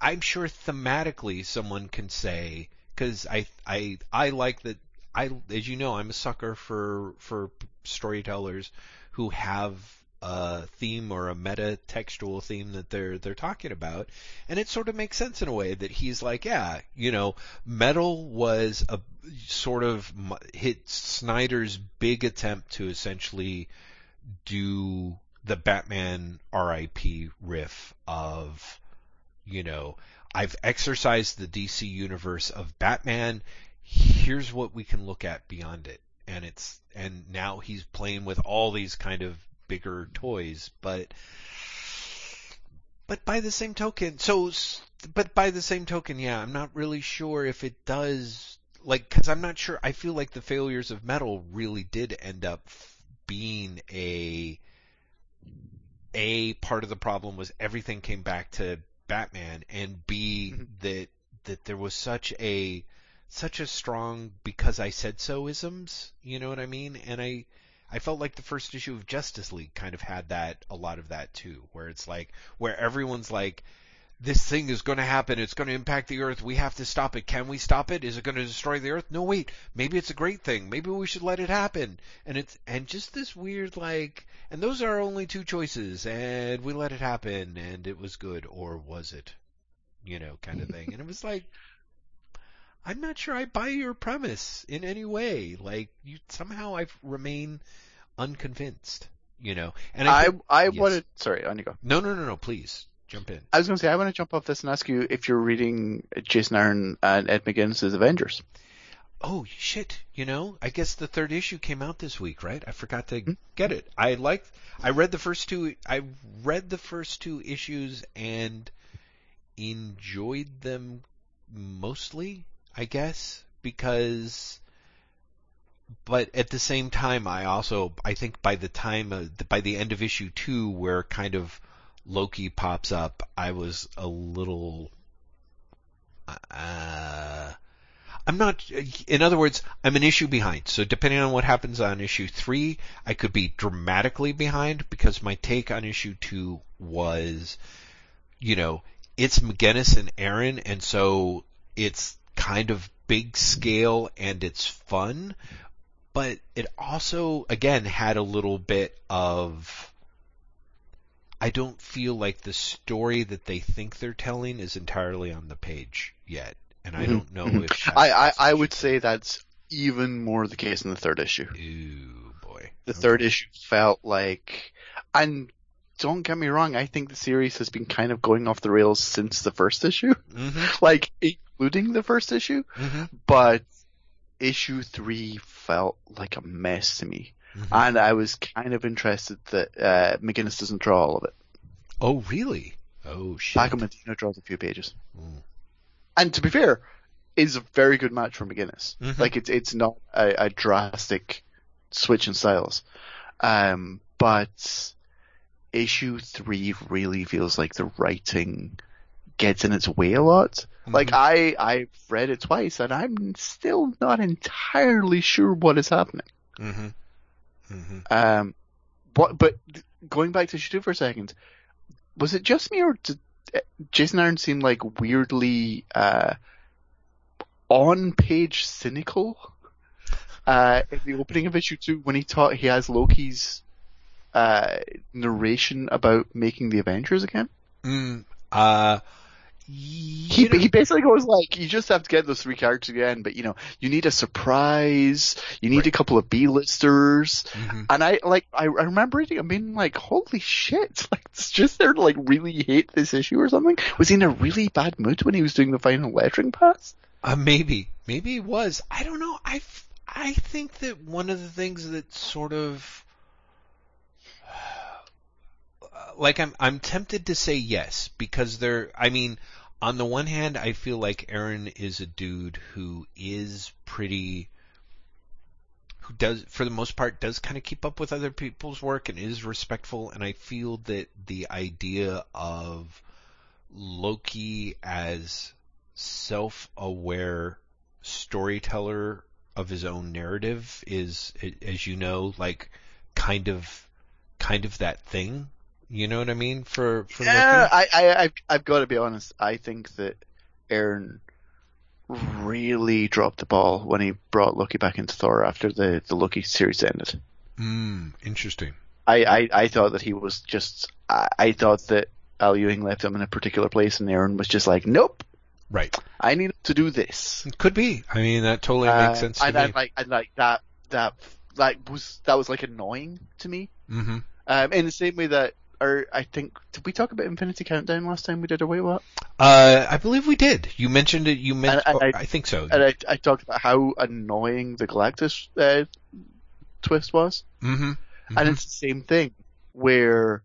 I'm sure thematically someone can say because I I I like that. I as you know, I'm a sucker for for storytellers who have a theme or a meta textual theme that they're they're talking about and it sort of makes sense in a way that he's like yeah you know metal was a sort of hit Snyder's big attempt to essentially do the Batman RIP riff of you know I've exercised the DC universe of Batman. Here's what we can look at beyond it. And it's and now he's playing with all these kind of bigger toys, but but by the same token, so but by the same token, yeah, I'm not really sure if it does like cuz I'm not sure I feel like the failures of metal really did end up being a a part of the problem was everything came back to Batman and B mm-hmm. that that there was such a such a strong because I said so isms, you know what I mean? And I I felt like the first issue of Justice League kind of had that a lot of that too, where it's like where everyone's like this thing is going to happen. It's going to impact the earth. We have to stop it. Can we stop it? Is it going to destroy the earth? No, wait. Maybe it's a great thing. Maybe we should let it happen. And it's and just this weird like and those are our only two choices and we let it happen and it was good or was it? You know, kind of thing. And it was <laughs> like I'm not sure I buy your premise in any way. Like you somehow I remain unconvinced. You know, and I I, I yes. wanted. Sorry, on you go. No, no, no, no. Please jump in. I was going to say I want to jump off this and ask you if you're reading Jason Aaron and Ed McGuinness's Avengers. Oh shit! You know, I guess the third issue came out this week, right? I forgot to mm-hmm. get it. I liked. I read the first two. I read the first two issues and enjoyed them mostly. I guess because but at the same time, I also I think by the time uh, by the end of issue two, we're kind of Loki pops up, I was a little. Uh, I'm not. In other words, I'm an issue behind. So depending on what happens on issue three, I could be dramatically behind because my take on issue two was, you know, it's McGuinness and Aaron, and so it's kind of big scale and it's fun, but it also again had a little bit of I don't feel like the story that they think they're telling is entirely on the page yet, and I mm-hmm. don't know mm-hmm. if I I, I would say that's even more the case in the third issue. Ooh, boy. The Okay. third issue felt like, and don't get me wrong, I think the series has been kind of going off the rails since the first issue, Mm-hmm. <laughs> like including the first issue. Mm-hmm. But issue three felt like a mess to me, Mhm. and I was kind of interested that uh, McGuinness doesn't draw all of it. Oh, really? Oh, shit. Paco Medina draws a few pages, Mm. and to be fair, is a very good match for McGuinness. Mhm. Like it's it's not a, a drastic switch in styles, um, but issue three really feels like the writing gets in its way a lot. Like Mhm. I I've read it twice and I'm still not entirely sure what is happening. Mm-hmm. Mm-hmm. Um, what but going back to issue two for a second, was it just me or did uh, Jason Aaron seem like weirdly uh, on page cynical <laughs> uh, in the opening of issue two when he taught he has Loki's uh, narration about making the Avengers again? Mm, uh, He he basically goes like, you just have to get those three characters again, but you know, you need a surprise, you need Right. a couple of B-listers, Mhm. and I like I, I remember reading, I mean, like, holy shit, <laughs> like it's just there to like really hate this issue or something. Was he in a really bad mood when he was doing the final lettering pass? Uh, maybe, maybe it was. I don't know. I I think that one of the things that sort of, like, I'm, I'm tempted to say yes because there. I mean, on the one hand, I feel like Aaron is a dude who is pretty, who does, for the most part, does kind of keep up with other people's work and is respectful. And I feel that the idea of Loki as self-aware storyteller of his own narrative is, as you know, like kind of, kind of that thing. You know what I mean? For for Yeah, I, I, I've, I've got to be honest. I think that Aaron really dropped the ball when he brought Loki back into Thor after the, the Loki series ended. Mm, interesting. I, I, I thought that he was just, I, I thought that Al Ewing left him in a particular place and Aaron was just like, nope, Right. I need to do this. Could be. I mean, that totally Uh, makes sense to and me. I like, and like that, that, that was, that was like annoying to me. hmm Um, in the same way that, or I think, did we talk about Infinity Countdown last time we did a Wait What? Uh, I believe we did. You mentioned it. You mentioned. And I- I, think so. And I, I talked about how annoying the Galactus uh, twist was. hmm And it's the same thing where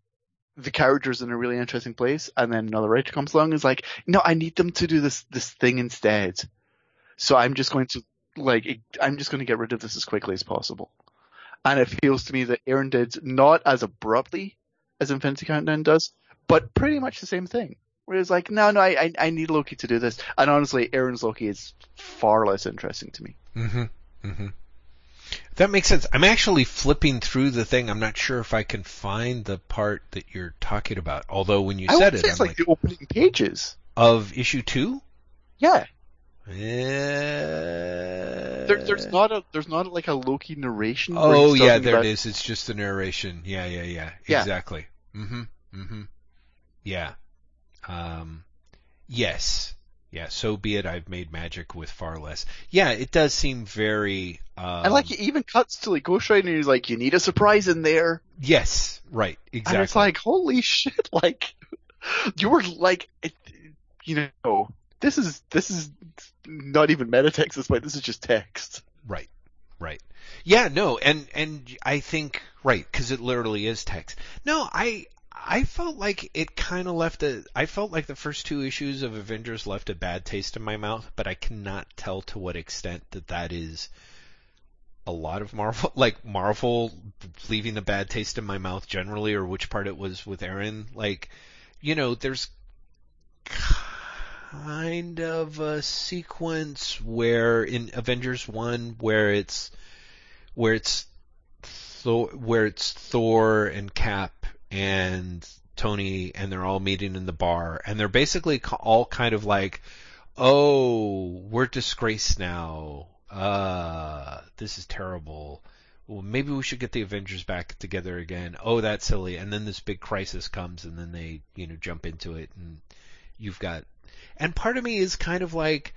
the character's in a really interesting place and then another writer comes along and is like, no, I need them to do this, this thing instead. So I'm just going to, like, I'm just going to get rid of this as quickly as possible. And it feels to me that Aaron did not as abruptly as Infinity Countdown does, but pretty much the same thing. Where it's like, no, no, I, I, need Loki to do this. And honestly, Aaron's Loki is far less interesting to me. hmm hmm That makes sense. I'm actually flipping through the thing. I'm not sure if I can find the part that you're talking about. Although when you I said it, say I'm it's like, like, the opening pages. of issue two. Yeah. Yeah. There, there's not a there's not like a Loki narration. Oh yeah, there about- it is. It's just the narration. Yeah, yeah, yeah. Yeah. Exactly. hmm Mm hmm Yeah. Um. Yes. Yeah. So be it. I've made magic with far less. Yeah. It does seem very. Um, And like it even cuts to like Ghost Rider and he's like, "You need a surprise in there," Yes. Right. Exactly. and it's like, "Holy <laughs> shit!" Like <laughs> you were like, it, you know, this is this is not even metatext at this point. This is just text. Right. Right. Yeah, no, and and I think right because it literally is text. No, I I felt like it kind of left a. I felt like the first two issues of Avengers left a bad taste in my mouth, but I cannot tell to what extent that that is a lot of Marvel, <laughs> like Marvel leaving a bad taste in my mouth generally, or which part it was with Aaron. Like, you know, there's kind of a sequence where in Avengers 1 where it's where it's Thor where it's Thor and Cap and Tony and they're all meeting in the bar and they're basically all kind of like oh we're disgraced now uh this is terrible well, maybe we should get the Avengers back together again. Oh, that's silly. And then this big crisis comes, and then they, you know, jump into it, and you've got. And part of me is kind of like,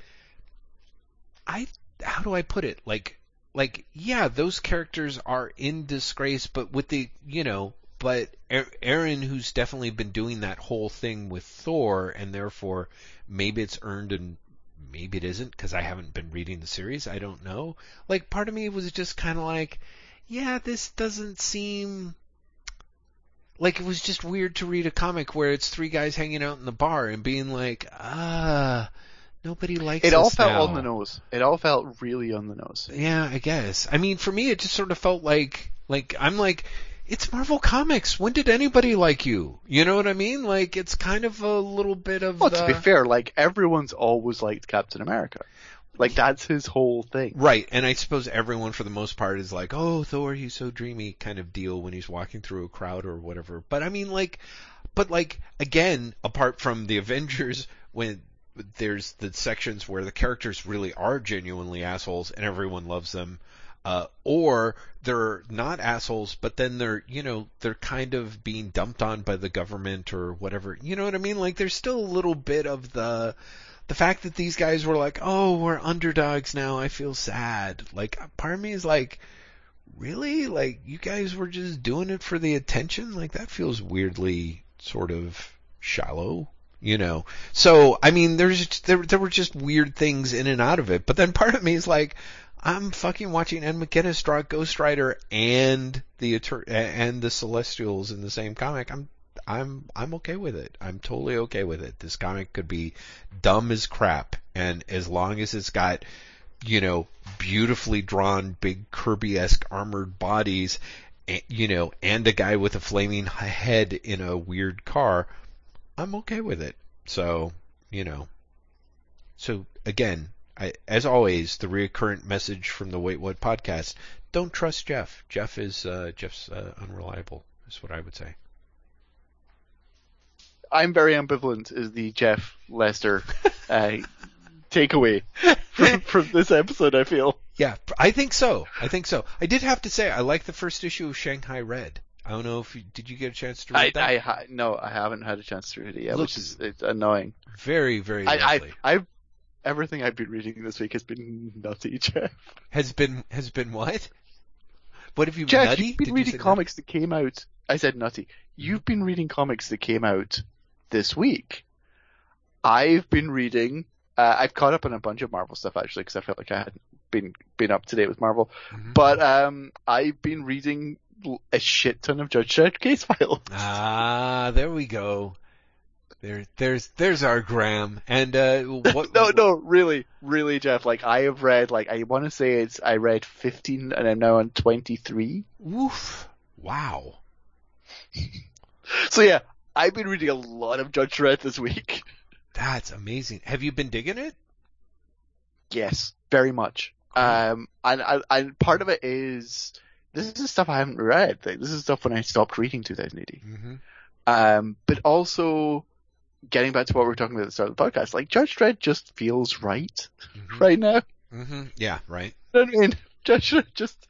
I, how do I put it? Like, like yeah, those characters are in disgrace, but with the you know, but Aaron, who's definitely been doing that whole thing with Thor, and therefore maybe it's earned and maybe it isn't because I haven't been reading the series. I don't know. Like part of me was just kind of like, yeah, this doesn't seem like it was just weird to read a comic where it's three guys hanging out in the bar and being like, ah, nobody likes it. all now. felt on the nose. It all felt really on the nose. Yeah, I guess. I mean, for me, it just sort of felt like, like I'm like, it's Marvel Comics. When did anybody like you? You know what I mean? Like it's kind of a little bit of. Well, the... to be fair, like everyone's always liked Captain America. Like that's his whole thing. Right, and I suppose everyone for the most part is like, "Oh, Thor, he's so dreamy," kind of deal when he's walking through a crowd or whatever. But I mean, like, but like again, apart from the Avengers, when there's the sections where the characters really are genuinely assholes and everyone loves them, uh, or they're not assholes, but then they're, you know, they're kind of being dumped on by the government or whatever. You know what I mean? Like there's still a little bit of the, the fact that these guys were like, oh, we're underdogs now. I feel sad. Like part of me is like, really? Like you guys were just doing it for the attention? Like that feels weirdly sort of shallow you know. So I mean, there's there there were just weird things in and out of it. But then part of me is like, I'm fucking watching Ed McGuinness draw Ghost Rider and the and the Celestials in the same comic. I'm I'm I'm okay with it. I'm totally okay with it. This comic could be dumb as crap, and as long as it's got you know beautifully drawn big Kirby-esque armored bodies, and, you know, and a guy with a flaming head in a weird car, I'm okay with it. So you know, so again, I, as always, the recurrent message from the Wait What podcast: don't trust Jeff. Jeff is uh, Jeff's uh, unreliable. Is what I would say. I'm very ambivalent. Is the Jeff Lester uh, takeaway from, <laughs> from this episode? I feel. Yeah, I think so. I think so. I did have to say I like the first issue of Shanghai Red. I don't know if you, did you get a chance to read I, that? I ha- no, I haven't had a chance to read it yet, Looks which is it's annoying. Very, very I, lovely. I, I've everything I've been reading this week has been nutty, <laughs> Jeff. Has been has been what? What have you Jeff, nutty? You've been Did reading you comics nutty? that came out. I said nutty. You've been reading comics that came out this week. I've been reading. Uh, I've caught up on a bunch of Marvel stuff actually because I felt like I hadn't been been up to date with Marvel. Mm-hmm. But um, I've been reading a shit ton of Judge Dredd case <laughs> files. Ah, there we go. There, there's, there's our Graeme. And uh, <laughs> what? no, no, really, really, Jeff. Like I have read, like I want to say it's I read 15, and I'm now on 23. Woof! Wow. <laughs> so yeah, I've been reading a lot of Judge Dredd this week. <laughs> That's amazing. Have you been digging it? Yes, very much. Um, and, and part of it is this is stuff I haven't read. Like, this is stuff when I stopped reading 2000 AD. Mm-hmm. Um, but also getting back to what we were talking about at the start of the podcast, like Judge Dredd just feels right mm-hmm. right now. Mm-hmm. Yeah, right. I mean, Judge Dredd just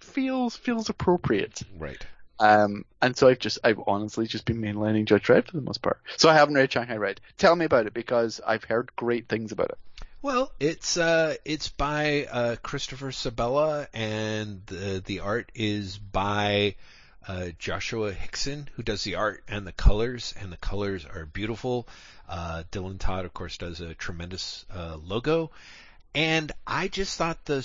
feels feels appropriate. Right. Um, and so I've just, I've honestly just been mainlining Judge Dredd for the most part. So I haven't read Shanghai Red. Tell me about it because I've heard great things about it. Well, it's uh, it's by uh, Christopher Sebela, and the the art is by uh, Joshua Hixson, who does the art and the colors, and the colors are beautiful. Uh, Dylan Todd, of course, does a tremendous uh, logo, and I just thought the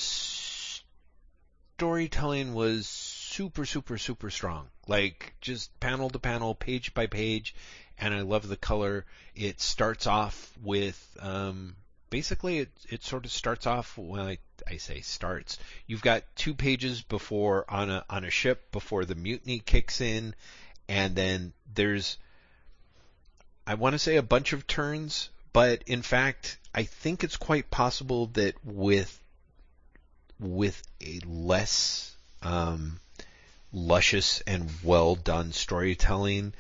storytelling was super, super, super strong. Like just panel to panel, page by page, and I love the color. It starts off with um, basically it it sort of starts off when I, I say starts. You've got two pages before on a on a ship before the mutiny kicks in, and then there's I want to say a bunch of turns, but in fact I think it's quite possible that with with a less um, luscious and well done storytelling,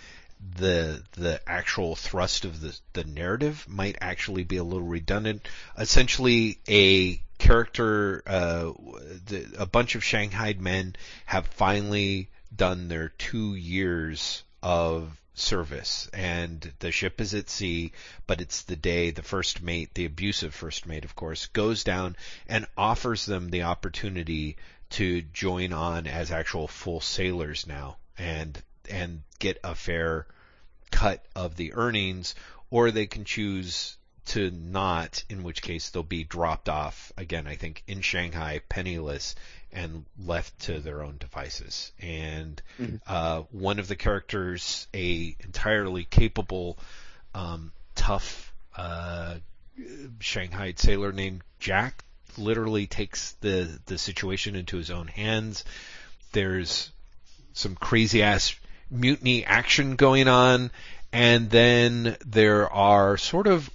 the the actual thrust of the the narrative might actually be a little redundant. Essentially, a character, uh, the, a bunch of Shanghai men have finally done their two years of service and the ship is at sea, but it's the day the first mate, the abusive first mate, of course, goes down and offers them the opportunity to join on as actual full sailors now and, and get a fair cut of the earnings, or they can choose to not, in which case they'll be dropped off again, I think, in Shanghai, penniless and left to their own devices. And mm-hmm. uh, one of the characters, a entirely capable, um, tough uh, Shanghai sailor named Jack, literally takes the the situation into his own hands. There's some crazy ass mutiny action going on, and then there are sort of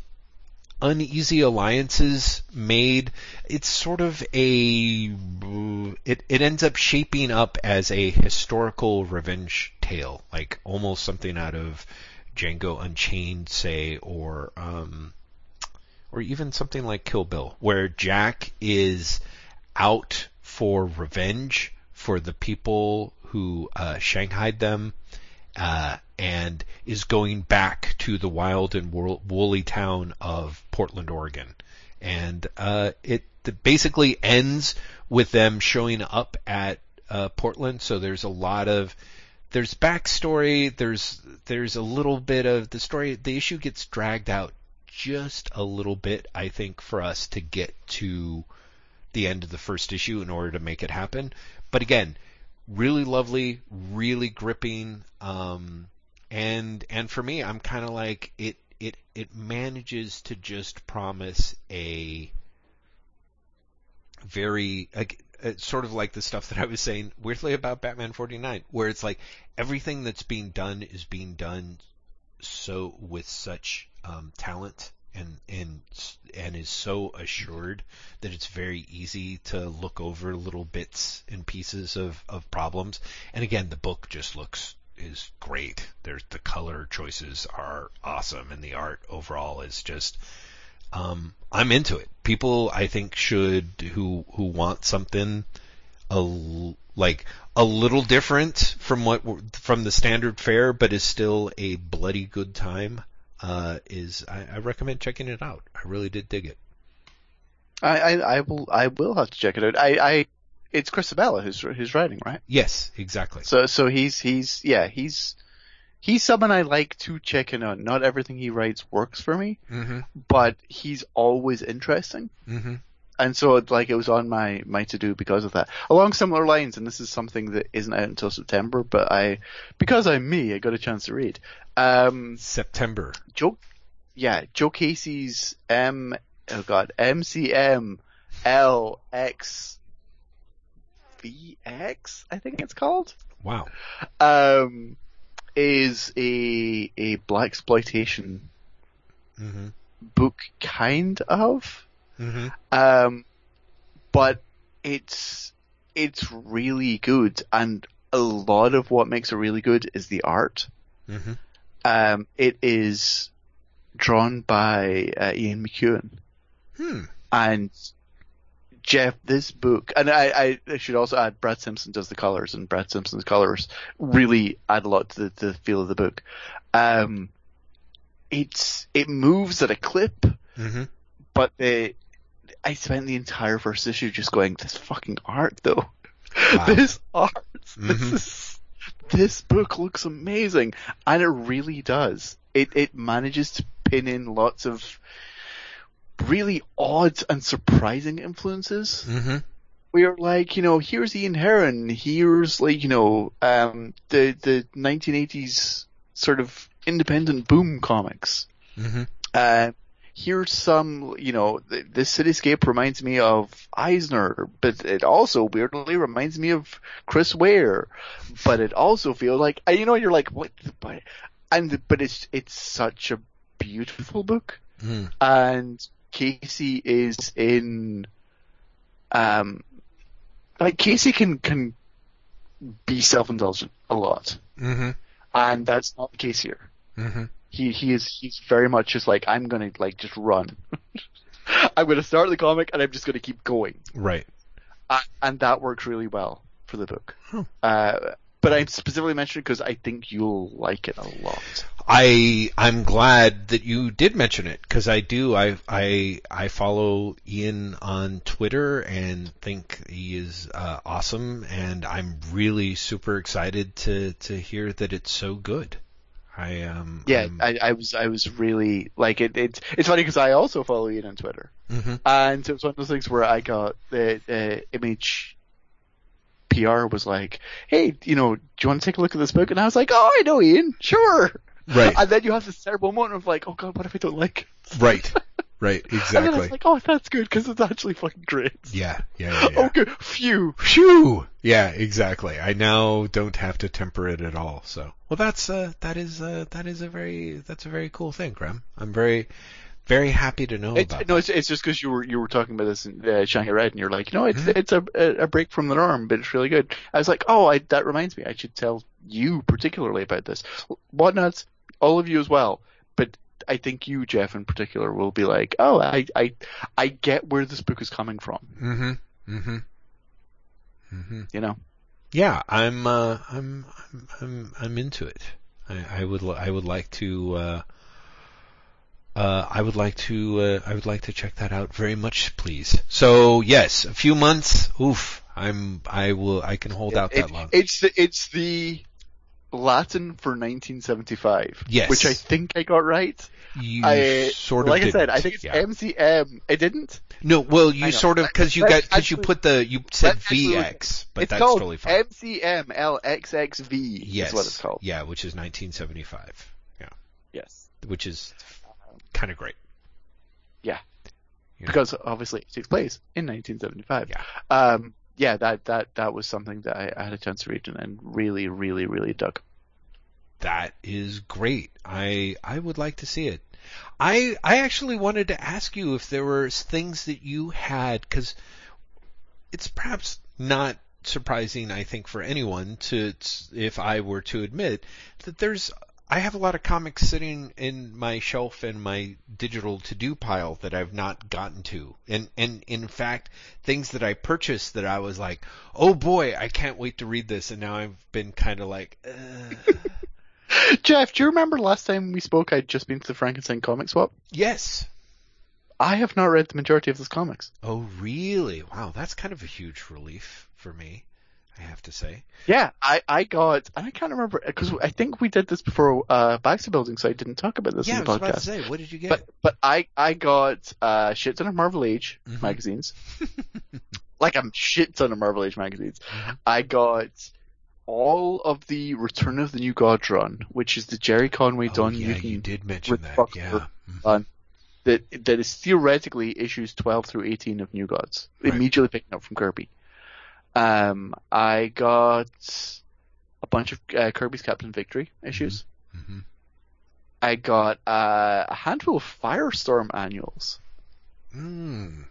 uneasy alliances made. It's sort of a it it ends up shaping up as a historical revenge tale, like almost something out of Django Unchained, say, or um, or even something like Kill Bill, where Jack is out for revenge for the people who uh, shanghaied them uh, and is going back to the wild and woolly town of Portland, Oregon. And uh, it basically ends with them showing up at uh, Portland. So there's a lot of there's backstory. There's there's a little bit of the story. The issue gets dragged out just a little bit, I think, for us to get to the end of the first issue in order to make it happen. But again, really lovely, really gripping. Um, and and for me, I'm kind of like it. It it manages to just promise a very like, uh, sort of like the stuff that I was saying weirdly about Batman 49, where it's like everything that's being done is being done so with such um, talent and and and is so assured that it's very easy to look over little bits and pieces of of problems. And again, the book just looks is great. There's the color choices are awesome, and the art overall is just. Um, I'm into it. People, I think, should who who want something a like a little different from what from the standard fare, but is still a bloody good time uh, is I, I, recommend checking it out. I really did dig it. I, I, I, will I will have to check it out. I, I it's Chris Sebela who's who's writing, right? Yes, exactly. So so he's he's yeah he's he's someone I like to check in on. Not everything he writes works for me, mm-hmm. but he's always interesting. Mm-hmm and so like it was on my my to do because of that. Along similar lines, and this is something that isn't out until September, but I because I'm me, I got a chance to read. Um, September. Joe, yeah, Joe Casey's M. Oh God, MCM LX VX, I think it's called. Wow. Um, is a a black exploitation mm-hmm. book, kind of. Mm-hmm. Um, but it's it's really good, and a lot of what makes it really good is the art. Mm-hmm. Um, it is drawn by uh, Ian MacEwan, hmm. and Jeff, this book, and I, I, should also add Brad Simpson does the colors, and Brad Simpson's colors really add a lot to the, to the feel of the book. Um, it's it moves at a clip, mm-hmm. but the I spent the entire first issue just going, this fucking art though. Wow. <laughs> this art, mm-hmm. this is, this book looks amazing. And it really does. It, it manages to pin in lots of really odd and surprising influences. Mm-hmm. We're like, you know, here's Ian Herron, here's like, you know, um, the, the 1980s sort of independent boom comics. Mm-hmm. Uh, here's some, you know, this cityscape reminds me of Eisner, but it also weirdly reminds me of Chris Ware. But it also feels like, you know, you're like, what? But, and but it's it's such a beautiful book, mm. and Casey is in, um, like Casey can can be self indulgent a lot, mm-hmm. and that's not the case here. Mm-hmm. He he is he's very much just like I'm gonna like just run. <laughs> I'm gonna start the comic and I'm just gonna keep going. Right. Uh, and that works really well for the book. Huh. Uh, but I'm specifically mentioning it because I think you'll like it a lot. I I'm glad that you did mention it because I do I I I follow Ian on Twitter and think he is uh, awesome and I'm really super excited to to hear that it's so good. I um Yeah, I'm- I, I was I was really like it. It's it's funny because I also follow Ian on Twitter, Mhm. and it was one of those things where I got the uh, image. PR was like, "Hey, you know, do you want to take a look at this book?" And I was like, "Oh, I know Ian, sure." Right. <laughs> And then you have this terrible moment of like, "Oh God, what if I don't like?" it?" right <laughs> right <laughs> And then I exactly was like, "Oh, that's good because it's actually fucking great." yeah yeah <laughs> yeah, yeah. Oh, good. Phew. Phew! Yeah, exactly. I now don't have to temper it at all. So, well, that's uh, that is uh, that is a very that's a very cool thing, Graeme. I'm very very happy to know It's, about. no, it's, it's just because you were you were talking about this in uh, Shanghai Red, and you're like, you know, it's Mhm. it's a, a a break from the norm, but it's really good. I was like, oh, I, that reminds me, I should tell you particularly about this. Whatnots, all of you as well, but I think you, Jeff, in particular, will be like, oh, I I I get where this book is coming from. Mm-hmm. Mm-hmm. Mm-hmm. You know, Yeah, I'm uh, I'm I'm I'm I'm into it. I, I would I would like to. Uh, uh, I would like to uh, I would like to check that out very much, please. So yes, a few months. Oof, I'm I will I can hold out It- that long. it's the it's the Latin for 1975, Yes. which I think I got right. You I sort of like I said, didn't. I think it's yeah. MCM. I didn't. No, well, you sort of because you got because you put the you said let's actually look- VX, but it's that's called totally fine. MCMLXXV. yes, is what it's called. Yeah, which is 1975. Yeah, Yes. which is kind of great. Yeah. Because obviously it takes place in 1975. Yeah. Um, yeah, that, that, that was something that I, I had a chance to read and, and really, really, really dug. That is great. I I would like to see it. I I actually wanted to ask you if there were things that you had because it's perhaps not surprising. I think for anyone to if I were to admit that there's I have a lot of comics sitting in my shelf and my digital to do pile that I've not gotten to. And and in fact, things that I purchased that I was like, "Oh boy, I can't wait to read this." And now I've been kind of like, uh, Jeff, do you remember last time we spoke I'd just been to the Frankenstein comic swap? "Yes." I have not read the majority of those comics. Oh, really? Wow, that's kind of a huge relief for me, I have to say. Yeah, I, I got, and I can't remember, because I think we did this before uh, Baxter Building, so I didn't talk about this yeah, I in the was about to podcast. say, what did you get? But but I I got uh, shit ton of Marvel Age Mhm. magazines, <laughs> like a shit ton of Marvel Age magazines. Mhm. I got all of the Return of the New God run, which is the Gerry Conway oh, Don yeah, Newton you did mention that. Buck Yeah. Mhm. run that that is theoretically issues 12 through 18 of New Gods, Right. immediately picking up from Kirby. Um, I got a bunch of uh, Kirby's Captain Victory issues. Mhm. I got uh, a handful of Firestorm annuals. Mm.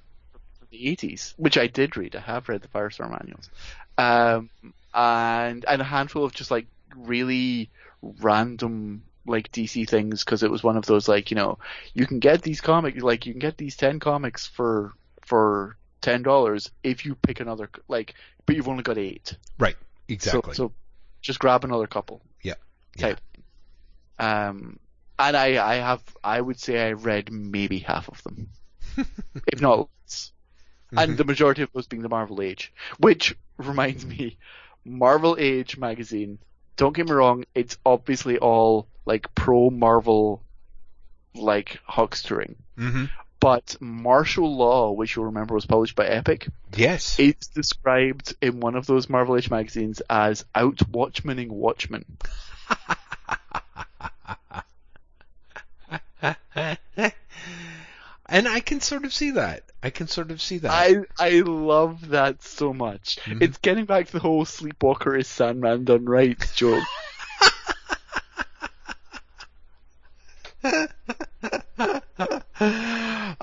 from the 80s, which I did read. I have read the Firestorm annuals. Um, and, and a handful of just like really random like DC things because it was one of those like, you know, you can get these comics, like you can get these 10 comics for, for $10 if you pick another, like, but you've only got eight. Right. Exactly. So, so just grab another couple. Yeah. Type. Um, and I, I have, I would say I read maybe half of them, <laughs> if not less. Mhm. And the majority of those being the Marvel Age, which reminds me, Marvel Age magazine. Don't get me wrong, it's obviously all like pro Marvel, like huckstering. Mhm. But Marshal Law, which you'll remember was published by Epic, Yes. it's described in one of those Marvel Age magazines as out Watchmaning Watchmen. <laughs> and I can sort of see that. I can sort of see that. I I love that so much. Mhm. It's getting back to the whole Sleepwalker is Sandman done right joke. <laughs>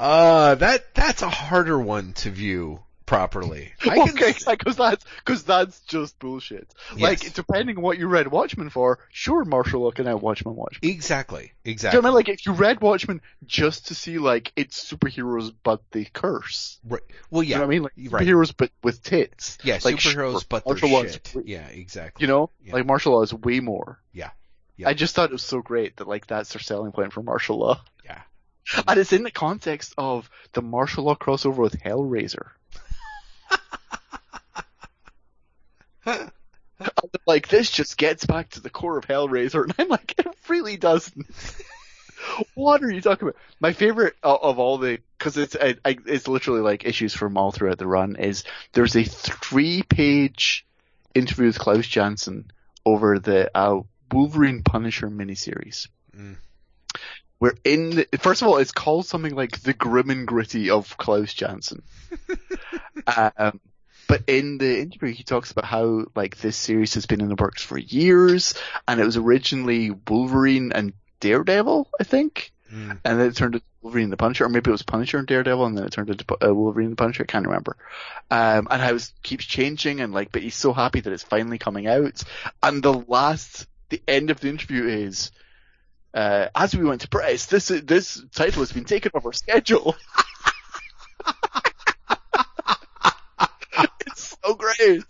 uh, that that's a harder one to view properly. <laughs> I okay, because that's because that's just bullshit. Like depending on what you read Watchmen for, sure, Marshal Law can out Watchmen Watchmen. exactly, Do you know exactly. I mean? Like if you read Watchmen just to see like it's superheroes but they curse. Right. Well, yeah. You know what I mean? Like right. superheroes but with tits. yeah, like, superheroes, sure, but they're martial is shit. Yeah, exactly. You know, Yeah. like marshal law is way more. Yeah. Yeah. I just thought it was so great that like that's their selling point for marshal law, Yeah. <laughs> and it's in the context of the marshal law crossover with Hellraiser. <laughs> Like this just gets back to the core of Hellraiser, and I'm like, it really doesn't. <laughs> what are you talking about? My favorite of, of all the, because it's I, I, it's literally like issues from all throughout the run is there's a three-page interview with Klaus Janson over the uh, Wolverine Punisher miniseries. Mm. Where in the, first of all, it's called something like the grim and gritty of Klaus Janson. <laughs> um, but in the interview, he talks about how like this series has been in the works for years, and it was originally Wolverine and Daredevil, I think, Mm. and then it turned into Wolverine and the Punisher, or maybe it was Punisher and Daredevil, and then it turned into uh, Wolverine and the Punisher. I can't remember. Um, and how it keeps changing, and like, but he's so happy that it's finally coming out. And the last, the end of the interview is. Uh, as we went to press, this this title has been taken off our schedule. <laughs> it's so great.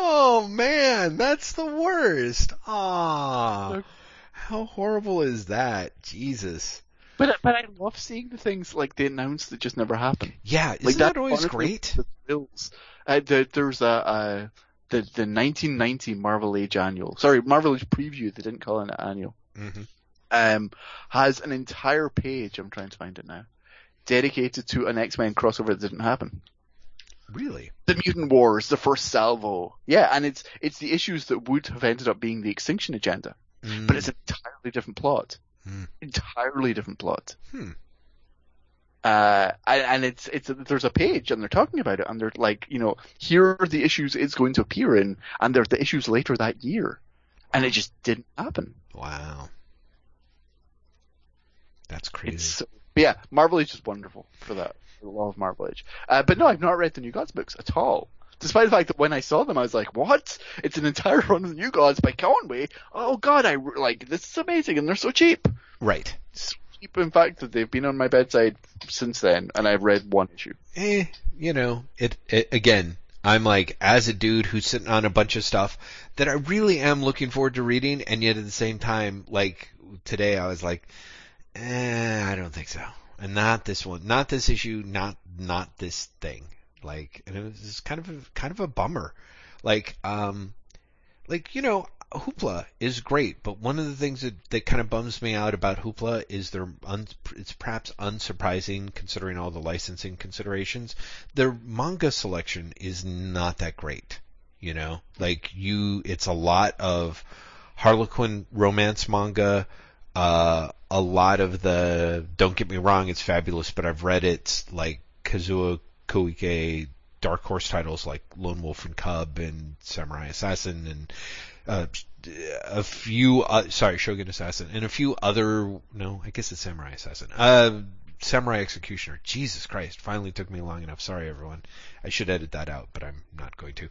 Oh man, that's the worst. Ah, how horrible is that? Jesus. But but I love seeing the things like they announce that just never happen. Yeah, isn't Like that, that always great? The thrills. Uh, the, there's a uh, the the 1990 Marvel Age annual. Sorry, Marvel Age preview. They didn't call it an annual. hmm Um, has an entire page. I'm trying to find it now. Dedicated to an X-Men crossover that didn't happen. Really? The Mutant Wars, the first salvo. Yeah, and it's it's the issues that would have ended up being the Extinction Agenda, but it's an entirely different plot. Hmm. Entirely different plot. Hmm. Uh, and, and it's it's there's a page and they're talking about it and they're like, you know, here are the issues it's going to appear in, and they're the issues later that year, and it just didn't happen. wow. That's crazy. It's yeah, Marvel Age is wonderful for that. I love Marvel Age. Uh, but no, I've not read the New Gods books at all. Despite the fact that when I saw them, I was like, "What? It's an entire <laughs> run of the New Gods by Conway? Oh God, I like this is amazing, and they're so cheap. right. So cheap, in fact, that they've been on my bedside since then, and I've read one issue. eh, you know, it, it again. I'm like, as a dude who's sitting on a bunch of stuff that I really am looking forward to reading, and yet at the same time, like today, I was like, eh, I don't think so, and not this one, not this issue, not not this thing. Like, and it was kind of a, kind of a bummer. Like, um, like you know, Hoopla is great, but one of the things that, that kind of bums me out about Hoopla is their un, it's perhaps unsurprising considering all the licensing considerations. Their manga selection is not that great. You know, like you, it's a lot of Harlequin romance manga. Uh, a lot of the, don't get me wrong, it's fabulous, but I've read it like Kazuo Koike Dark Horse titles like Lone Wolf and Cub and Samurai Assassin and uh, a few, uh, sorry, Shogun Assassin and a few other, no, I guess it's Samurai Assassin. Uh, Samurai Executioner. Jesus Christ, finally took me long enough. Sorry everyone. I should edit that out, but I'm not going to.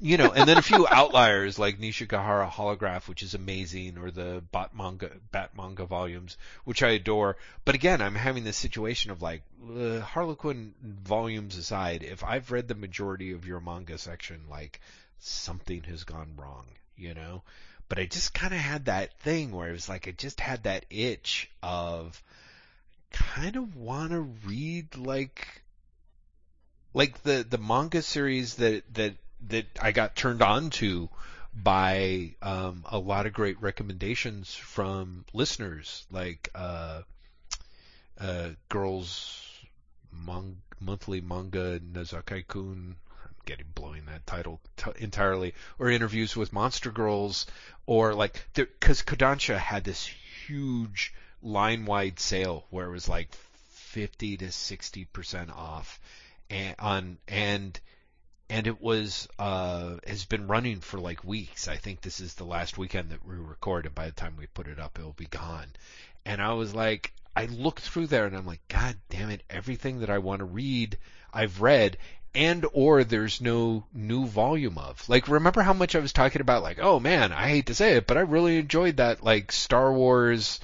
You know, and then a few outliers like Nijigahara Holograph, which is amazing, or the Bat manga, Bat manga volumes, which I adore. But again, I'm having this situation of like, uh, Harlequin volumes aside, if I've read the majority of your manga section, like, something has gone wrong, you know? But I just kind of had that thing where it was like, I just had that itch of kind of want to read like, like the, the manga series that, that, that I got turned on to by um, a lot of great recommendations from listeners, like uh, uh, girls Mon- monthly manga Nazakai Kun. I'm getting blowing that title t- entirely, or interviews with Monster Girls, or like because Kodansha had this huge line wide sale where it was like 50 to 60 percent off, and on and and it was uh has been running for like weeks. I think this is the last weekend that we record, and by the time we put it up, it'll be gone. And I was like, I looked through there, and I'm like, God damn it! Everything that I want to read, I've read, and or there's no new volume of. Like remember how much I was talking about like, oh man, I hate to say it, but I really enjoyed that like Star Wars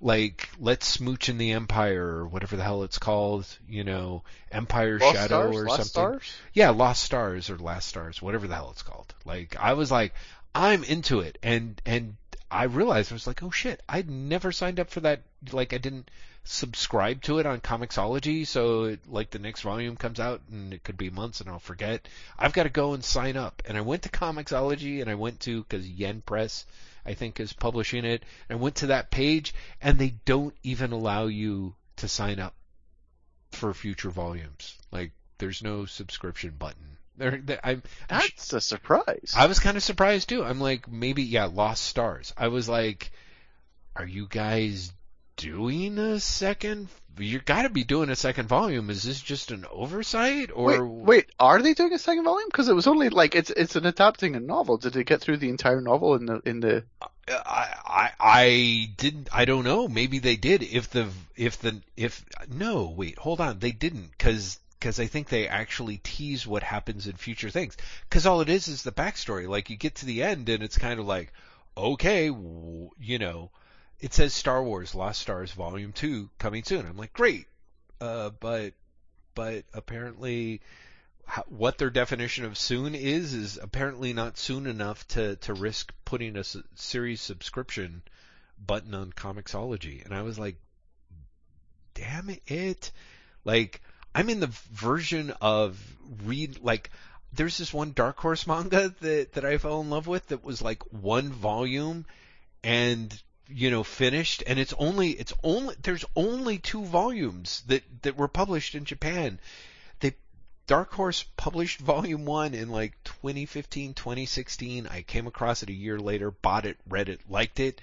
like Let's Smooch in the Empire or whatever the hell it's called, you know, Empire Lost Shadow Stars? or Lost something. Stars? Yeah, Lost Stars or Last Stars, whatever the hell it's called. Like I was like, I'm into it, and and I realized I was like, oh shit, I'd never signed up for that. Like I didn't subscribe to it on Comixology, so it, like the next volume comes out and it could be months and I'll forget. I've got to go and sign up, and I went to Comixology and I went to because Yen Press. I think is publishing it. And I went to that page and they don't even allow you to sign up for future volumes. Like there's no subscription button. <laughs> There, there- I'm, I'm That's a surprise. I was kind of surprised too. I'm like, maybe, yeah, Lost Stars. I was like, are you guys doing a second? You got to be doing a second volume. Is this just an oversight or? wait, wait, are they doing a second volume? Because it was only like it's it's an adapting a novel. Did they get through the entire novel in the in the? I, I I didn't I don't know maybe they did if the if the if no wait hold on they didn't because because I think they actually tease what happens in future things because all it is is the backstory like you get to the end and it's kind of like okay w- you know it says Star Wars Lost Stars Volume Two coming soon. I'm like great. Uh but but apparently what their definition of soon is is apparently not soon enough to to risk putting a series subscription button on Comixology, and I was like, damn it! Like I'm in the version of read like there's this one Dark Horse manga that that I fell in love with that was like one volume and you know finished and it's only it's only there's only two volumes that that were published in Japan. They Dark Horse published volume 1 in like 2015 2016 I came across it a year later bought it read it liked it.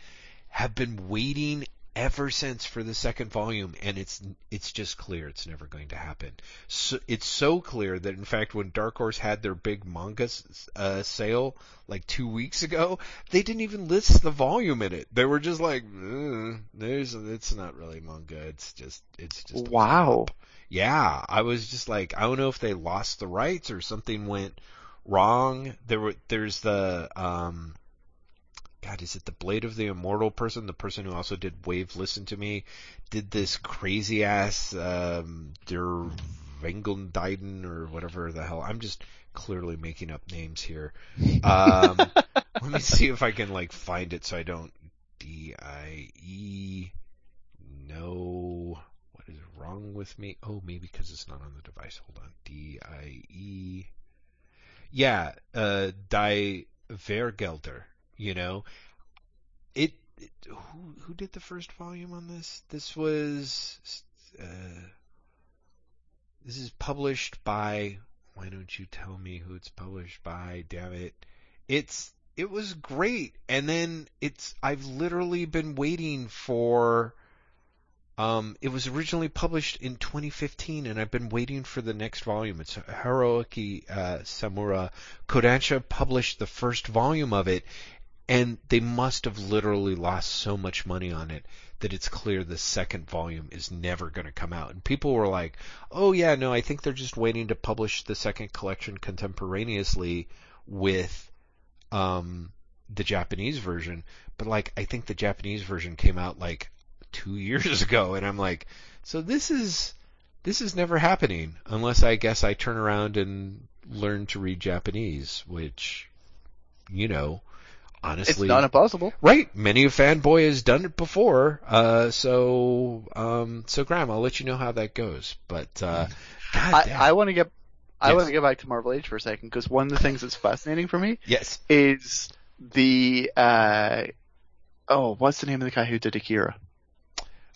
Have been waiting ever since for the second volume and it's it's just clear it's never going to happen. So it's so clear that in fact when Dark Horse had their big manga s- uh, sale like 2 weeks ago they didn't even list the volume in it. They were just like "Uh, there's it's not really manga. It's just it's just Wow. yeah, I was just like, I don't know if they lost the rights or something went wrong. There were, there's the, um, God, is it the Blade of the Immortal person? The person who also did Wave Listen to Me did this crazy ass, um, Der Vengeldeiden or whatever the hell. I'm just clearly making up names here. Um, <laughs> let me see if I can like find it so I don't D-I-E, no, what is wrong with me? Oh, maybe because it's not on the device. Hold on. D I E. Yeah, uh, Die Wergelder. You know, it, it. Who who did the first volume on this? This was. Uh, this is published by. Why don't you tell me who it's published by? Damn it! It's it was great, and then it's. I've literally been waiting for. Um, it was originally published in 2015, and I've been waiting for the next volume. It's Hiroaki uh, Samura. Kodansha published the first volume of it, and they must have literally lost so much money on it that it's clear the second volume is never going to come out. And people were like, "Oh yeah, no, I think they're just waiting to publish the second collection contemporaneously with um, the Japanese version." But like, I think the Japanese version came out like two <laughs> years ago, and I'm like, so this is this is never happening unless I guess I turn around and learn to read Japanese, which you know, It's honestly, not impossible. right. Many a fanboy has done it before, uh, so um, so Graeme, I'll let you know how that goes. But uh, I. I want to get I Yes. want to get back to Marvel Age for a second because one of the things that's fascinating for me yes, is the uh oh what's the name of the guy who did Akira,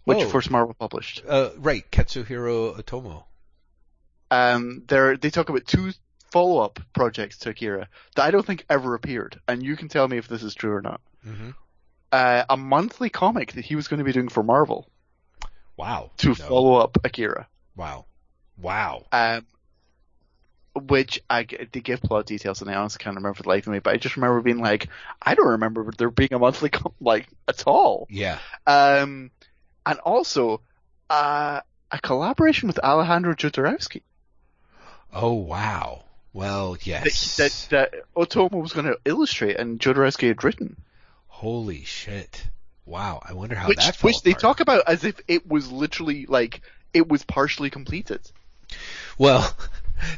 which Oh. first Marvel published. uh, right, Katsuhiro Otomo. Um, they talk about two follow up projects to Akira that I don't think ever appeared, and you can tell me if this is true or not. hmm Uh, a monthly comic that he was going to be doing for Marvel Wow. to No. follow up Akira. Wow. Wow. Um, which I they give plot details, and I honestly can't remember for the life of me. But I just remember being like, I don't remember there being a monthly <laughs> com- like at all. Yeah. Um, and also uh, a collaboration with Alejandro Jodorowsky. Oh wow. Well, that, yes. that, that Otomo was going to illustrate and Jodorowsky had written. Holy shit. Wow. I wonder how which that which they talk about as if it was literally like it was partially completed. Well,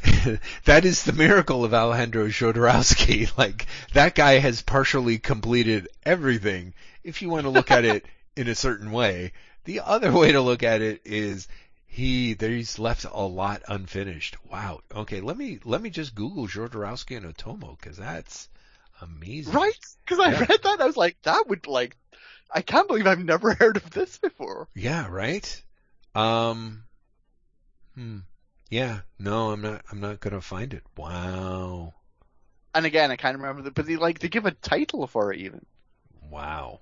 <laughs> that is the miracle of Alejandro Jodorowsky. <laughs> Like that guy has partially completed everything. If you want to look at it <laughs> in a certain way, the other way to look at it is he there's left a lot unfinished. Wow. Okay, let me let me just Google Jodorowsky and Otomo because that's amazing. Right? Because I Yeah. read that and I was like, that would like, I can't believe I've never <laughs> heard of this before. Yeah. Right. Um. Hmm. Yeah. No, I'm not. I'm not gonna find it. Wow. And again, I can't remember the, but they like they give a title for it even. Wow.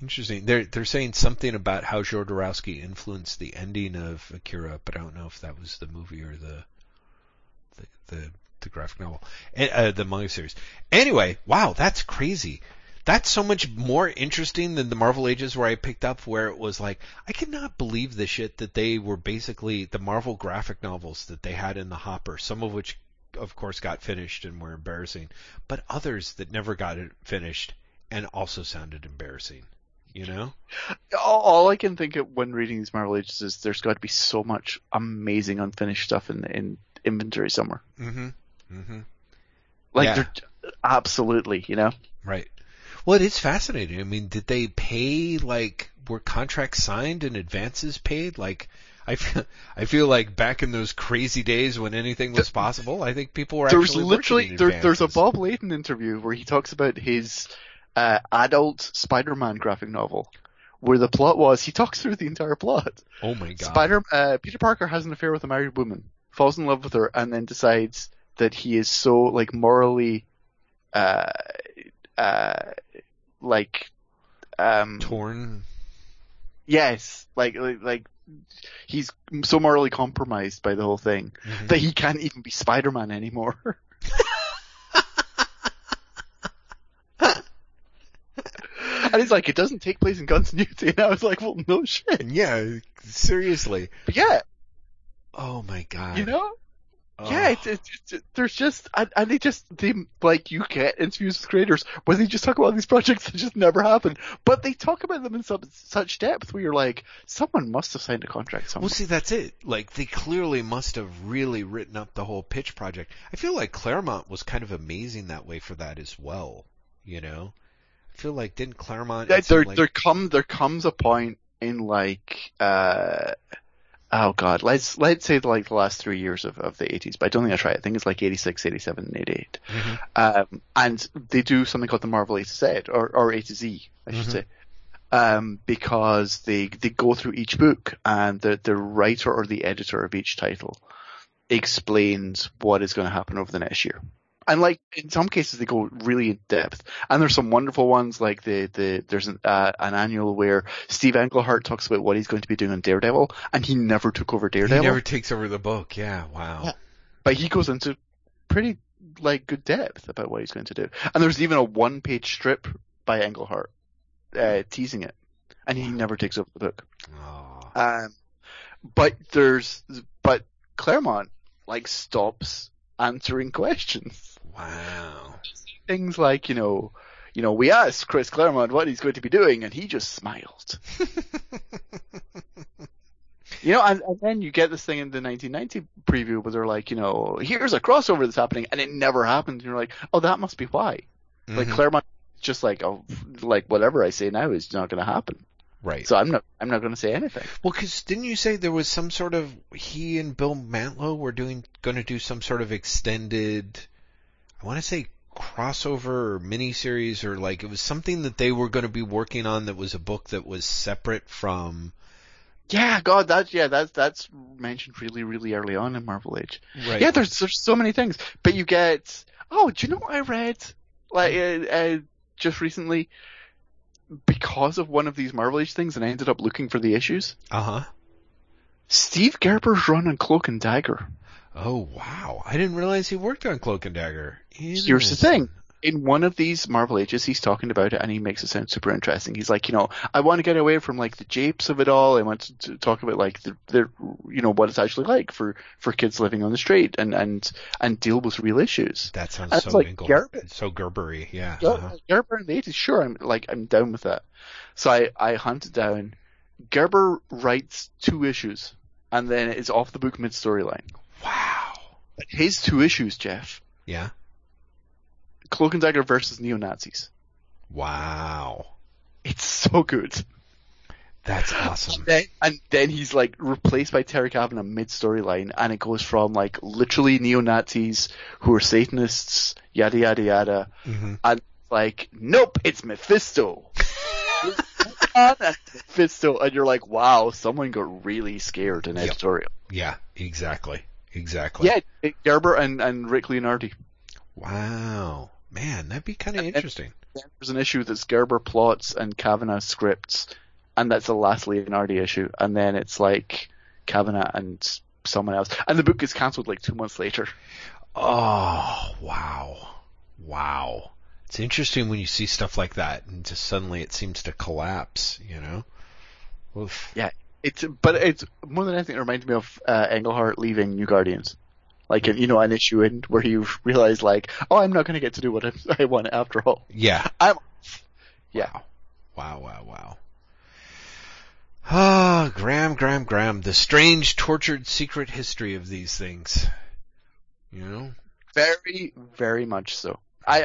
Interesting. They're they're saying something about how Jodorowsky influenced the ending of Akira, but I don't know if that was the movie or the the the, the graphic novel, Eh, uh, the manga series. Anyway, wow, that's crazy. That's so much more interesting than the Marvel Ages where I picked up where it was like I cannot believe the shit that they were basically the Marvel graphic novels that they had in the hopper, some of which of course got finished and were embarrassing, but others that never got finished and also sounded embarrassing. You know? All, all I can think of when reading these Marvel Ages is there's got to be so much amazing unfinished stuff in in inventory somewhere. Mm-hmm. Mm-hmm. Like Yeah. they're absolutely, you know. Right. Well, it is fascinating. I mean, did they pay like were contracts signed and advances paid? Like, I feel I feel like back in those crazy days when anything was possible, I think people were There's actually literally there, there's a. Bob Layton interview where he talks about his uh, adult Spider-Man graphic novel, where the plot was he talks through the entire plot. Oh my god. Spider uh, Peter Parker has an affair with a married woman, falls in love with her, and then decides that he is so like morally, uh, uh, like, um, torn. yes, like like like he's so morally compromised by the whole thing Mhm. that he can't even be Spider-Man anymore. <laughs> <laughs> And he's like, it doesn't take place in continuity. And I was like, well, no shit. Yeah, seriously. But yeah, Oh my god. you know, Oh. yeah, it's, it's, it's, there's just, and, and they just, they, like, you get interviews with creators where they just talk about these projects that just never happened. But they talk about them in some, such depth where you're like, someone must have signed a contract somewhere. Well, see, that's it. Like, they clearly must have really written up the whole pitch project. I feel like Claremont was kind of amazing that way for that as well. You know, feel like didn't Claremont? Yeah, there, like- there come, there comes a point in like, uh, oh god, let's, let's say like the last three years of, of the 80s, but I don't think that's right. I think it's like 86, 87, and 88. Mhm. Um, and they do something called the Marvel A to Z, or, or A to Z, I should Mhm. say. Um, because they, they go through each book and the, the writer or the editor of each title explains what is going to happen over the next year. And like, in some cases they go really in depth. And there's some wonderful ones like the, the, there's an, uh, an annual where Steve Englehart talks about what he's going to be doing on Daredevil and he never took over Daredevil. he never takes over the book. Yeah, wow. Yeah. but he goes into pretty like good depth about what he's going to do. And there's even a one page strip by Englehart uh, teasing it, and he never takes over the book. Oh. Um, but there's but Claremont like stops answering <laughs> questions. Wow. Things like you know. You know, we asked Chris Claremont what he's going to be doing, and he just smiled. <laughs> You know, and, and then you get this thing in the 1990 preview where they're like, you know, here's a crossover that's happening, and it never happens. And you're like, oh, that must be why. Like Mhm. Claremont, just like, oh, like whatever I say now is not going to happen. right. So I'm not, I'm not going to say anything. Well, because didn't you say there was some sort of he and Bill Mantlo were doing going to do some sort of extended, I want to say crossover or miniseries or like it was something that they were going to be working on that was a book that was separate from. Yeah, God, that yeah, that's that's mentioned really, really early on in Marvel Age. Right. Yeah, there's there's so many things, but you get. Oh, do you know what I read? Like uh, uh, just recently, because of one of these Marvel Age things, and I ended up looking for the issues. Uh huh. Steve Gerber's run on Cloak and Dagger. Oh wow! I didn't realize he worked on Cloak and Dagger. Here's the thing. in one of these Marvel Ages, he's talking about it and he makes it sound super interesting. He's like, you know, I want to get away from like the japes of it all. I want to, to talk about like the, the, you know, what it's actually like for, for kids living on the street and, and, and deal with real issues. That sounds And so like Engel- Gerber. so Gerbery. Yeah. Yeah, uh-huh. Gerber in the 80s, sure, I'm like, I'm down with that. So I, I hunted down, Gerber writes two issues and then it's off the book mid storyline. But his two issues, Jeff, Yeah. Cloak and Dagger versus neo-Nazis. Wow. It's so good. That's awesome. Then, and then he's like replaced by Terry Kavanagh mid storyline, and it goes from like literally neo Nazis who are Satanists, yada yada yada, hmm and like, nope, it's Mephisto. <laughs> Mephisto, and you're like, wow, someone got really scared in Yep. editorial. Yeah. Exactly. Exactly. Yeah, Gerber and, and Rick Leonardi. Wow. Man, that'd be kind of interesting. There's an issue that's Gerber plots and Kavanagh scripts, and that's the last Leonardi issue, and then it's like Kavanagh and someone else, and the book gets cancelled like two months later. Oh, wow. Wow. It's interesting when you see stuff like that and just suddenly it seems to collapse, you know? Oof. Yeah, it's but it's more than anything. It reminds me of uh, Englehart leaving New Guardians, like you know an issue in where you <laughs> realize like, oh, I'm not going to get to do what I, <laughs> I want after all. Yeah. I'm yeah. Wow, wow, wow. wow. Ah, Graeme, Graeme, Graeme. The strange, tortured secret history of these things. You know? very very much so. I,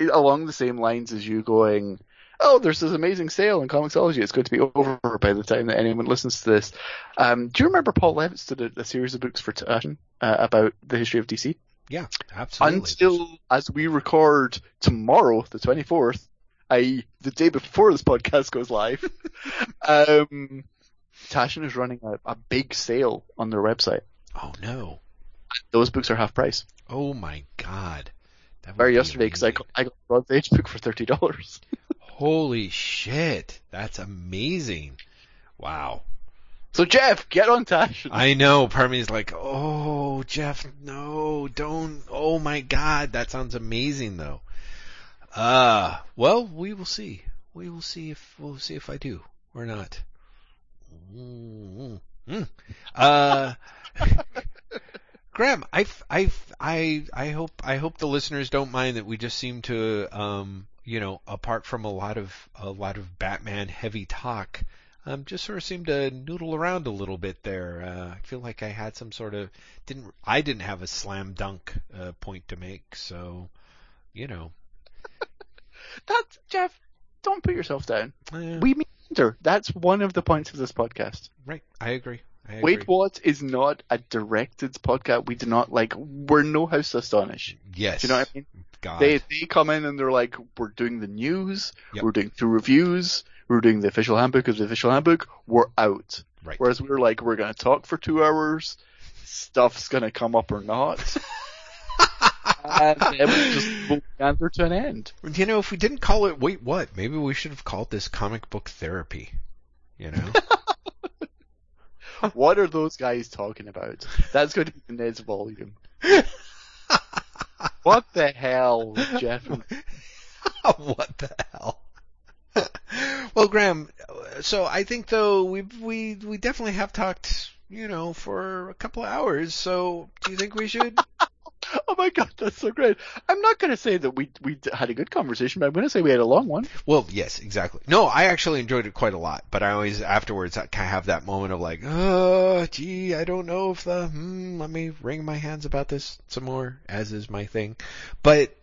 I along the same lines as you going. Oh, there's this amazing sale in Comixology. It's going to be over by the time that anyone listens to this. Um, do you remember Paul Levitz did a, a series of books for Taschen uh, about the history of DC? Yeah, absolutely. until as we record tomorrow, the 24th, i.e. the day before this podcast goes live, <laughs> um, Taschen is running a, a big sale on their website. Oh no. Those books are half price. Oh my god. That Very yesterday because I got, I got a Bronze Age <laughs> book for thirty dollars. Holy shit. That's amazing. Wow. So Jeff, get on Taschen. I know. Part of me is like, oh, Jeff, no, don't. Oh my God, that sounds amazing, though. Uh, well, we will see. We will see if we'll see if I do or not. Mm, mm. Uh, <laughs> Graeme, I, I, I, I hope I hope the listeners don't mind that we just seem to, um, you know, apart from a lot of a lot of Batman heavy talk, um, just sort of seemed to noodle around a little bit there. Uh, I feel like I had some sort of didn't I didn't have a slam dunk uh, point to make, so you know. <laughs> That's Jeff. Don't put yourself down. eh, We meander. That's one of the points of this podcast. right, I agree. Wait, what is not a directed podcast. We do not like. We're no house to astonish. Yes. Do you know what I mean? God. They they come in and they're like, we're doing the news, Yep. we're doing two reviews, we're doing the official handbook of the official handbook, we're out. right. Whereas we're like, we're gonna talk for two hours, stuff's gonna come up or not. <laughs> and then we just answer to an end. You know, if we didn't call it wait what, maybe we should have called this comic book therapy. You know? <laughs> <laughs> What are those guys talking about? That's going to be the Ned's volume. <laughs> what the hell, Jeff? <laughs> what the hell? well, Graeme, so I think though we we we definitely have talked, you know, for a couple of hours. So do you think we should? <laughs> Oh my god, that's so great. I'm not going to say that we we had a good conversation, but I'm going to say we had a long one. well, yes, exactly. No, I actually enjoyed it quite a lot, but I always afterwards I kind of have that moment of like, oh, gee, I don't know if the hmm, let me wring my hands about this some more, as is my thing. But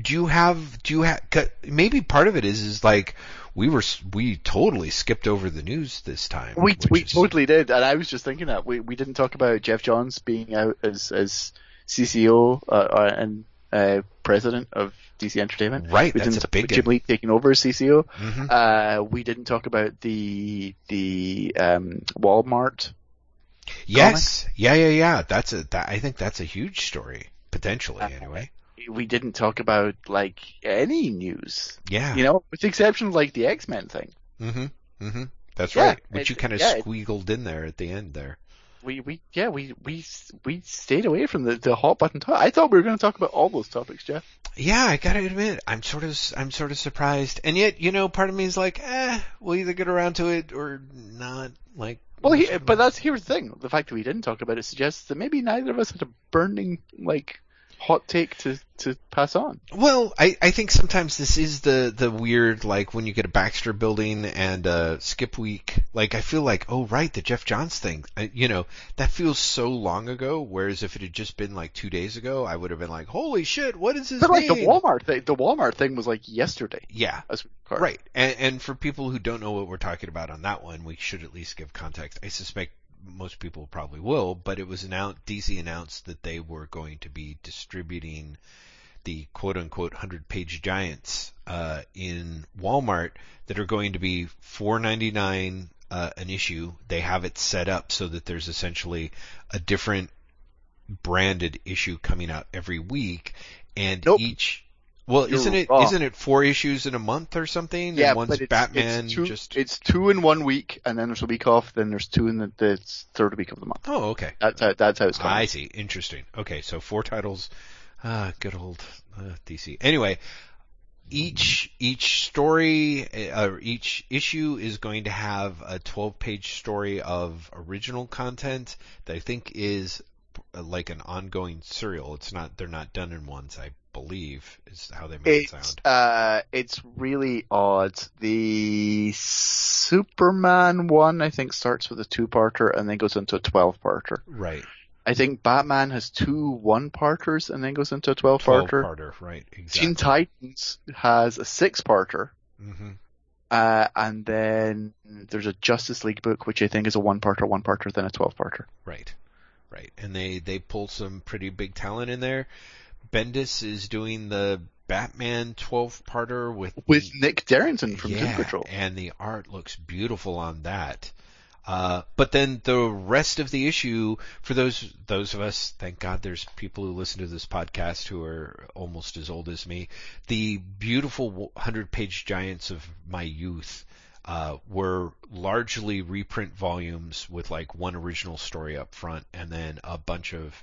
do you have do you have maybe part of it is is like we were we totally skipped over the news this time. We we is- totally did, and I was just thinking that we we didn't talk about Geoff Johns being out as as CCO uh, uh, and uh, president of DC Entertainment. Right, We that's didn't a big Jim Lee taking over as CCO. Mhm. Uh, we didn't talk about the the um, Walmart. Yes, yeah, yeah, yeah. That's a that I think that's a huge story potentially. Anyway, We didn't talk about like any news. yeah. You know, with the exception of like the X Men thing. Mhm. Mhm. That's Yeah, right. Which you kind of yeah, in there at the end there. We, we yeah we we we stayed away from the, the hot button topic. I thought we were going to talk about all those topics, Jeff. Yeah, I gotta admit, I'm sort of I'm sort of surprised, and yet you know, part of me is like, eh, we'll either get around to it or not. Like, Well, he, but that's here's the thing: the fact that we didn't talk about it suggests that maybe neither of us had a burning like hot take to to pass on. Well, I, I think sometimes this is the, the weird, like, when you get a Baxter building and uh skip week, like, I feel like, oh, right, the Geoff Johns thing, I, you know, that feels so long ago, whereas if it had just been, like, two days ago, I would have been like, holy shit, what is this But like the? Walmart thing, the Walmart thing was like yesterday. Yeah, right. And, and for people who don't know what we're talking about on that one, we should at least give context. I suspect most people probably will, but it was announced, DC announced that they were going to be distributing the quote unquote 100 page giants uh, in Walmart that are going to be 4.99 uh, an issue. They have it set up so that there's essentially a different branded issue coming out every week, and Nope. each. Well, You're isn't it wrong. not it four issues in a month or something? Yeah, and one's but it's, Batman. it's two, just it's two in one week, and then there's a week off. Then there's two in the, the third week of the month. oh, okay. That's how that's how it's going. I see. Interesting. Okay, so four titles. Ah, good old uh, DC. Anyway, each each story uh, or each issue is going to have a 12-page story of original content that I think is like an ongoing serial. It's not. They're not done in ones. I believe is how they make it sound. uh, it's really odd. The Superman one, I think, starts with a two-parter and then goes into a twelve-parter. Right. I think Batman has two one-parters and then goes into a twelve-parter. twelve-parter. parter. Right. Teen Titans has a six-parter. Mm-hmm. Uh, and then there's a Justice League book, which I think is a one-parter, one-parter, then a twelve-parter. Right, right, and they they pull some pretty big talent in there. Bendis is doing the Batman 12 parter with With Nick Derington from yeah, Doom Patrol. and the art looks beautiful on that. Uh, but then the rest of the issue, for those those of us, thank God, there's people who listen to this podcast who are almost as old as me. The beautiful hundred page giants of my youth uh, were largely reprint volumes with like one original story up front, and then a bunch of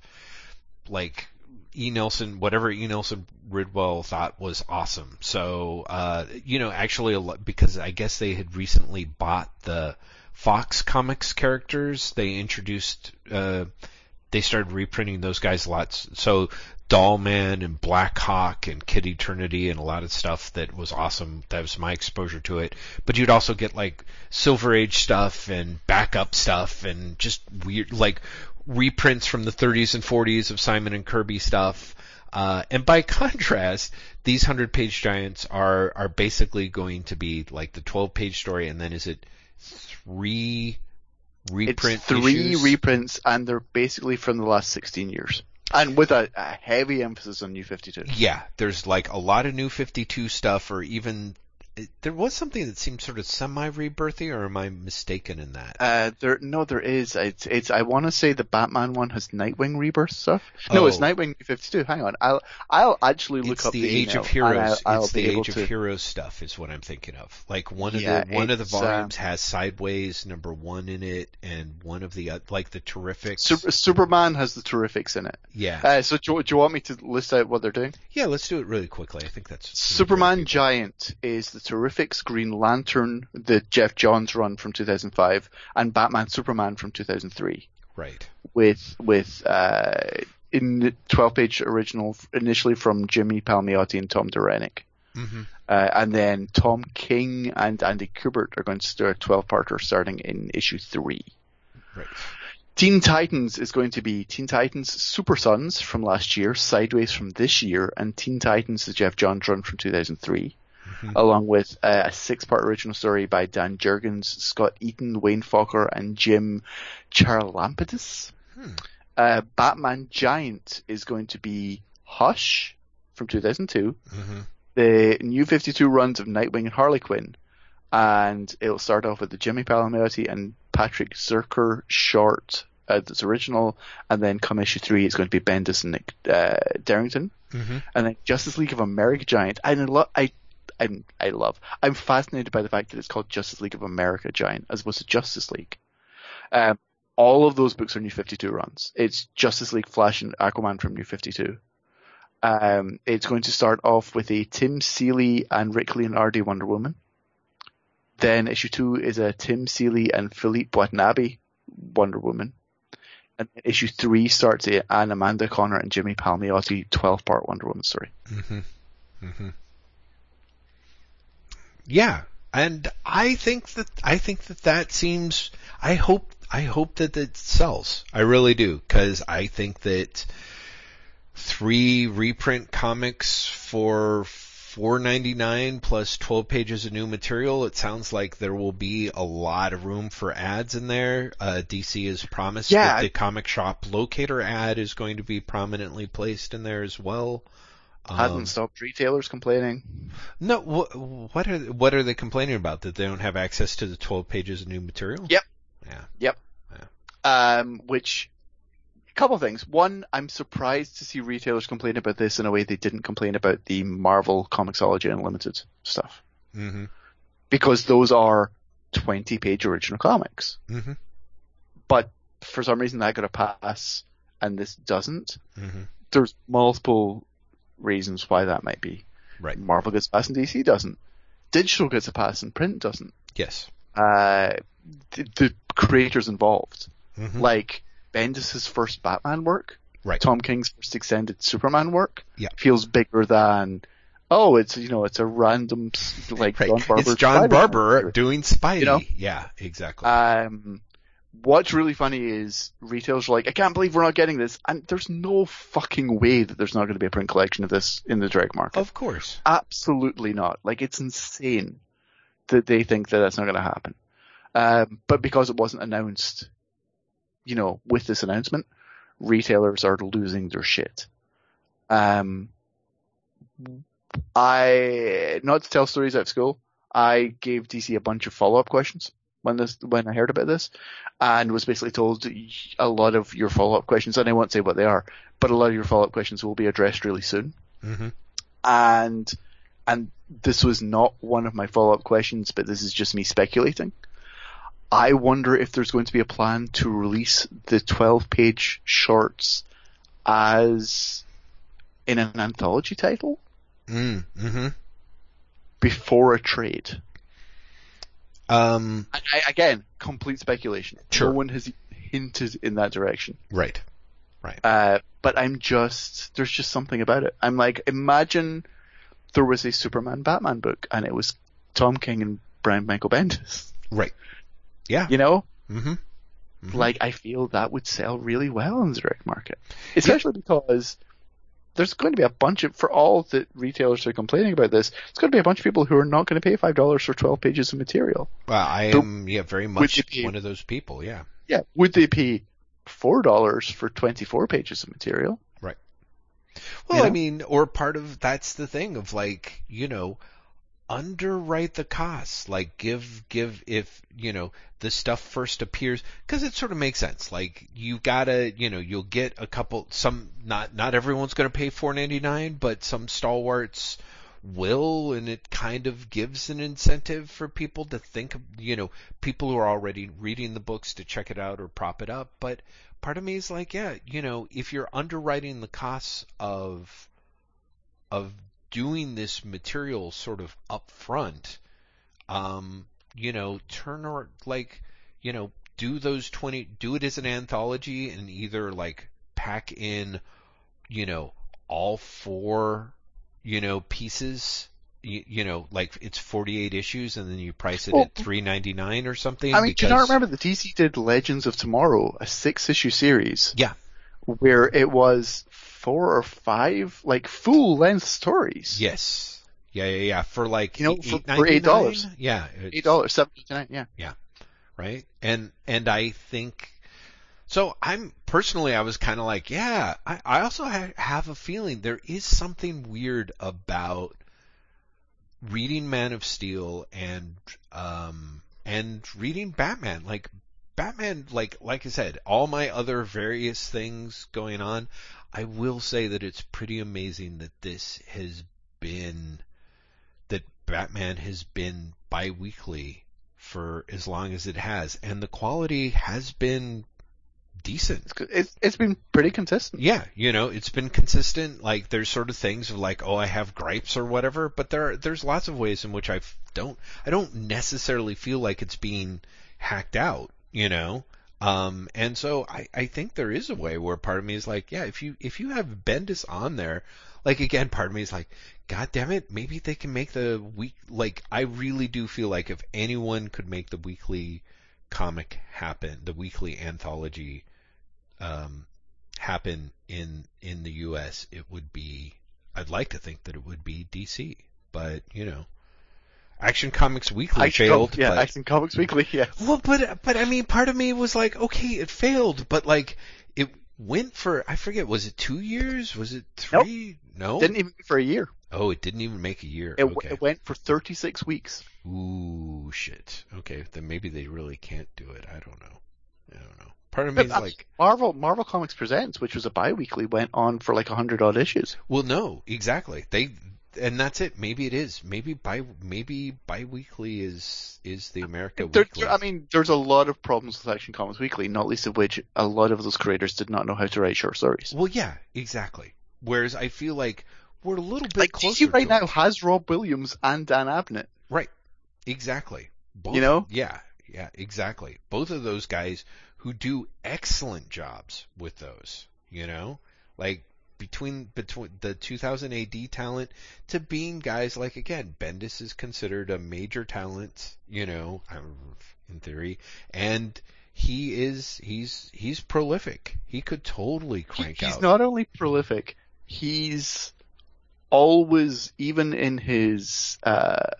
like E. Nelson, whatever E. Nelson Bridwell thought was awesome. So, uh, you know, actually, a lot, because I guess they had recently bought the Fox Comics characters, they introduced, uh, they started reprinting those guys lots. So, Dollman and Black Hawk and Kid Eternity and a lot of stuff that was awesome. That was my exposure to it. But you'd also get like Silver Age stuff and backup stuff and just weird, like reprints from the 30s and 40s of Simon and Kirby stuff. Uh, and by <laughs> contrast, these 100 page giants are, are basically going to be like the 12 page story and then is it three reprint it's three issues? reprints, and they're basically from the last 16 years. And with a, a heavy emphasis on New 52. Yeah, there's like a lot of new 52 stuff, or even it, there was something that seemed sort of semi-rebirthy, or am I mistaken in that? Uh, there, no, there is. It's, it's. I want to say the Batman one has Nightwing rebirth stuff. No, it's Oh. Nightwing 52. Hang on, I'll, I'll actually look it's up the, the, Age of Heroes. I'll, I'll it's the Age to. of Heroes stuff is what I'm thinking of. Like one of Yeah, the one of the it's, uh, volumes has Sideways number one in it, and one of the oth- like the Terrifics. Super, Superman has the Terrifics in it. yeah, Uh, so do, do you want me to list out what they're doing? yeah. Let's do it really quickly. I think that's Superman Giant is the Terrifics Green Lantern, the Geoff Johns run from 2005, and Batman Superman from 2003. right. with with uh, in the 12 page original initially from Jimmy Palmiotti and Tom Derenick. hmm Uh, and then Tom King and Andy Kubert are going to do a 12 parter starting in issue 3. Right. Teen Titans is going to be Teen Titans Super Sons from last year, Sideways from this year, and Teen Titans the Geoff Johns run from 2003. Mhm. Along with uh, a six-part original story by Dan Jurgens, Scott Eaton, Wayne Faucher, and Jim Charalampidis. Hmm. Uh, Batman Giant is going to be Hush from 2002, hmm the new 52 runs of Nightwing and Harley Quinn, and it'll start off with the Jimmy Palmiotti and Patrick Zircher short uh, that's original, and then come issue three, it's going to be Bendis and Nick uh, Derington, hmm and then Justice League of America Giant. And I love, I, I'm, I love, I'm fascinated by the fact that it's called Justice League of America Giant as opposed to Justice League. Um, all of those books are New 52 runs. It's Justice League, Flash, and Aquaman from New 52. Um, it's going to start off with a Tim Seeley and Rick Leonardi Wonder Woman. Then issue two is a Tim Seeley and Felipe Watanabe Wonder Woman. And issue three starts a, an Amanda Conner and Jimmy Palmiotti 12 part Wonder Woman story. Mm-hmm. Mm-hmm. Yeah, and I think that I think that that seems. I hope I hope that it sells. I really do because I think that three reprint comics for four ninety nine plus twelve pages of new material. It sounds like there will be a lot of room for ads in there. Uh, DC has promised Yeah. that the comic shop locator ad is going to be prominently placed in there as well. Um, Hasn't stopped retailers complaining. no, wh- what are what are they complaining about? That they don't have access to the twelve pages of new material? Yep. Yeah. Yep. Um, which, a couple of things. One, I'm surprised to see retailers complain about this in a way they didn't complain about the Marvel Comixology Unlimited stuff. Mm-hmm. Because those are 20 page original comics. Mm-hmm. But for some reason that got a pass and this doesn't. Mm-hmm. There's multiple reasons why that might be. Right. Marvel gets a pass and DC doesn't. Digital gets a pass and print doesn't. Yes. Uh, the, the creators involved. Mm-hmm. like Bendis's first Batman work, Right. Tom King's first extended Superman work, Yeah. feels bigger than oh, it's you know it's a random like Right. John Barber. it's John Barber doing Spidey. You know? Yeah, exactly. Um, what's really funny is retailers are like, I can't believe we're not getting this, and there's no fucking way that there's not going to be a print collection of this in the direct market. of course. Absolutely not. Like it's insane that they think that that's not going to happen. Um, but because it wasn't announced, you know, with this announcement, retailers are losing their shit. Um, I not to tell stories out of school. I gave DC a bunch of follow up questions when this when I heard about this, and was basically told a lot of your follow up questions, and I won't say what they are, but a lot of your follow up questions will be addressed really soon Mm-hmm. and and this was not one of my follow up questions, but this is just me speculating. I wonder if there's going to be a plan to release the 12 page shorts as in an anthology title Mm-hmm. before a trade. Um. I, I, again, complete speculation. Sure. No one has hinted in that direction. Right. Right. Uh, but I'm just, there's just something about it. I'm like, imagine there was a Superman Batman book and it was Tom King and Brian Michael Bendis. Right. Yeah. You know? Mm-hmm. Mhm. Like, I feel that would sell really well in the direct market. Especially because there's going to be a bunch of, for all the retailers are complaining about this, it's going to be a bunch of people who are not going to pay $5 for 12 pages of material. Well, I am yeah very much be- one of those people. Yeah. Yeah. Would they pay $4 for 24 pages of material? Right. Well, You I mean, or part of that's the thing of like, you know, underwrite the costs. Like, give give if you know the stuff first appears because it sort of makes sense. Like, you gotta, you know, you'll get a couple. Some not not everyone's gonna pay four ninety nine, but some stalwarts will, and it kind of gives an incentive for people to think, you know, people who are already reading the books to check it out or prop it up. But part of me is like, yeah, you know, if you're underwriting the costs of of doing this material sort of up front, um, you know, turn or like, you know, do those 20, do it as an anthology and either like pack in, you know, all four, you know, pieces, you, you know, like it's 48 issues and then you price it Well, at 3.99 or something. I mean, do you not remember that DC did Legends of Tomorrow, a six issue series? Yeah. Where it was four or five, like, full length stories. Yes. Yeah, yeah, yeah. For like You know, eight- for- for eight dollars. $8.99? Yeah. Eight dollars, seven nine, yeah. right? And and I think so. I'm personally, I was kind of like, yeah. I, I also ha- have a feeling there is something weird about reading Man of Steel and um and reading Batman. Like Batman, like like I said, all my other various things going on. I will say that it's pretty amazing that this has been that Batman has been bi-weekly for as long as it has, and the quality has been decent. It's, it's been pretty consistent. Yeah, you know, it's been consistent. Like there's sort of things of like, oh, I have gripes or whatever, but there are, there's lots of ways in which I don't I don't necessarily feel like it's being hacked out, you know. Um, and so I, I think there is a way where part of me is like, yeah, if you if you have Bendis on there, like again, part of me is like, God damn it, maybe they can make the week like I really do feel like if anyone could make the weekly comic happen, the weekly anthology um, happen in in the U.S., it would be. I'd like to think that it would be DC, but you know, Action Comics Weekly Action failed. Com- yeah, but, Action Comics Weekly. <laughs> Yeah. well, but but I mean, part of me was like, okay, it failed, but like it went for I forget, was it two years? Was it three? No, Didn't even for a year. Oh, it didn't even make a year. It, w- it went for 36 weeks. Ooh, shit. Okay, then maybe they really can't do it. I don't know. I don't know. Part of me is But, uh, like, Marvel Marvel Comics Presents, which was a bi-weekly, went on for like a 100 odd issues. well, no, exactly. They, and that's it. Maybe it is. Maybe bi, maybe bi-weekly is is the America There, Weekly. I mean, there's a lot of problems with Action Comics Weekly, not least of which a lot of those creators did not know how to write short stories. well, yeah, exactly. Whereas I feel like we're a little bit Like closer DC right to it. now has Rob Williams and Dan Abnett. Right. Exactly. Both, You know? Yeah. Yeah. Exactly. Both of those guys who do excellent jobs with those. You know, like between between the 2000 AD talent to being guys like again, Bendis is considered a major talent. You know, in theory, and he is he's he's prolific. He could totally He- crank he's out. He's not only prolific, he's always, even in his, uh,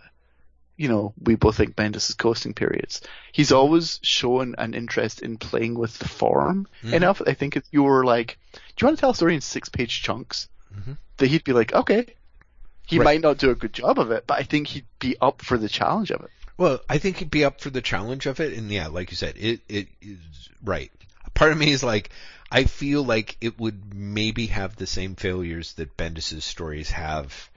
you know, we both think Bendis is coasting periods. He's always shown an interest in playing with the form Mhm. enough. I think if you were like, "Do you want to tell a story in six-page chunks?" Mhm. That he'd be like, "Okay." He Right. might not do a good job of it, but I think he'd be up for the challenge of it. Well, I think he'd be up for the challenge of it, and yeah, like you said, it it is right. Part of me is like, I feel like it would maybe have the same failures that Bendis's stories have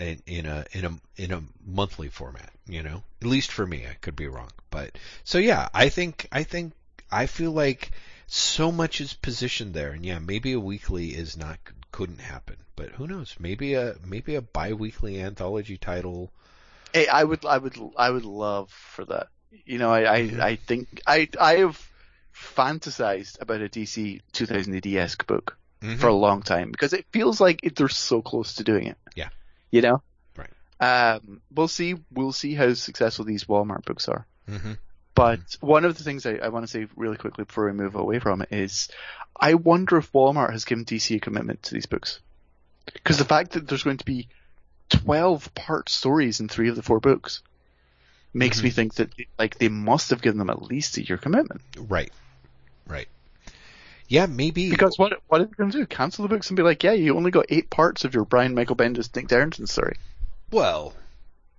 in, in a in a in a monthly format. You know, at least for me, I could be wrong, but so yeah, I think I think I feel like so much is positioned there, and yeah, maybe a weekly is not couldn't happen, but who knows? Maybe a maybe a biweekly anthology title. Hey, I would, I would, I would love for that. You know, I, I. I think I, I have fantasized about a DC 2000 AD esque book Mhm. for a long time because it feels like it, they're so close to doing it. Yeah. You know. Right. Um, we'll see. We'll see how successful these Walmart books are. hmm But one of the things I, I want to say really quickly before we move away from it is, I wonder if Walmart has given DC a commitment to these books. Because the fact that there's going to be 12 part stories in three of the four books makes Mhm. me think that like they must have given them at least a year commitment. Right. Right. Yeah, maybe. Because what what are they going to do? Cancel the books and be like, yeah, you only got eight parts of your Brian Michael Bendis Nick Derington story. well,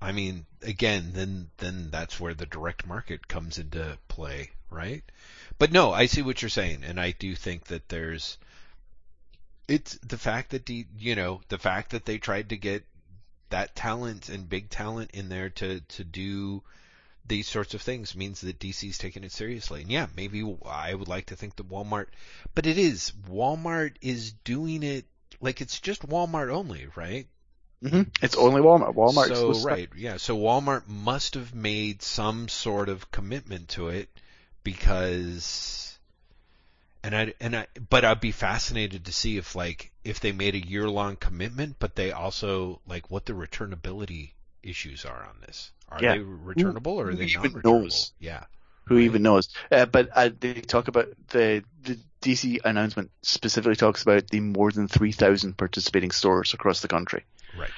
I mean, again, then then that's where the direct market comes into play, right? But no, I see what you're saying, and I do think that there's it's the fact that the you know the fact that they tried to get that talent and big talent in there to to do these sorts of things means that DC's taking it seriously. And yeah, maybe I would like to think that Walmart, but it is Walmart is doing it like it's just Walmart only, right? Mm-hmm. It's only Walmart. Walmart so right, yeah. So Walmart must have made some sort of commitment to it because, and I and I, but I'd be fascinated to see if like if they made a year long commitment, but they also like what the returnability issues are on this. Are Yeah. they returnable or are who they even non-returnable? knows? Yeah. Who Right. even knows? Uh, but uh, they talk about the the DC announcement specifically talks about the more than three thousand participating stores across the country. Right.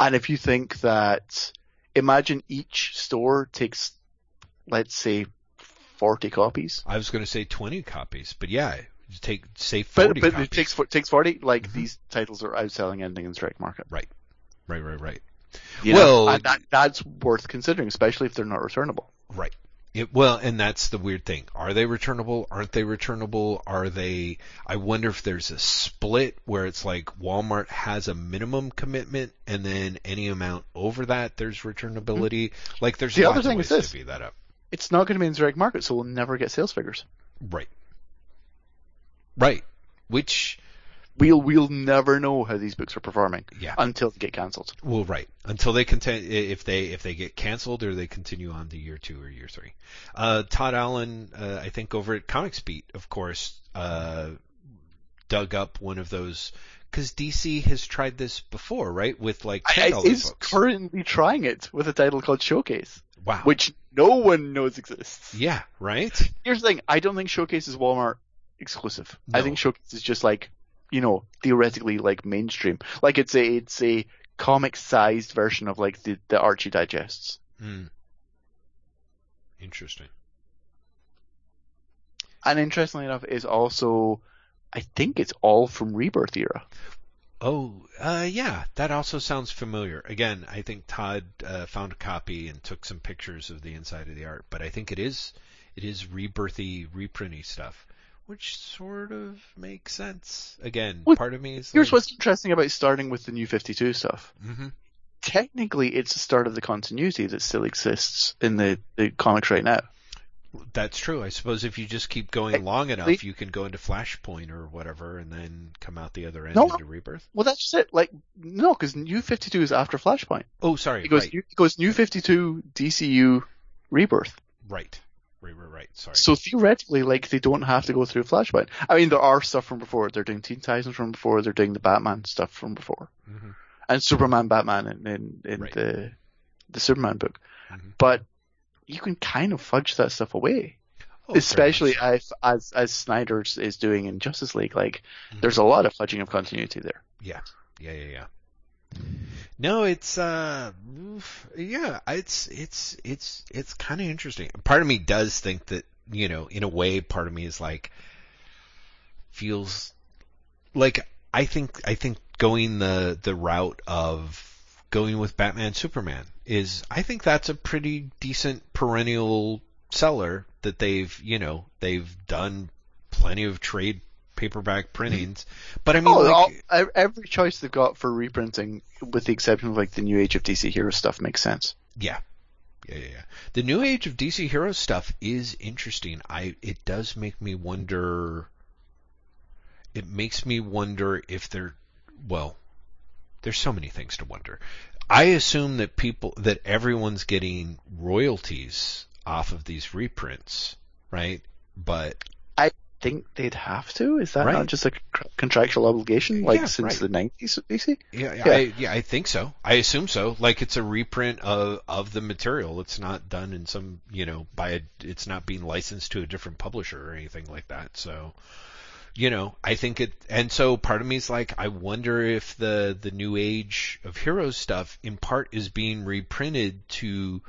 And if you think that, imagine each store takes, let's say, forty copies. I was going to say 20 copies, but yeah, take say 40 but copies. it takes takes forty. Like Mhm. these titles are outselling anything in the direct market. right, right, right, right. You Well- know? that, that's worth considering, especially if they're not returnable. Right. It, well, and that's the weird thing. Are they returnable? Aren't they returnable? Are they? I wonder if there's a split where it's like Walmart has a minimum commitment, and then any amount over that there's returnability. Mm-hmm. Like there's The other thing of is this. to be that up. It's not going to be in the direct market, so we'll never get sales figures. Right. Right. Which, We'll we'll never know how these books are performing yeah. until they get cancelled. Well, right. Until they continue, if they if they get canceled or they continue on to year two or year three. Uh, Todd Allen, uh, I think over at Comics Beat, of course, uh, dug up one of those because DC has tried this before, right? With like I- ten I- dollar Is books. currently trying it with a title called Showcase, wow. which no one knows exists. yeah. Right. Here's the thing: I don't think Showcase is Walmart exclusive. I think Showcase is just like, you know, theoretically like mainstream. Like it's a it's a comic-sized version of like the the Archie digests. Hmm. Interesting. And interestingly enough, is also, I think it's all from Rebirth era. Oh, uh, yeah, that also sounds familiar. Again, I think Todd uh, found a copy and took some pictures of the inside of the art, but I think it is it is rebirthy, reprinty stuff, which sort of makes sense. Again, Well, part of me is Here's like, what's interesting about starting with the New 52 stuff. Mhm. Technically, it's the start of the continuity that still exists in the, the comics right now. That's true. I suppose if you just keep going long enough, you can go into Flashpoint or whatever, and then come out the other end No. into Rebirth. Well, that's just it. Like, no, because New 52 is after Flashpoint. Oh, sorry. It goes, right, it goes New 52, DCU, Rebirth. right, right, right, right. Sorry. So theoretically, like, they don't have to go through Flashpoint. I mean, there are stuff from before. They're doing Teen Titans from before. They're doing the Batman stuff from before. Mhm. And Superman, Batman in, in, in Right. the, the Superman book. Mhm. But you can kind of fudge that stuff away. Oh, especially as, as as Snyder's is doing in Justice League. Like, Mhm. there's a lot of fudging of continuity there. Yeah, yeah, yeah, yeah. No, it's uh, yeah, it's it's it's it's kind of interesting. Part of me does think that you know, in a way, part of me is like feels like I think I think going the the route of going with Batman Superman is I think that's a pretty decent perennial seller that they've you know they've done plenty of trade paperback printings, but I mean oh, like, all, every choice they've got for reprinting, with the exception of like the New Age of DC Hero stuff, makes sense. Yeah. Yeah, yeah, yeah. The new age of DC Hero stuff is interesting. I it does make me wonder it makes me wonder if they're well, there's so many things to wonder. I assume that people that everyone's getting royalties off of these reprints, right? But Think they'd have to? Is that Right. not just a c- contractual obligation, like Yeah, since right. the nineties? DC. yeah, Yeah. I yeah, I think so. I assume so. Like it's a reprint of of the material. It's not done in some, you know, by a it's not being licensed to a different publisher or anything like that. So, you know, I think it and so part of me is like I wonder if the the new age of heroes stuff in part is being reprinted to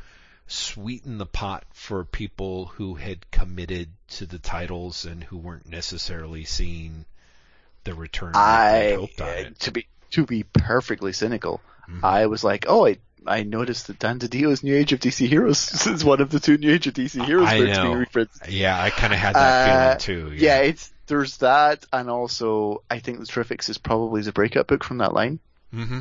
sweeten the pot for people who had committed to the titles and who weren't necessarily seeing the return I hoped on it. to be to be perfectly cynical, Mhm. I was like, oh, I I noticed that Dan DiDio's New Age of DC Heroes <laughs> is one of the two New Age of DC Heroes I books know. being reprinted. Yeah, I kind of had that Uh, feeling too. Yeah. Yeah. it's there's that, and also I think the Terrifics is probably the breakup book from that line, hmm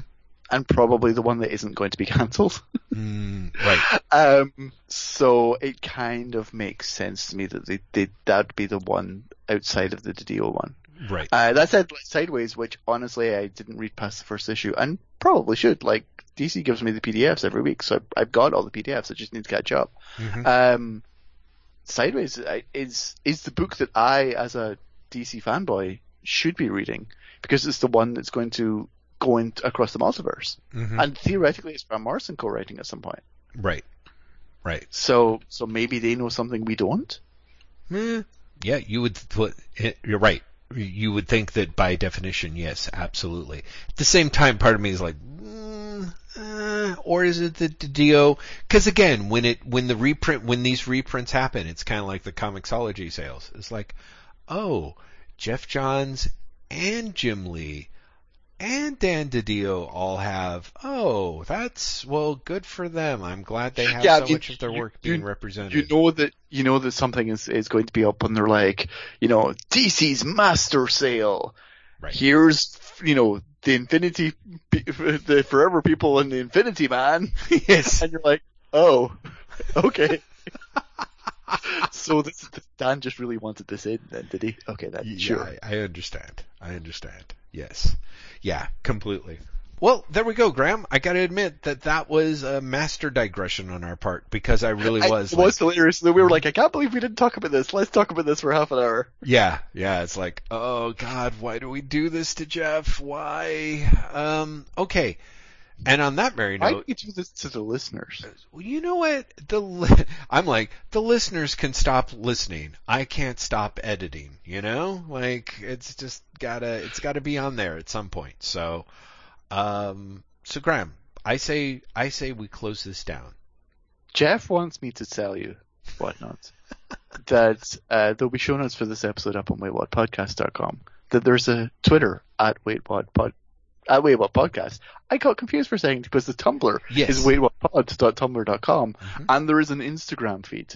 and probably the one that isn't going to be <laughs> cancelled. Mm, right. um, so it kind of makes sense to me that they, they that'd be the one outside of the Didio one. Right. Uh, that said, like, Sideways, which honestly I didn't read past the first issue, and probably should. Like DC gives me the PDFs every week, so I've got all the PDFs. I just need to catch up. Mhm. Um, Sideways is is the book that I, as a DC fanboy, should be reading because it's the one that's going to go in across the multiverse, Mhm. and theoretically, it's Grant Morrison co-writing at some point. Right. Right. So, so maybe they know something we don't. Eh, yeah, you would. Put, you're right. You would think that by definition, yes, absolutely. At the same time, part of me is like, mm, uh, or is it DiDio? Because again, when it when the reprint when these reprints happen, it's kind of like the Comixology sales. It's like, oh, Geoff Johns and Jim Lee and Dan DiDio all have. Oh, that's well, good for them. I'm glad they have Yeah, I so mean, much of their you- work you- being represented. You know that you know that something is is going to be up, and they're like, you know, DC's master sale. Right. Here's you know the Infinity, the Forever People and the Infinity Man, <laughs> yes. and you're like, oh, <laughs> okay. <laughs> <laughs> so this, Dan just really wanted this in, then, did he? Okay, then Yeah, sure. I, I understand. I understand. Yes. Yeah, completely. Well, there we go, Graeme. I got to admit that that was a master digression on our part because I really <laughs> I- was. it like, was hilarious. We were like, I can't believe we didn't talk about this. Let's talk about this for half an hour. Yeah, yeah. It's like, oh God, why do we do this to Jeff? Why? Um. Okay. And on that very Why note, do you do this to the listeners? Well, you know what? The li- <laughs> I'm like the listeners can stop listening. I can't stop editing. You know, like it's just gotta it's gotta be on there at some point. So, um, so Graeme, I say I say we close this down. Jeff wants me to tell you whatnot <laughs> that uh, there'll be show notes for this episode up on waitwhatpodcast.com. That there's a Twitter at waitwhatpod What Podcast. I got confused for a second because the Tumblr Yes. is waitwhatpod.tumblr.com Mhm. and there is an Instagram feed.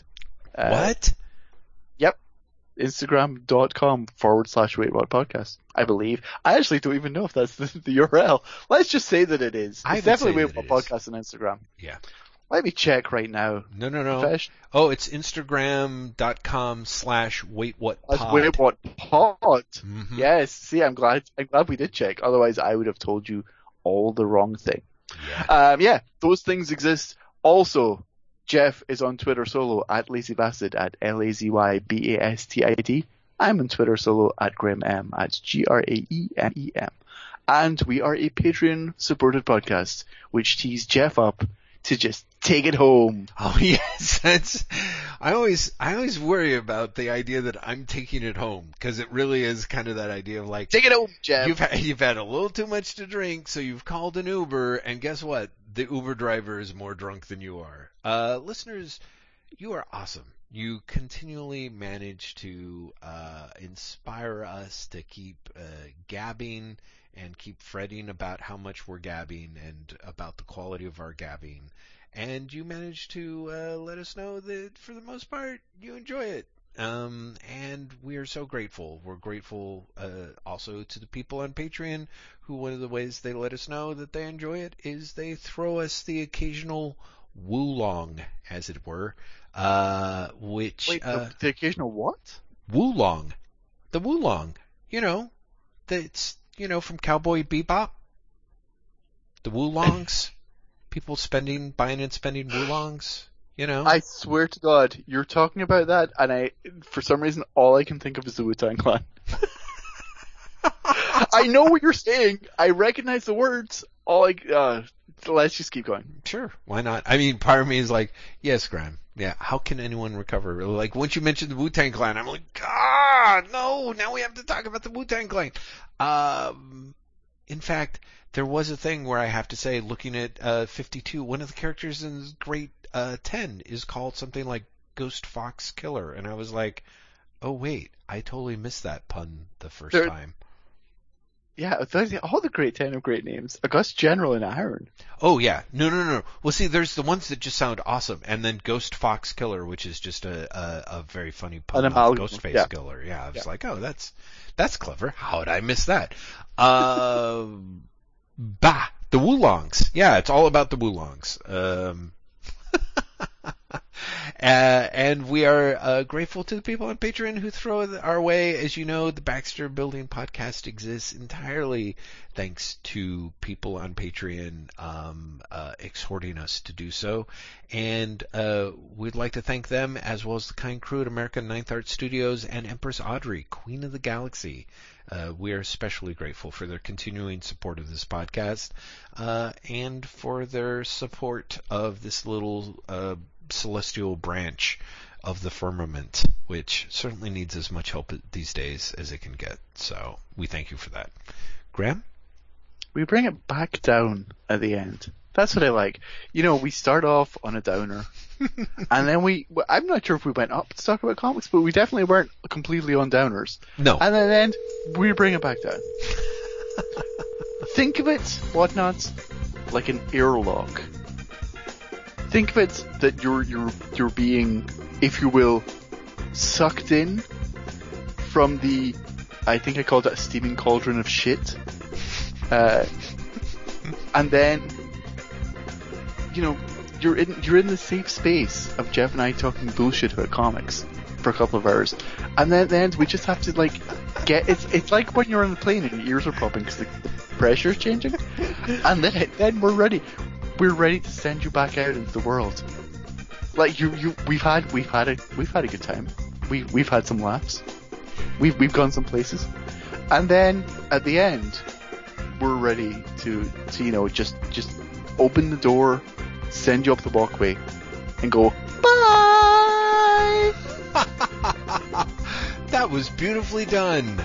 Uh, what? Yep. Instagram.com forward slash wait what podcast. I believe. I actually don't even know if that's <laughs> the, the URL. Let's just say that it is. I It's would definitely wait what podcast on Instagram. Yeah. Let me check right now. No, no, no. Fish. Oh, it's Instagram.com slash wait what That's pod. wait what pod. Mhm. Yes. See, I'm glad. I'm glad we did check. Otherwise, I would have told you all the wrong thing. Yeah. Um, yeah, those things exist. Also, Jeff is on Twitter solo at lazybastard at L A Z Y B A S T I D. I'm on Twitter solo at Graeme M at G R A E M E M. And we are a Patreon supported podcast, which tees Jeff up to just take it home. <laughs> Oh yes, that's. I always, I always worry about the idea that I'm taking it home because it really is kind of that idea of like Take it home, Jeff. you've had, you've had a little too much to drink, so you've called an Uber, and guess what? The Uber driver is more drunk than you are. Uh, listeners, you are awesome. You continually manage to uh, inspire us to keep uh, gabbing and keep fretting about how much we're gabbing and about the quality of our gabbing. And you manage to uh, let us know that for the most part you enjoy it. Um, and we are so grateful. We're grateful uh, also to the people on Patreon who one of the ways they let us know that they enjoy it is they throw us the occasional woolong, as it were, uh, which Wait, uh, the, the occasional what? Woolong. The Woolong. You know, that's, you know, from Cowboy Bebop. The Woolongs. <laughs> People spending, buying and spending Woolongs. You know? I swear to God, you're talking about that, and I, for some reason, all I can think of is the Wu Tang Clan. <laughs> I know what you're saying. I recognize the words. All I, uh, let's just keep going. Sure, why not? I mean, part of me is like, yes, Graeme. Yeah, how can anyone recover? Like, once you mentioned the Wu Tang Clan, I'm like, God, no, now we have to talk about the Wu Tang Clan. Um, in fact, there was a thing where I have to say, looking at uh, 52, one of the characters in Great uh, 10 is called something like Ghost Fox Killer, and I was like, oh wait, I totally missed that pun the first There- time. Yeah, all the great ten of great names. August General and Iron. Oh yeah, no, no, no. Well, see, there's the ones that just sound awesome, and then Ghost Fox Killer, which is just a a, a very funny pun amalgam, Ghostface yeah. Killer. Yeah, I was Yeah. like, oh, that's that's clever. How did I miss that? Um, <laughs> bah, the Woolongs. Yeah, it's all about the Woolongs. Um, <laughs> Uh, and we are uh, grateful to the people on Patreon who throw our way. As you know, the Baxter Building podcast exists entirely thanks to people on Patreon um, uh, exhorting us to do so. And uh, we'd like to thank them as well as the kind crew at American Ninth Art Studios and Empress Audrey, Queen of the Galaxy. Uh, we are especially grateful for their continuing support of this podcast uh, and for their support of this little uh, celestial branch of the firmament, which certainly needs as much help these days as it can get. So we thank you for that. Graeme? We bring it back down at the end. That's what I like. You know, we start off on a downer, <laughs> and then we, I'm not sure if we went up to talk about comics, but we definitely weren't completely on downers. No. And then at the end, we bring it back down. <laughs> Think of it, whatnot, like an airlock. Think of it that you're you're you're being, if you will, sucked in from the, I think I called it a steaming cauldron of shit. Uh, and then, you know, you're in you're in the safe space of Jeff and I talking bullshit about comics. for a couple of hours, and then at the end we just have to like get it's it's like when you're on the plane and your ears are popping because the, the pressure is changing, <laughs> and then then we're ready, we're ready to send you back out into the world. Like you you we've had we've had a we've had a good time. We we've had some laughs. We've we've gone some places, and then at the end we're ready to to you know just just open the door, send you up the walkway, and go bye. <laughs> that was beautifully done.